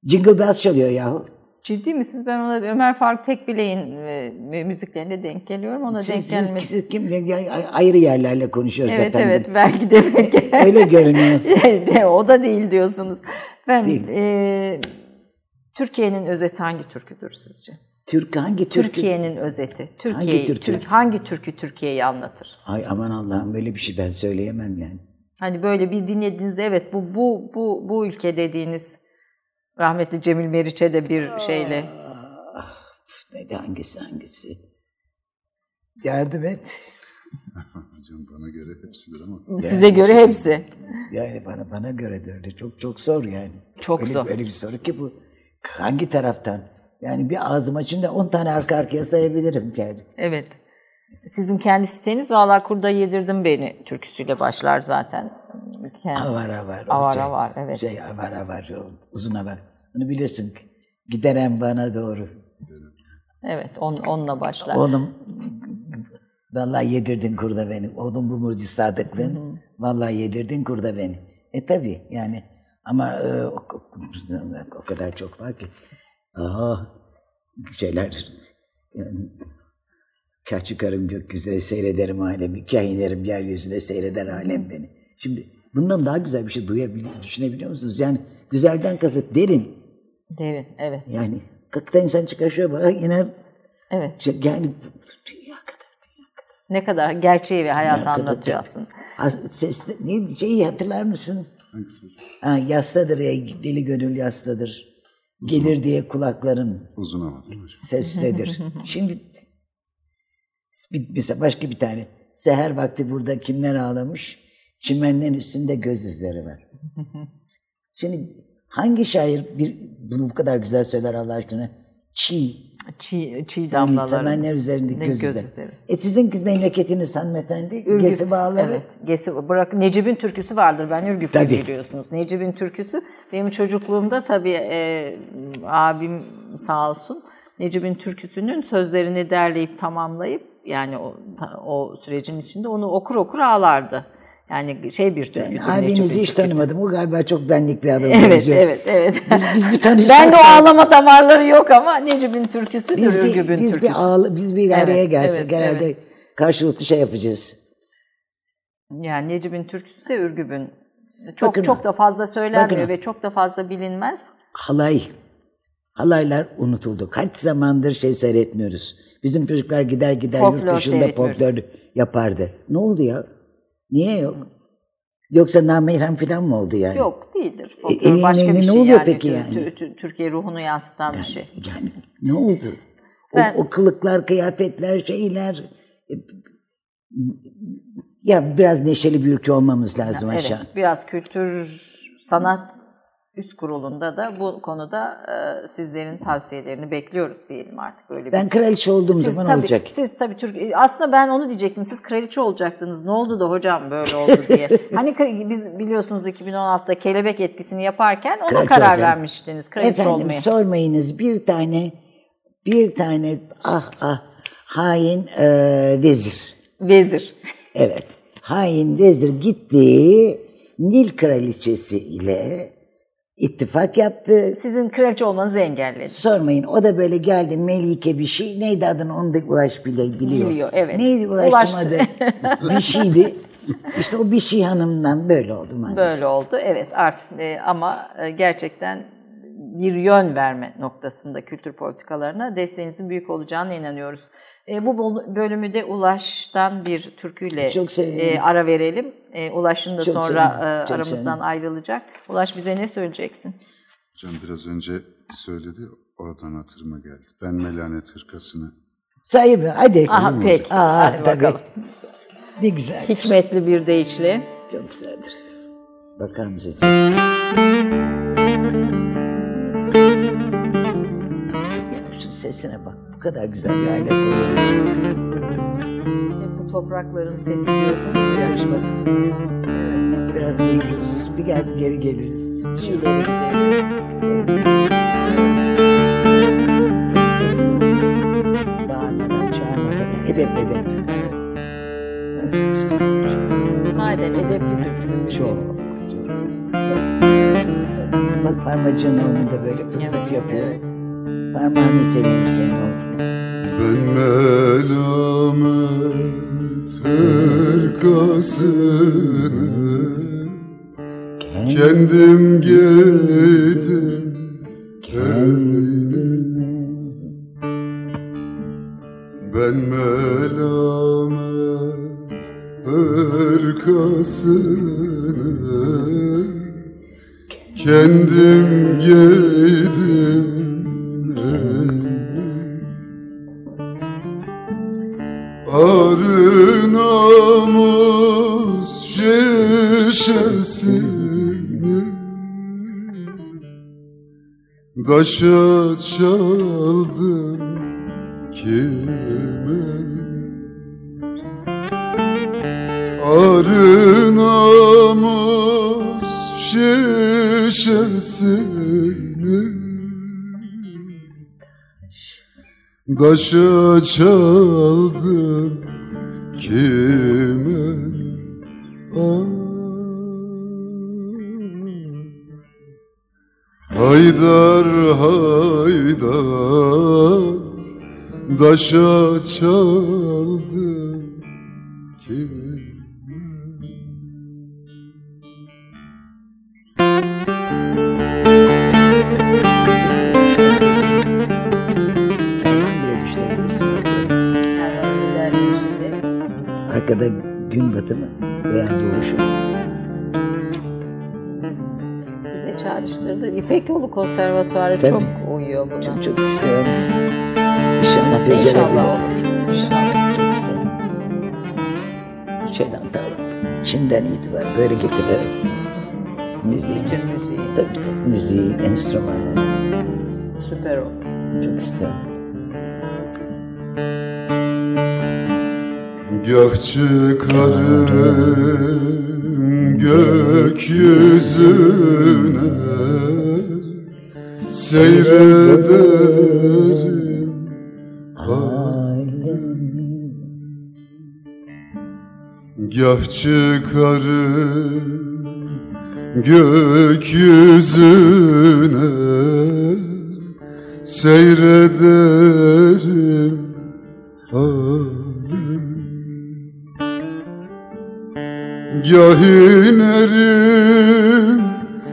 Jingle Bells çalıyor yahu. Ciddi misiniz? Ben ona Ömer Faruk Tekbilek'in e, müziklerine denk geliyorum. Ona denk Siz, siz, gelmesi. siz kim, ayrı yerlerle konuşuyoruz Evet efendim. evet belki de belki. <laughs> Öyle görünüyor. <laughs> Ne, o da değil diyorsunuz. Ben Değil. e, Türkiye'nin özeti hangi türküdür sizce? Türk hangi Türk? Türkiye'nin özeti. Türkiye Hangi türkü? Türk hangi türkü Türkiye'yi anlatır? Ay aman Allah'ım böyle bir şey ben söyleyemem yani. Hani böyle bir dinlediğinizde evet bu bu bu bu ülke dediğiniz rahmetli Cemil Meriç'e de bir şeyle Ah, neydi hangisi hangisi? Yardım et. <laughs> Hocam bana göre hepsidir ama. size göre hepsi. Yani bana bana göre de öyle çok çok zor yani. Çok öyle, zor. Öyle bir soru ki bu. Hangi taraftan? Yani bir ağzım açınca 10 tane arka arkaya sayabilirim yani. Evet. Sizin kendi siteniz Valla Kurda Yedirdim Beni türküsüyle başlar zaten. Kendi- Avara var. o Avara şey- var, evet. Şey avara var, o uzun hava. Onu bilirsin. Gideren bana doğru. Evet on, onunla başlar. Oğlum vallahi yedirdin kurda beni. Oğlum bu murci sadıklığın. Vallahi yedirdin kurda beni. E tabi yani. Ama e, o, o- kadar çok var ki. Aha, şeyler yani, kah çıkarım gökyüzüne seyrederim alemi, kah inerim yeryüzüne seyreder alem beni. Şimdi bundan daha güzel bir şey duyabiliyor, düşünebiliyor musunuz? Yani güzelden kasıt derin. Derin evet. Yani kakta insan çıkar şöyle bak iner. Evet. Şey, Yani dünya kadar. Ne kadar gerçeği ve hayatı kadar anlatıyor aslında. Ses, ne, şeyi hatırlar mısın? Hangisi hocam? Ha, yastadır ya, deli gönül yastadır. Gelir diye kulakların Uzun hava değil mi hocam? sesledir. <laughs> Şimdi bir, mesela başka bir tane. Seher vakti burada kimler ağlamış? Çimenlerin üstünde göz izleri var. Şimdi hangi şair bir, bunu bu kadar güzel söyler Allah aşkına? Çiğ. Çiğ, çiğ damlaları. Sevenler üzerinde Ne göz göz izleri. izleri. E sizin memleketiniz hanımefendi. Ürgüp. Gesi bağları. Evet. Gesi, bırak, Necip'in türküsü vardır. Ben Ürgüp'te biliyorsunuz. Necip'in türküsü. Benim çocukluğumda tabii e, abim sağ olsun Necip'in türküsünün sözlerini derleyip tamamlayıp yani o, o sürecin içinde onu okur okur ağlardı. Yani şey bir türküdür. Ben abinizi hiç türküsü. tanımadım. O galiba çok benlik bir adam <laughs> Evet, benziyor. evet, evet. Biz, biz bir tanışsak. ben de o ağlama damarları yok ama Necip'in türküsüdür, biz bir, Ürgüp'ün biz türküsü. bir, ağla, biz bir Evet, araya gelsek evet, herhalde karşılıklı şey yapacağız. Yani Necip'in türküsü de Ürgüp'ün. Çok Bakın- çok da fazla söylenmiyor bakın- ve çok da fazla bilinmez. halay. Halaylar unutuldu. Kaç zamandır şey seyretmiyoruz. Bizim çocuklar gider gider yurt Folklor dışında seyretmiyoruz. folklor yapardı. Ne oldu ya? Niye yok? Yoksa namahrem falan mı oldu yani? Yok değildir. E, Folklor e, başka ne- bir ne şey oluyor yani. peki yani? tü- tü- Türkiye ruhunu yansıtan bir şey. Yani ne oldu? O, Ben- o kılıklar, kıyafetler, şeyler... e, Ya biraz neşeli bir ülke olmamız lazım Evet, aşağı. biraz kültür, sanat üst kurulunda da bu konuda e, sizlerin tavsiyelerini bekliyoruz diyelim artık öyle bir. Ben kraliçe olduğum siz zaman tabii, olacak. Siz tabii Türk aslında ben onu diyecektim. Siz kraliçe olacaktınız. Ne oldu da hocam böyle oldu diye. <laughs> hani biz biliyorsunuz 2016'da kelebek etkisini yaparken ona Kraliçe karar olacağım. vermiştiniz. Kraliçe Efendim olmaya. sormayınız bir tane bir tane ah ah hain e, vezir. Vezir. Evet. Hain vezir gitti Nil kraliçesi ile ittifak yaptı. Sizin kraliçe olmanızı engelledi. Sormayın o da böyle geldi Melike bir şey. Neydi adını onu da Ulaş bile biliyor. Biliyor, evet. Neydi Ulaş'ın Ulaş- adı? bir şeydi. İşte o bir şey hanımdan böyle oldu maalesef. Böyle oldu. Evet artık e, ama e, gerçekten bir yön verme noktasında kültür politikalarına desteğinizin büyük olacağına inanıyoruz. E, bu bölümü de Ulaş'tan bir türküyle e, ara verelim. E, Ulaş'ın da Çok sonra e, çok aramızdan sevindim. ayrılacak. Ulaş bize ne söyleyeceksin? Hocam biraz önce söyledi, oradan hatırıma geldi. Ben Melanet Hırkası'nı Sahibi hadi. Aha peki. Aa, Hadi tabii. bakalım. Ne güzel. Hikmetli bir deyişle. Çok güzeldir. Bakar mısın? Ya şu sesine bak. Bu kadar güzel bir alet olur. E, bu toprakların sesi diyorsunuz ya. Yarışmak. Biraz dururuz. Bir gez geri geliriz. İleri işte. Bağırmadan, çağırmadan. Edep edep. Sade, edeplidir bizim Çok. müziğimiz. Bak parmacığını onun da böyle pıt pıt yapıyor. evet. Parmağını seveyim senin oldu. Ben melamet hırkasını kendim giydim kendime. Ben melamet hırkasını kendim giydim Arı namus şişesini. Daşa çaldım kime? Namus şişesini Daşa çaldım kime. Haydar haydar. Daşa çaldım kime Arkada gün batımı veya doğuşu. bize çağrıştırdı. İpek Yolu Konservatuarı Tabii. çok uyuyor buna. Çok çok istiyorum. İnşallah. İnşallah olur. İnşallah. Çok istiyorum. Şeyden tamam. Şimdiden itibaren böyle getiriyorum. Müziği. Bütün müziği. Tabii tabii. Müziği, enstrümanı. Süper oldu. Çok istiyorum. Gah çıkarım gökyüzüne Seyrederim alem Gah çıkarım gökyüzüne Seyrederim alem Gah inerim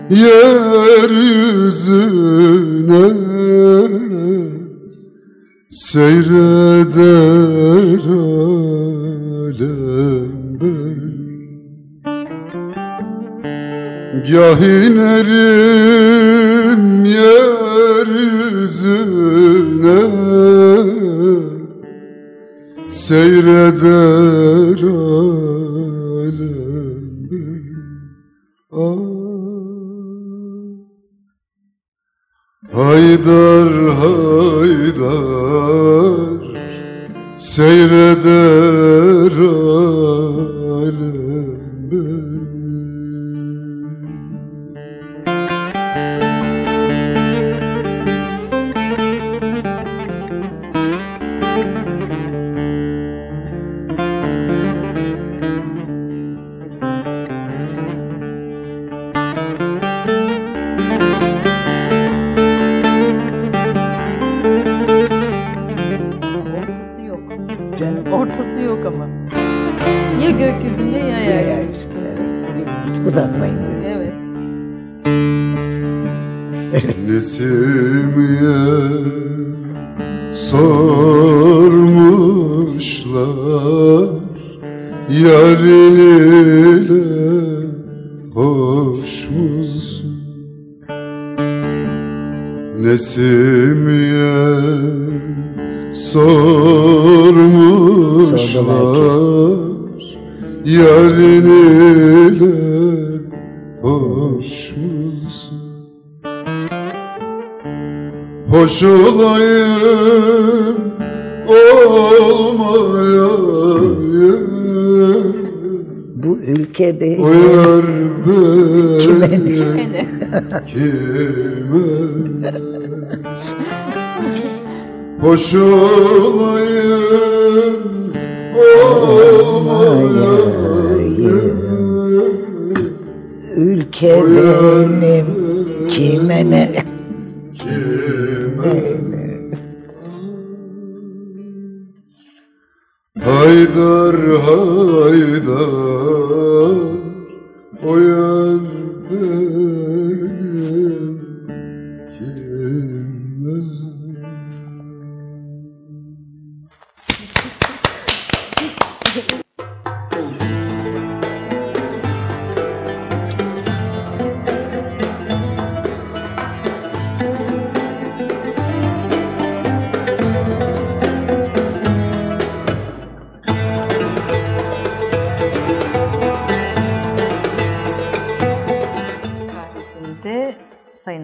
yeryüzüne. Seyreder alem beni Gah inerim yeryüzüne. Seyreder alem. Haydar haydar Seyreder alem Nesimiye sormuşlar Yarın ile hoş musun? Nesimiye sormuşlar Yarın ile Hoş olayım olmayayım Bu ülke benim. Uyar Kime? beni kime Hoş <laughs> olayım olmayayım Ülke benim. Kime ne? Haydar haydar o yer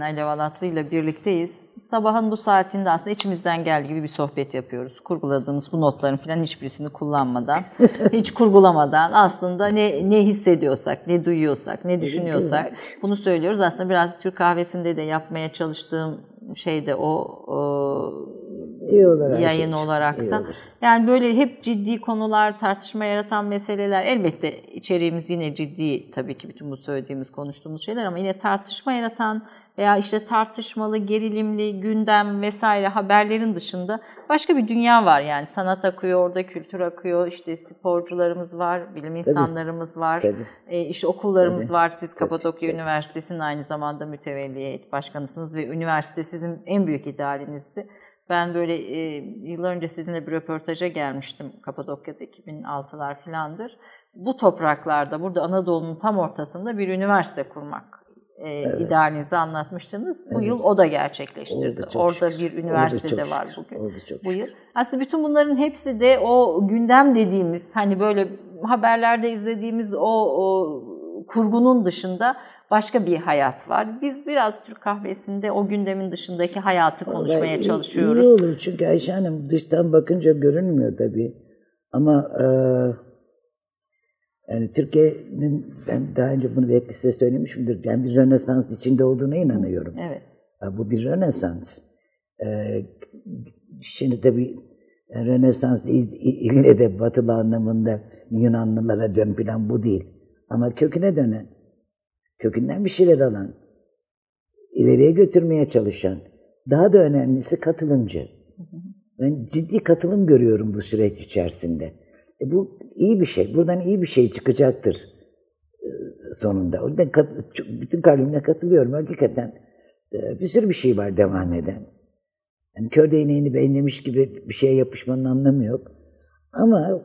Alev Alatlı ile birlikteyiz. Sabahın bu saatinde aslında içimizden geldiği gibi bir sohbet yapıyoruz. Kurguladığımız bu notların falan hiçbirisini kullanmadan, <laughs> hiç kurgulamadan aslında ne ne hissediyorsak, ne duyuyorsak, ne düşünüyorsak bunu söylüyoruz. Aslında biraz Türk kahvesinde de yapmaya çalıştığım şey de o, o İyi her yayın şey. olarak İyi da. olur. Yani böyle hep ciddi konular, tartışma yaratan meseleler. Elbette içeriğimiz yine ciddi tabii ki bütün bu söylediğimiz, konuştuğumuz şeyler ama yine tartışma yaratan veya işte tartışmalı, gerilimli, gündem vesaire haberlerin dışında başka bir dünya var yani. Sanat akıyor, orada kültür akıyor, işte sporcularımız var, bilim insanlarımız var, Tabii. e, işte okullarımız Tabii. var. Siz Kapadokya Üniversitesi'nin aynı zamanda mütevelli heyet başkanısınız ve üniversite sizin en büyük idealinizdi. Ben böyle e, yıl önce sizinle bir röportaja gelmiştim Kapadokya'da 2006'lar filandır. Bu topraklarda, burada Anadolu'nun tam ortasında bir üniversite kurmak e, idealinizi anlatmıştınız. Bu yıl o da gerçekleştirdi. Oldu Orada şükür. bir üniversite Oldu var bugün. Oldu çok bu yıl. Aslında bütün bunların hepsi de o gündem dediğimiz hani böyle haberlerde izlediğimiz o, o kurgunun dışında başka bir hayat var. Biz biraz Türk kahvesinde o gündemin dışındaki hayatı konuşmaya Vallahi iyi- çalışıyoruz. İyi olur çünkü Ayşe Hanım dıştan bakınca görünmüyor tabii. Ama e, yani Türkiye'nin ben daha önce bunu belki size söylemişimdir. Yani bir Rönesans içinde olduğuna inanıyorum. Evet. Bu bir Rönesans. Ee, şimdi tabii Rönesans il- il- ille de batılı anlamında Yunanlılara dön falan bu değil. Ama köküne dönen, kökünden bir şeyler alan, ileriye götürmeye çalışan, daha da önemlisi katılımcı. Ben ciddi katılım görüyorum bu süreç içerisinde. E bu iyi bir şey. Buradan iyi bir şey çıkacaktır e, sonunda. O yüzden kat- bütün kalbimle katılıyorum. Hakikaten e, bir sürü bir şey var devam eden. Yani kör değneğini beğenlemiş gibi bir şeye yapışmanın anlamı yok. Ama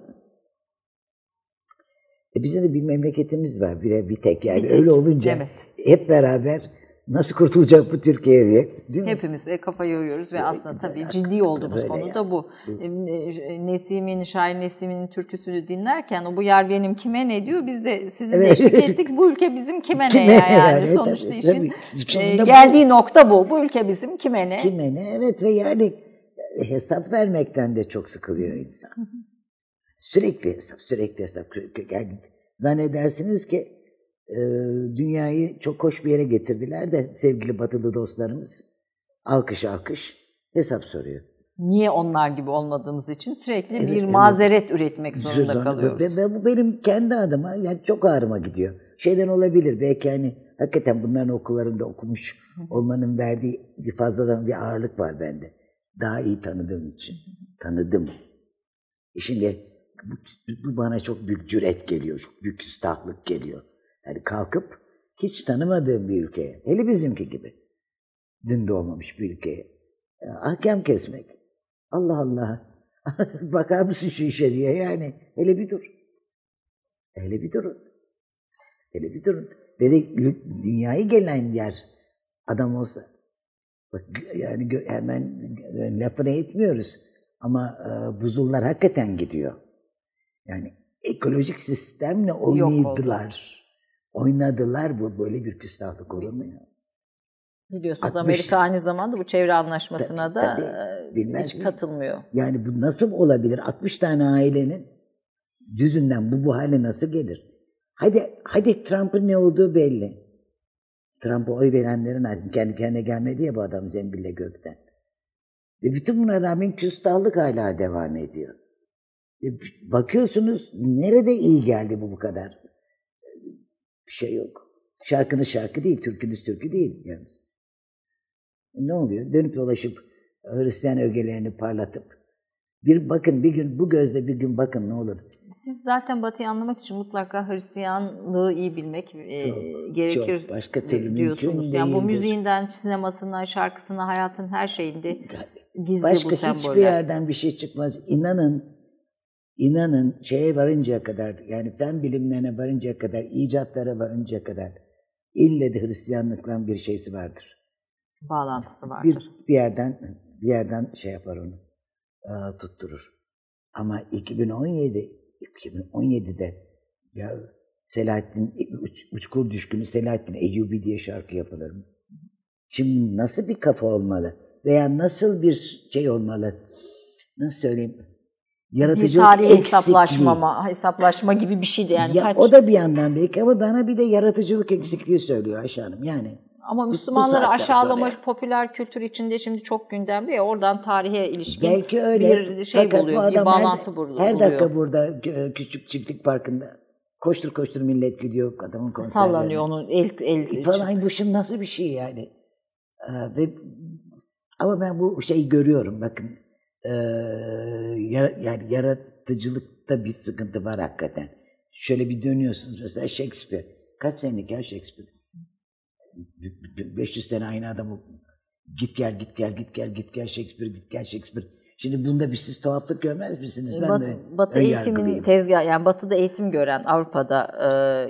e, bizim de bir memleketimiz var bir, bir tek yani Bir tek, öyle olunca evet. hep beraber nasıl kurtulacak bu Türkiye diye değil mi? Hepimiz e, kafa yoruyoruz ve aslında tabii ciddi olduğumuz konu ya. da bu. E, Nesim'in, şair Nesim'in türküsünü dinlerken o bu yer benim kime ne diyor biz de sizinle Evet. eşlik ettik. Bu ülke bizim kime ne Kime ya ne yani yani, sonuçta tabii, işin tabii. e, Sonunda bu. geldiği nokta bu. Bu ülke bizim kime ne? Kime ne? Evet ve yani hesap vermekten de çok sıkılıyor insan. Sürekli hesap, sürekli hesap. Yani zannedersiniz ki e, dünyayı çok hoş bir yere getirdiler de sevgili batılı dostlarımız alkış alkış hesap soruyor. Niye onlar gibi olmadığımız için sürekli Evet, bir evet. mazeret üretmek zorunda Sonra- kalıyoruz. Ve, ve bu benim kendi adıma yani çok ağrıma gidiyor. Şeyden olabilir belki hani hakikaten bunların okullarında okumuş olmanın verdiği bir fazladan bir ağırlık var bende. Daha iyi tanıdığım için. Tanıdım. E Şimdi bu, bu bana çok büyük cüret geliyor, çok büyük küstahlık geliyor. Yani kalkıp hiç tanımadığım bir ülkeye, hele bizimki gibi, dün doğmamış bir ülkeye, ahkam kesmek. Allah Allah. <laughs> Bakar mısın şu işe diye yani. Hele bir dur. Hele bir durun. Hele bir durun. Ve de dünyayı gelen yer adam olsa. Bak yani hemen lafını etmiyoruz. Ama e, buzullar hakikaten gidiyor. Yani ekolojik sistemle oynadılar. Oynadılar bu böyle bir küstahlık olur mu ya? Biliyorsunuz 60 Amerika aynı zamanda bu çevre anlaşmasına Tabii, da tabii. e, Bilmez hiç miyim? katılmıyor. Yani bu nasıl olabilir? 60 tane ailenin düzünden bu bu hale nasıl gelir? Hadi hadi Trump'ın ne olduğu belli. Trump'a oy verenlerin artık kendi kendine gelmedi ya bu adam zembille gökten. Ve bütün buna rağmen küstahlık hala devam ediyor. E, bakıyorsunuz nerede iyi geldi bu bu kadar? Bir şey yok. Şarkınız şarkı değil, türkünüz türkü değil. Yani. Ne oluyor? Dönüp dolaşıp Hristiyan ögelerini parlatıp bir bakın bir gün bu gözle bir gün bakın ne olur. Siz zaten Batı'yı anlamak için mutlaka Hristiyanlığı iyi bilmek e, Çok, gerekir çok. Başka türlü diyorsunuz. Yani bu müziğinden, sinemasından, şarkısına, hayatın her şeyinde gizli Başka bu hiçbir semboller. yerden bir şey çıkmaz. İnanın, inanın şeye varıncaya kadar yani fen bilimlerine varıncaya kadar, icatlara varıncaya kadar ille de Hristiyanlıkla bir şeysi vardır. Bağlantısı vardır. Bir, bir yerden bir yerden şey yapar onu e, tutturur. Ama 2017 2017'de ya Selahattin uç, uçkur düşkünü Selahattin Eyyubi diye şarkı yapılır mı? Şimdi nasıl bir kafa olmalı? Veya nasıl bir şey olmalı? Nasıl söyleyeyim? Bir Yaratıcılık tarihi eksikliği. hesaplaşma, hesaplaşma gibi bir şeydi yani. Ya, Kaç- o da bir yandan belki ama bana bir de yaratıcılık eksikliği söylüyor Ayşe Hanım. Yani Ama Müslümanları aşağılama sonra- popüler kültür içinde şimdi çok gündemde ya oradan tarihe ilişkin Belki öyle. bir şey Fakat bu buluyor, bir her- bağlantı Her buluyor. dakika burada e, küçük çiftlik parkında koştur koştur millet gidiyor adamın konserlerine. sallanıyor onun el el Falan bu şimdi nasıl bir şey yani? Ee, ve ama ben bu şeyi görüyorum bakın. Yani yaratıcılıkta bir sıkıntı var hakikaten. Şöyle bir dönüyorsunuz mesela Shakespeare. Kaç senelik ya Shakespeare? 500 sene aynı adamı git gel git gel git gel git gel Shakespeare git gel Shakespeare. Şimdi bunda bir siz tuhaflık görmez misiniz? Ben Batı, de batı ön eğitimin yargılıyım. tezgah yani batıda eğitim gören Avrupa'da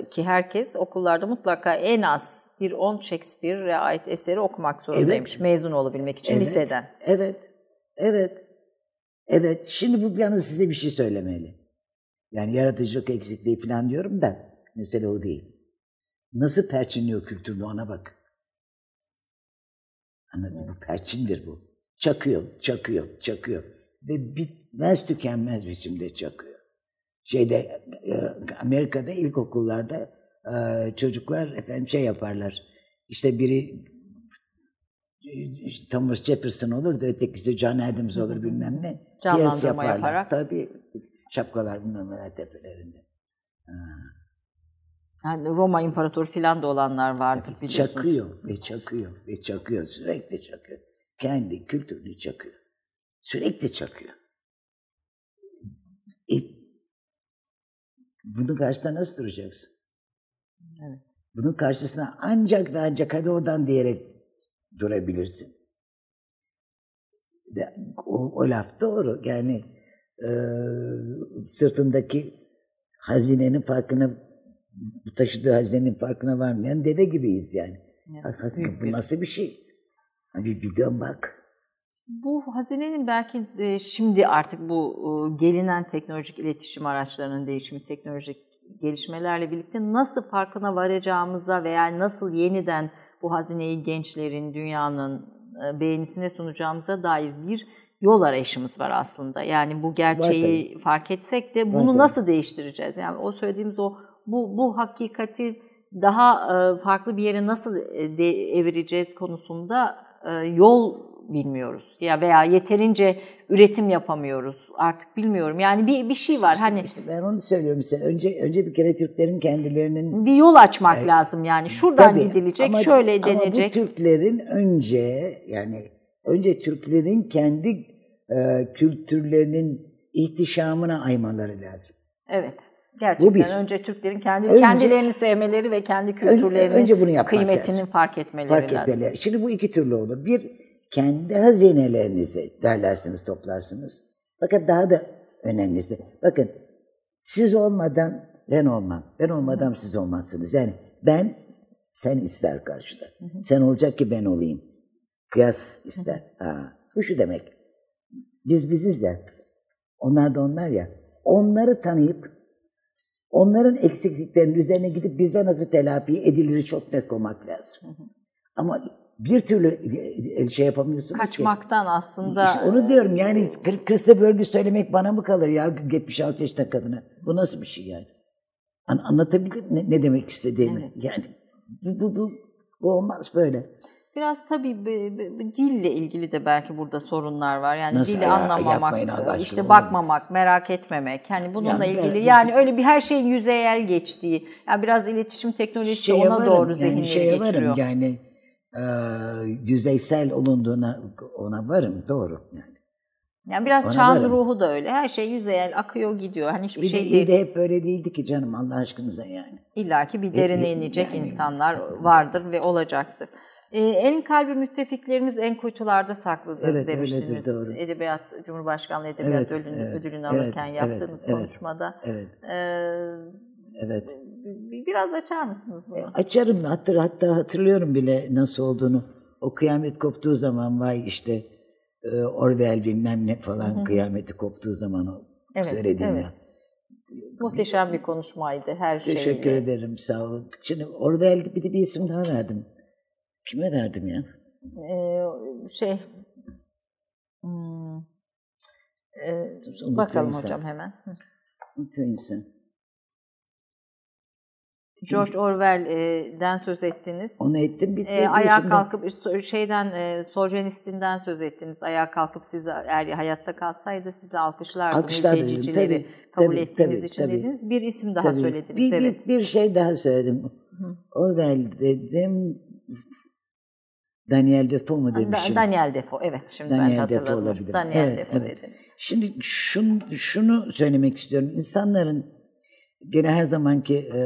e, ki herkes okullarda mutlaka en az bir 10 Shakespeare'e ait eseri okumak zorundaymış mezun olabilmek için Evet, liseden. Evet, evet, evet. Şimdi bu yalnız size bir şey söylemeli. Yani yaratıcılık eksikliği falan diyorum da mesele o değil. Nasıl perçinliyor kültürünü ona bak. Anladın mı? Bu perçindir bu. Çakıyor, çakıyor, çakıyor. Ve bitmez tükenmez biçimde çakıyor. Şeyde e, Amerika'da ilkokullarda e, çocuklar efendim şey yaparlar. İşte biri işte Thomas Jefferson olur da ötekisi John Adams olur bilmem ne. Piyes yaparlar. yaparak. Tabii şapkalar bilmem neler tepelerinde. Yani Roma İmparatoru filan da olanlar vardır biliyorsunuz. Çakıyor ve çakıyor ve çakıyor. Sürekli çakıyor. Kendi kültürünü çakıyor. Sürekli çakıyor. E, bunun karşısında nasıl duracaksın? Evet. Bunun karşısına ancak ve ancak hadi oradan diyerek durabilirsin. De, o, o laf doğru. Yani e, sırtındaki hazinenin farkına taşıdığı hazinenin farkına varmayan deve gibiyiz yani. Hakikaten büyük bu nasıl bir şey? Bir, bir dön bak. Bu hazinenin belki e, şimdi artık bu e, gelinen teknolojik iletişim araçlarının değişimi, teknolojik gelişmelerle birlikte nasıl farkına varacağımıza veya nasıl yeniden bu hazineyi gençlerin, dünyanın e, beğenisine sunacağımıza dair bir yol arayışımız var aslında. Yani bu gerçeği fark etsek de bunu tabii. nasıl değiştireceğiz? Yani o söylediğimiz o bu bu hakikati daha e, farklı bir yere nasıl e, evireceğiz konusunda yol bilmiyoruz. Ya veya yeterince üretim yapamıyoruz. Artık bilmiyorum. Yani bir bir şey var. Hani İşte ben onu söylüyorum size. Önce önce bir kere Türklerin kendilerinin bir yol açmak lazım yani. Şuradan Tabii, gidilecek, ama- şöyle Ama denecek. bu Türklerin önce yani önce Türklerin kendi e, kültürlerinin ihtişamına aymaları lazım. Evet. Gerçekten Bu bir. önce Türklerin kendi Önce- kendilerini sevmeleri ve kendi kültürlerinin önce bunu kıymetinin lazım. fark etmeleri Fark lazım. etmeleri. Şimdi bu iki türlü olur. Bir, kendi hazinelerinizi derlersiniz, toplarsınız. Fakat daha da önemlisi, bakın siz olmadan ben olmam. Ben olmadan siz olmazsınız. Yani ben, sen ister karşıda. Sen olacak ki ben olayım. Kıyas ister. Ha, bu şu demek. Biz biziz ya. Onlar da onlar ya. Onları tanıyıp onların eksikliklerinin üzerine gidip bizde nasıl telafi edilir çok net olmak lazım. Ama bir türlü e, şey yapamıyorsunuz ki. Kaçmaktan aslında İşte onu diyorum yani kırsa bölgü söylemek bana mı kalır ya 76 yaşında kadına? Bu nasıl bir şey yani? An- anlatabildim ne, ne demek istediğimi? Yani bu, bu, bu, bu olmaz böyle. Biraz tabii dille ilgili de belki burada sorunlar var. Yani Nasıl dili ya? anlamamak, işte bakmamak, merak etmemek. Hani bununla Yani ilgili yani öyle bir her şeyin yüzeyel geçtiği. Ya biraz iletişim teknolojisi Şeye ona varım, doğru yani zihinleri şeye geçiriyor. varım yani e, yüzeysel olunduğuna ona varım doğru. Yani. Yani biraz Ona çağın varım. ruhu da öyle. Her şey yüzeyel akıyor gidiyor. Hani hiçbir Bir de, şey iyi değil. de hep böyle değildi ki canım Allah aşkınıza yani. İlla ki bir derine e, inecek yani- insanlar vardır ve olacaktır. Ee, elin kalbi müttefiklerimiz en kuytularda saklıdır Evet, demiştiniz. öyledir, doğru. Edebiyat, Cumhurbaşkanlığı Edebiyat Evet, ödülünü, evet, ödülünü alırken evet, yaptığınız evet. konuşmada. Evet, Ee, evet. Bir- biraz açar mısınız bunu? Açarım hatır, hatta hatırlıyorum bile nasıl olduğunu. O kıyamet koptuğu zaman vay işte e, Orwell bilmem ne falan kıyameti koptuğu zaman o Evet, söylediğim evet. ya. Muhteşem bir konuşmaydı her şeyiyle. Teşekkür ederim sağ olun. Şimdi Orwell bir de bir isim daha verdim. Kime verdim ya? Ee, şey hmm, Unutuyor bakalım hocam hemen. Unutuyor insan. George Orwell'den söz ettiniz. Onu ettim Ee, bir ayağa kalkıp şeyden e, Soljenist'inden söz ettiniz. Ayağa kalkıp sizi eğer hayatta kalsaydı sizi alkışlardı. Alkışlar dedim, mültecileri tabii, kabul tabii, ettiğiniz tabii, için tabii. dediniz. Bir isim daha Tabii. söylediniz. Bir, evet. bir, bir şey daha söyledim. Orwell dedim. Daniel Defoe mu demişim? Daniel Defoe. Evet şimdi ben de Daniel Defoe hatırladım. olabilir. Daniel Evet, Defoe evet. dediniz. Şimdi şun, şunu söylemek istiyorum. İnsanların gene her zamanki e,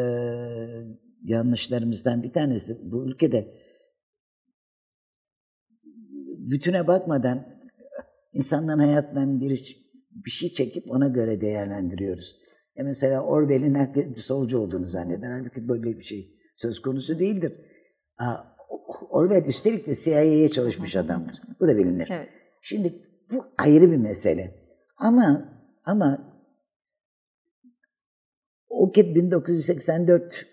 yanlışlarımızdan bir tanesi bu ülkede bütüne bakmadan insanların hayatından bir, bir şey çekip ona göre değerlendiriyoruz. E mesela Orwell'in herkes solcu olduğunu zanneder. Halbuki böyle bir şey söz konusu değildir. Aa, Orwell üstelik de CIA'ye çalışmış adamdır. Bu da bilinir. Evet. Şimdi bu ayrı bir mesele. Ama ama o ki 1984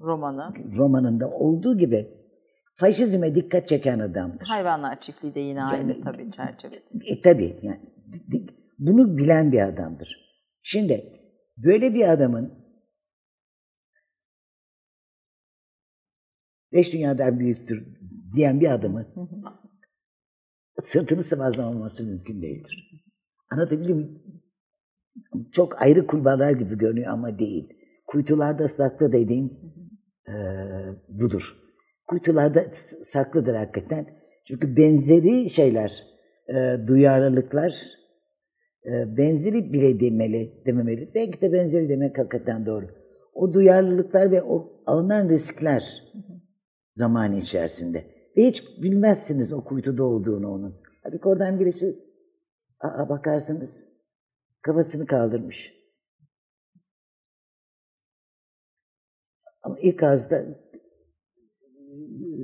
Romanı. romanında olduğu gibi faşizme dikkat çeken adamdır. Hayvanlar çiftliği de yine aynı Yani- tabii çerçevede. E tabii yani bunu bilen bir adamdır. Şimdi böyle bir adamın beş dünyadan büyüktür diyen bir adamın sırtını sıvazlamaması mümkün değildir. Anlatabiliyor muyum? Çok ayrı kulvarlar gibi görünüyor ama değil. Kuytularda saklı dediğim eee, budur. Kuytularda saklıdır hakikaten. Çünkü benzeri şeyler, eee, duyarlılıklar, eee, benzeri bile demeli, dememeli. Belki de benzeri demek hakikaten doğru. O duyarlılıklar ve o alınan riskler zaman içerisinde. Ve hiç bilmezsiniz o kuytuda olduğunu onun. Tabii oradan birisi aa, bakarsınız kafasını kaldırmış. Ama ilk ağızda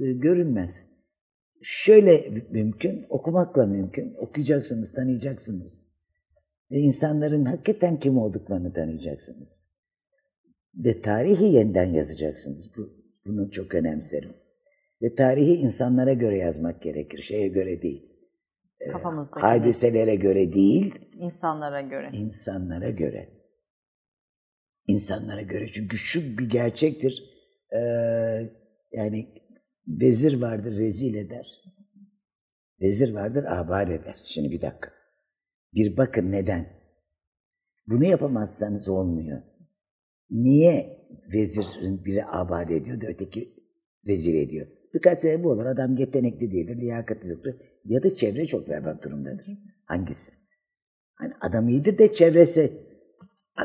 e, görünmez. Şöyle mümkün, okumakla mümkün. Okuyacaksınız, tanıyacaksınız. Ve insanların hakikaten kim olduklarını tanıyacaksınız. Ve tarihi yeniden yazacaksınız. Bu, bunu çok önemserim. Ve tarihi insanlara göre yazmak gerekir, şeye göre değil. Kafamızdaki Hadiselere göre değil, insanlara göre. insanlara göre. İnsanlara göre. Çünkü şu bir gerçektir. Ee, yani vezir vardır rezil eder. Vezir vardır abad eder. Şimdi bir dakika. Bir bakın neden? Bunu yapamazsanız olmuyor. Niye vezirin biri abad ediyor da öteki rezil ediyor? Birkaç sebebi olur. Adam yetenekli değildir, liyakatli yoktur. Ya da çevre çok berbat durumdadır. Hangisi? Hani adam iyidir de çevresi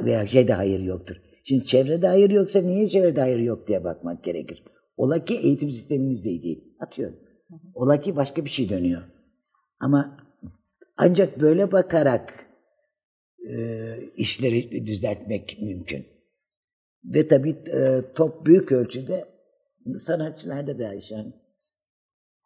veya şeyde hayır yoktur. Şimdi çevrede hayır yoksa niye çevrede hayır yok diye bakmak gerekir. Ola ki eğitim sistemimiz de iyi değil. Atıyorum. Ola ki başka bir şey dönüyor. Ama ancak böyle bakarak e, işleri düzeltmek mümkün. Ve tabii e, top büyük ölçüde sanatçılarda bir Ayşen.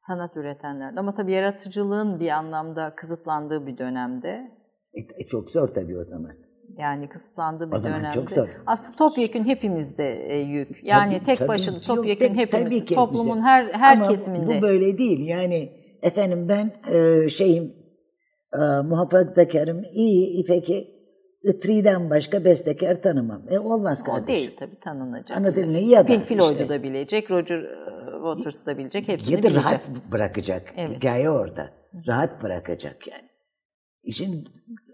Sanat üretenler. Ama tabii yaratıcılığın bir anlamda kısıtlandığı bir dönemde. E, e, çok zor tabii o zaman. Yani kısıtlandığı bir O zaman dönemde. çok zor. Aslında topyekün hepimizde e, yük. Yani Tabii, tek tabii. başına Yok, topyekün hepimiz. tabii ki toplumun hepimize. her her Ama kesiminde. bu böyle değil. Yani efendim ben e, şeyim e, muhafazakarım iyi peki Itri'den başka bestekar tanımam. E olmaz kardeşim. o değil tabii tanınacak. Anladın mı? Ya da Pink Floyd'u işte. da bilecek, Roger e, Waters da bilecek, hepsini Ya da bilecek. rahat bırakacak. Evet. Hikaye orada. Rahat bırakacak yani. İşin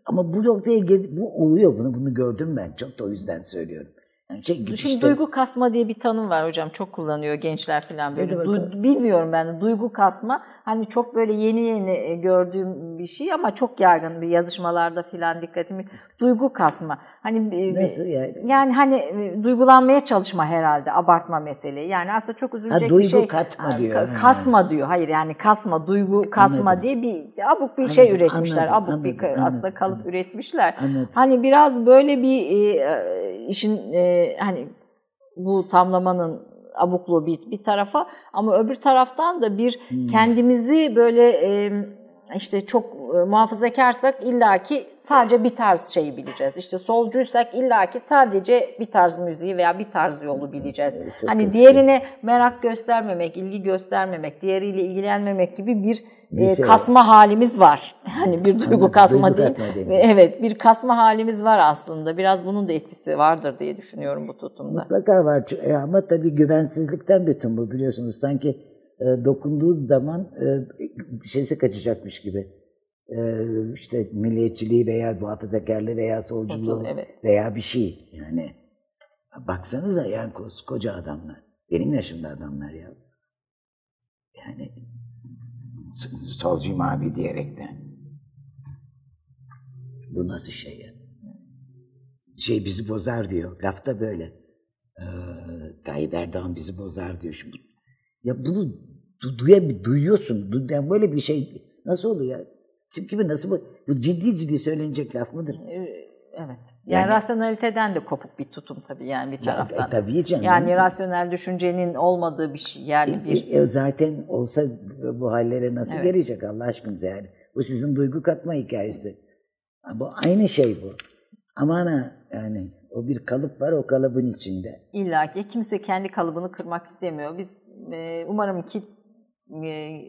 ama bu noktaya gel- bu oluyor bunu bunu gördüm ben. Çok da o yüzden söylüyorum. Yani şey Şimdi işte- duygu kasma diye bir tanım var hocam. Çok kullanıyor gençler falan böyle. Du- bilmiyorum ben de duygu kasma. Hani çok böyle yeni yeni e, gördüğüm bir şey ama çok yaygın bir yazışmalarda falan dikkatimi. Duygu kasma. Hani e, Nasıl yani? Yani hani e, duygulanmaya çalışma herhalde abartma meseleyi. Yani aslında çok üzülecek duygu bir şey. katma Ha, diyor. ka- Ha. Kasma diyor. Hayır yani kasma, duygu kasma Anladım. diye bir abuk bir şey Anladım, üretmişler. anladım, abuk bir anladım, aslında anladım, kalıp anladım. üretmişler. Anladım. Hani biraz böyle bir e, e, işin e, hani bu tamlamanın abukluğu bir, bir tarafa ama öbür taraftan da bir Hmm. kendimizi böyle e, işte çok muhafazakarsak illaki sadece bir tarz şeyi bileceğiz. İşte solcuysak illaki sadece bir tarz müziği veya bir tarz yolu bileceğiz. Hani diğerine merak göstermemek, ilgi göstermemek, diğeriyle ilgilenmemek gibi bir, Bir e, şey kasma halimiz var. <laughs> Hani bir duygu Anladım, kasma duygu değil. Evet, bir kasma halimiz var aslında. Biraz bunun da etkisi vardır diye düşünüyorum bu tutumda. Mutlaka var e, ama tabii güvensizlikten bütün bu biliyorsunuz. Sanki e, dokunduğu zaman e, bir şeysi kaçacakmış gibi. İşte milliyetçiliği veya muhafazakarlığı veya solculuğu evet. veya bir şey. Yani baksanıza yani koca adamlar. Benim yaşımda adamlar ya. Yani solcuyum abi diyerekten. Bu nasıl şey ya? Şey bizi bozar diyor. Lafta böyle. Ee, Tayyip Erdoğan bizi bozar diyor. Şimdi, ya bunu du- duya, duyuyorsun. Du, yani böyle bir şey nasıl olur ya? Tip gibi nasıl bu? Bu ciddi ciddi söylenecek laf mıdır? Ee, Evet. Yani, Yani- rasyonaliteden de kopuk bir tutum tabii yani bir Ya, taraftan. e, tabii canım. Yani rasyonel düşüncenin olmadığı bir şey. Yani E, bir e, zaten olsa bu hallere nasıl Evet. gelecek Allah aşkınıza yani. Bu sizin duygu katma hikayesi. Bu aynı şey bu. Aman ha yani O bir kalıp var o kalıbın içinde. İlla ki kimse kendi kalıbını kırmak istemiyor. Biz e, umarım ki e,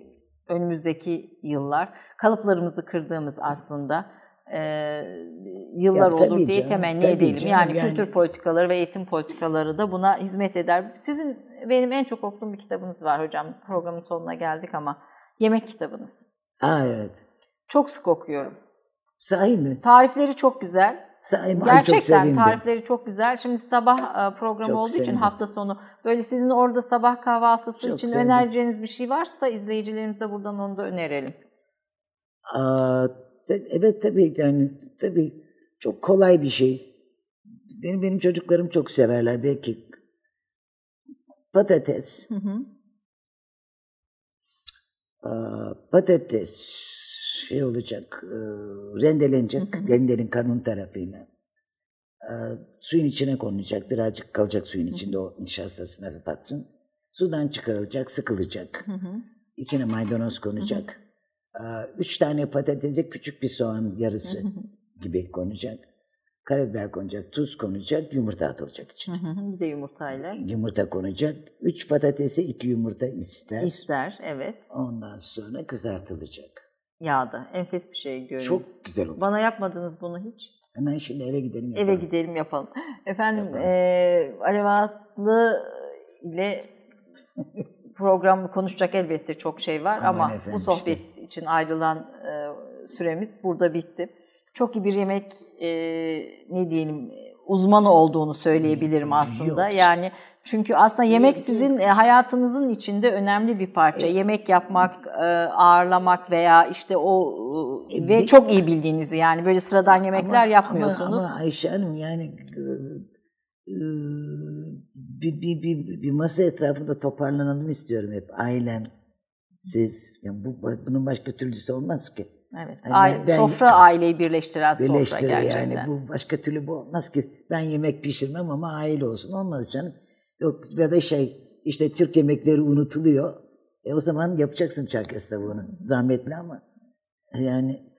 önümüzdeki yıllar kalıplarımızı kırdığımız aslında e, yıllar Ya olur diye canım, temenni edelim. canım, yani, yani- kültür politikaları ve eğitim politikaları da buna hizmet eder. Sizin benim en çok okuduğum bir kitabınız var hocam. Programın sonuna geldik ama yemek kitabınız. Aa evet. Çok sık okuyorum. Sahi mi? Tarifleri çok güzel. Çok Gerçekten sevindim. tarifleri çok güzel. Şimdi sabah e, programı Çok olduğu için sevindim. hafta sonu böyle sizin orada sabah kahvaltısı Çok için sevindim. önereceğiniz bir şey varsa izleyicilerimize buradan onu da önerelim. Aa, evet tabii yani tabii çok kolay bir şey. Benim benim çocuklarım çok severler belki. Patates, Hı hı. aa, patates şey olacak, e, rendelenecek rendenin kanun tarafıyla. Aa, suyun içine konulacak, birazcık kalacak suyun içinde o nişastasını hafif atsın. Sudan çıkarılacak, sıkılacak. İçine maydanoz konacak. Aa, Üç tane patatese küçük bir soğan yarısı gibi konacak. Karabiber konacak, tuz konacak, yumurta atılacak içine. Bir de yumurtayla. Yumurta konacak. Üç patatese iki yumurta ister. İster, evet. Ondan sonra kızartılacak. Yağda. Enfes bir şey görünüyor. Çok güzel olur. Bana yapmadınız bunu hiç. Hemen şimdi eve gidelim. Eve yapalım. gidelim yapalım. Efendim Yapalım. eee Alev Atlı ile <laughs> programı konuşacak elbette çok şey var Aman ama efendim bu sohbet için ayrılan e, süremiz burada bitti. Çok iyi bir yemek e, ne diyelim uzmanı olduğunu söyleyebilirim aslında. Yok. Yani çünkü aslında yemek sizin e, hayatınızın içinde önemli bir parça. Yemek yapmak, e, ağırlamak veya işte o e, ve çok iyi bildiğinizi yani böyle sıradan yemekler Ama- yapmıyorsunuz. Ama, ama Ayşe Hanım yani bir, bir, bir, bir masa etrafında toparlanalım istiyorum hep. Ailem, siz. Yani bu, bunun başka türlüsü olmaz ki. Evet. Yani Aile- ben- sofra aileyi birleştiren sofra Birleştirir gerçekten. yani bu başka türlü bu olmaz ki. Ben yemek pişirmem ama aile olsun olmaz canım. Yok ya da şey işte Türk yemekleri unutuluyor. E o zaman yapacaksın çerkez tavuğunu. Zahmetli ama yani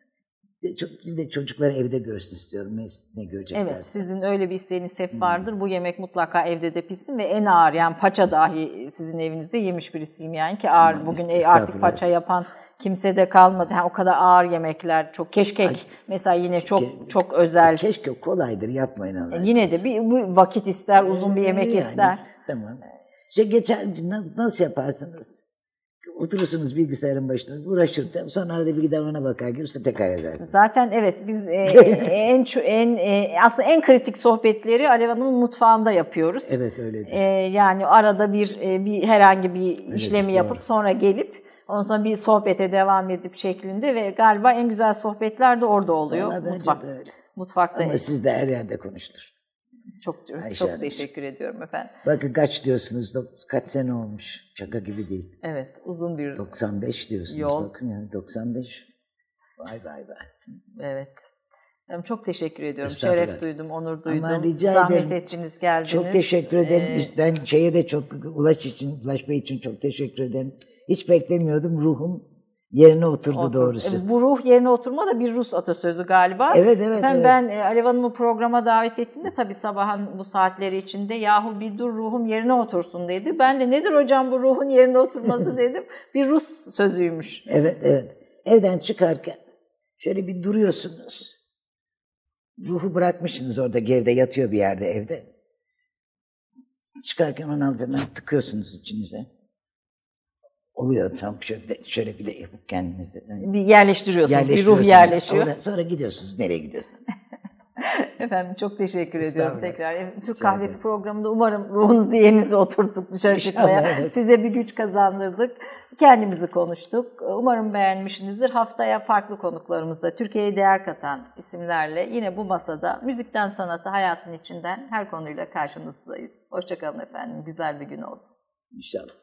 çok, bir de çocukları evde görsün istiyorum ne, ne görecekler. Evet, sizin öyle bir isteğiniz hep vardır. Bu yemek mutlaka evde de pişsin ve en ağır yani paça dahi sizin evinizde yemiş birisiyim yani ki ağır Aman bugün e, artık paça yapan kimse de kalmadı. Yani o kadar ağır yemekler, çok keşkek mesela yine çok Ke- çok özel. Keşke kolaydır yapmayın Allah. E, Yine de bir bu vakit ister, uzun bir yemek Yani, ister. Tamam. İşte geçen na- nasıl yaparsınız? Oturursunuz bilgisayarın başında uğraşırken sonra arada bir gider ona bakar girse tekrar edersiniz. Zaten evet biz e, <laughs> en en e, aslında en kritik sohbetleri Alev Hanım'ın mutfağında yapıyoruz. Evet öyledir. Ee, yani arada bir e, bir herhangi bir işlemi işte, yapıp sonra gelip ondan sonra bir sohbete devam edip şeklinde ve galiba en güzel sohbetler de orada oluyor. Vallahi Mutfak, öyle. mutfakta. Ama siz de her yerde konuştur. çok Ayşe çok teşekkür ediyorum efendim. Bakın kaç diyorsunuz? Kaç sene olmuş? Şaka gibi değil. Evet, uzun bir 95 diyorsunuz. Yol. Bakın yani 95. Vay vay vay. evet. Yani çok teşekkür ediyorum. Şeref duydum, onur Ama duydum. rica Zahmet ederim. ettiniz, geldiniz. Çok teşekkür ederim. Ee, ben şeye de çok Ulaş için, Ulaş Bey için çok teşekkür ederim. Hiç beklemiyordum. Ruhum yerine oturdu Otur- doğrusu. E, Bu ruh yerine oturma da bir Rus atasözü galiba. Evet, evet, Efendim evet. ben e, Alev Hanım'ı programa davet ettiğimde tabii sabahın bu saatleri içinde yahu bir dur ruhum yerine otursun dedi. Ben de nedir hocam bu ruhun yerine oturması <laughs> dedim. Bir Rus sözüymüş. Evet, evet. Evden çıkarken şöyle bir duruyorsunuz. Ruhu bırakmışsınız orada geride yatıyor bir yerde evde. Çıkarken onu alıp hemen tıkıyorsunuz içinize. Oluyor tam şöyle, şöyle bir de yapıp kendinize. Yani Bir yerleştiriyorsunuz. Bir ruh yerleşiyor. Sonra, sonra gidiyorsunuz. Nereye gidiyorsunuz? <laughs> Efendim çok teşekkür ediyorum tekrar. E, Türk Rica Kahvesi ederim. programında umarım ruhunuzu yerinize oturttuk dışarı çıkmaya. evet. Size bir güç kazandırdık. Kendimizi konuştuk. Umarım beğenmişsinizdir. Haftaya farklı konuklarımızla Türkiye'ye değer katan isimlerle yine bu masada müzikten sanata, hayatın içinden her konuyla karşınızdayız. Hoşçakalın efendim. Güzel bir gün olsun. İnşallah.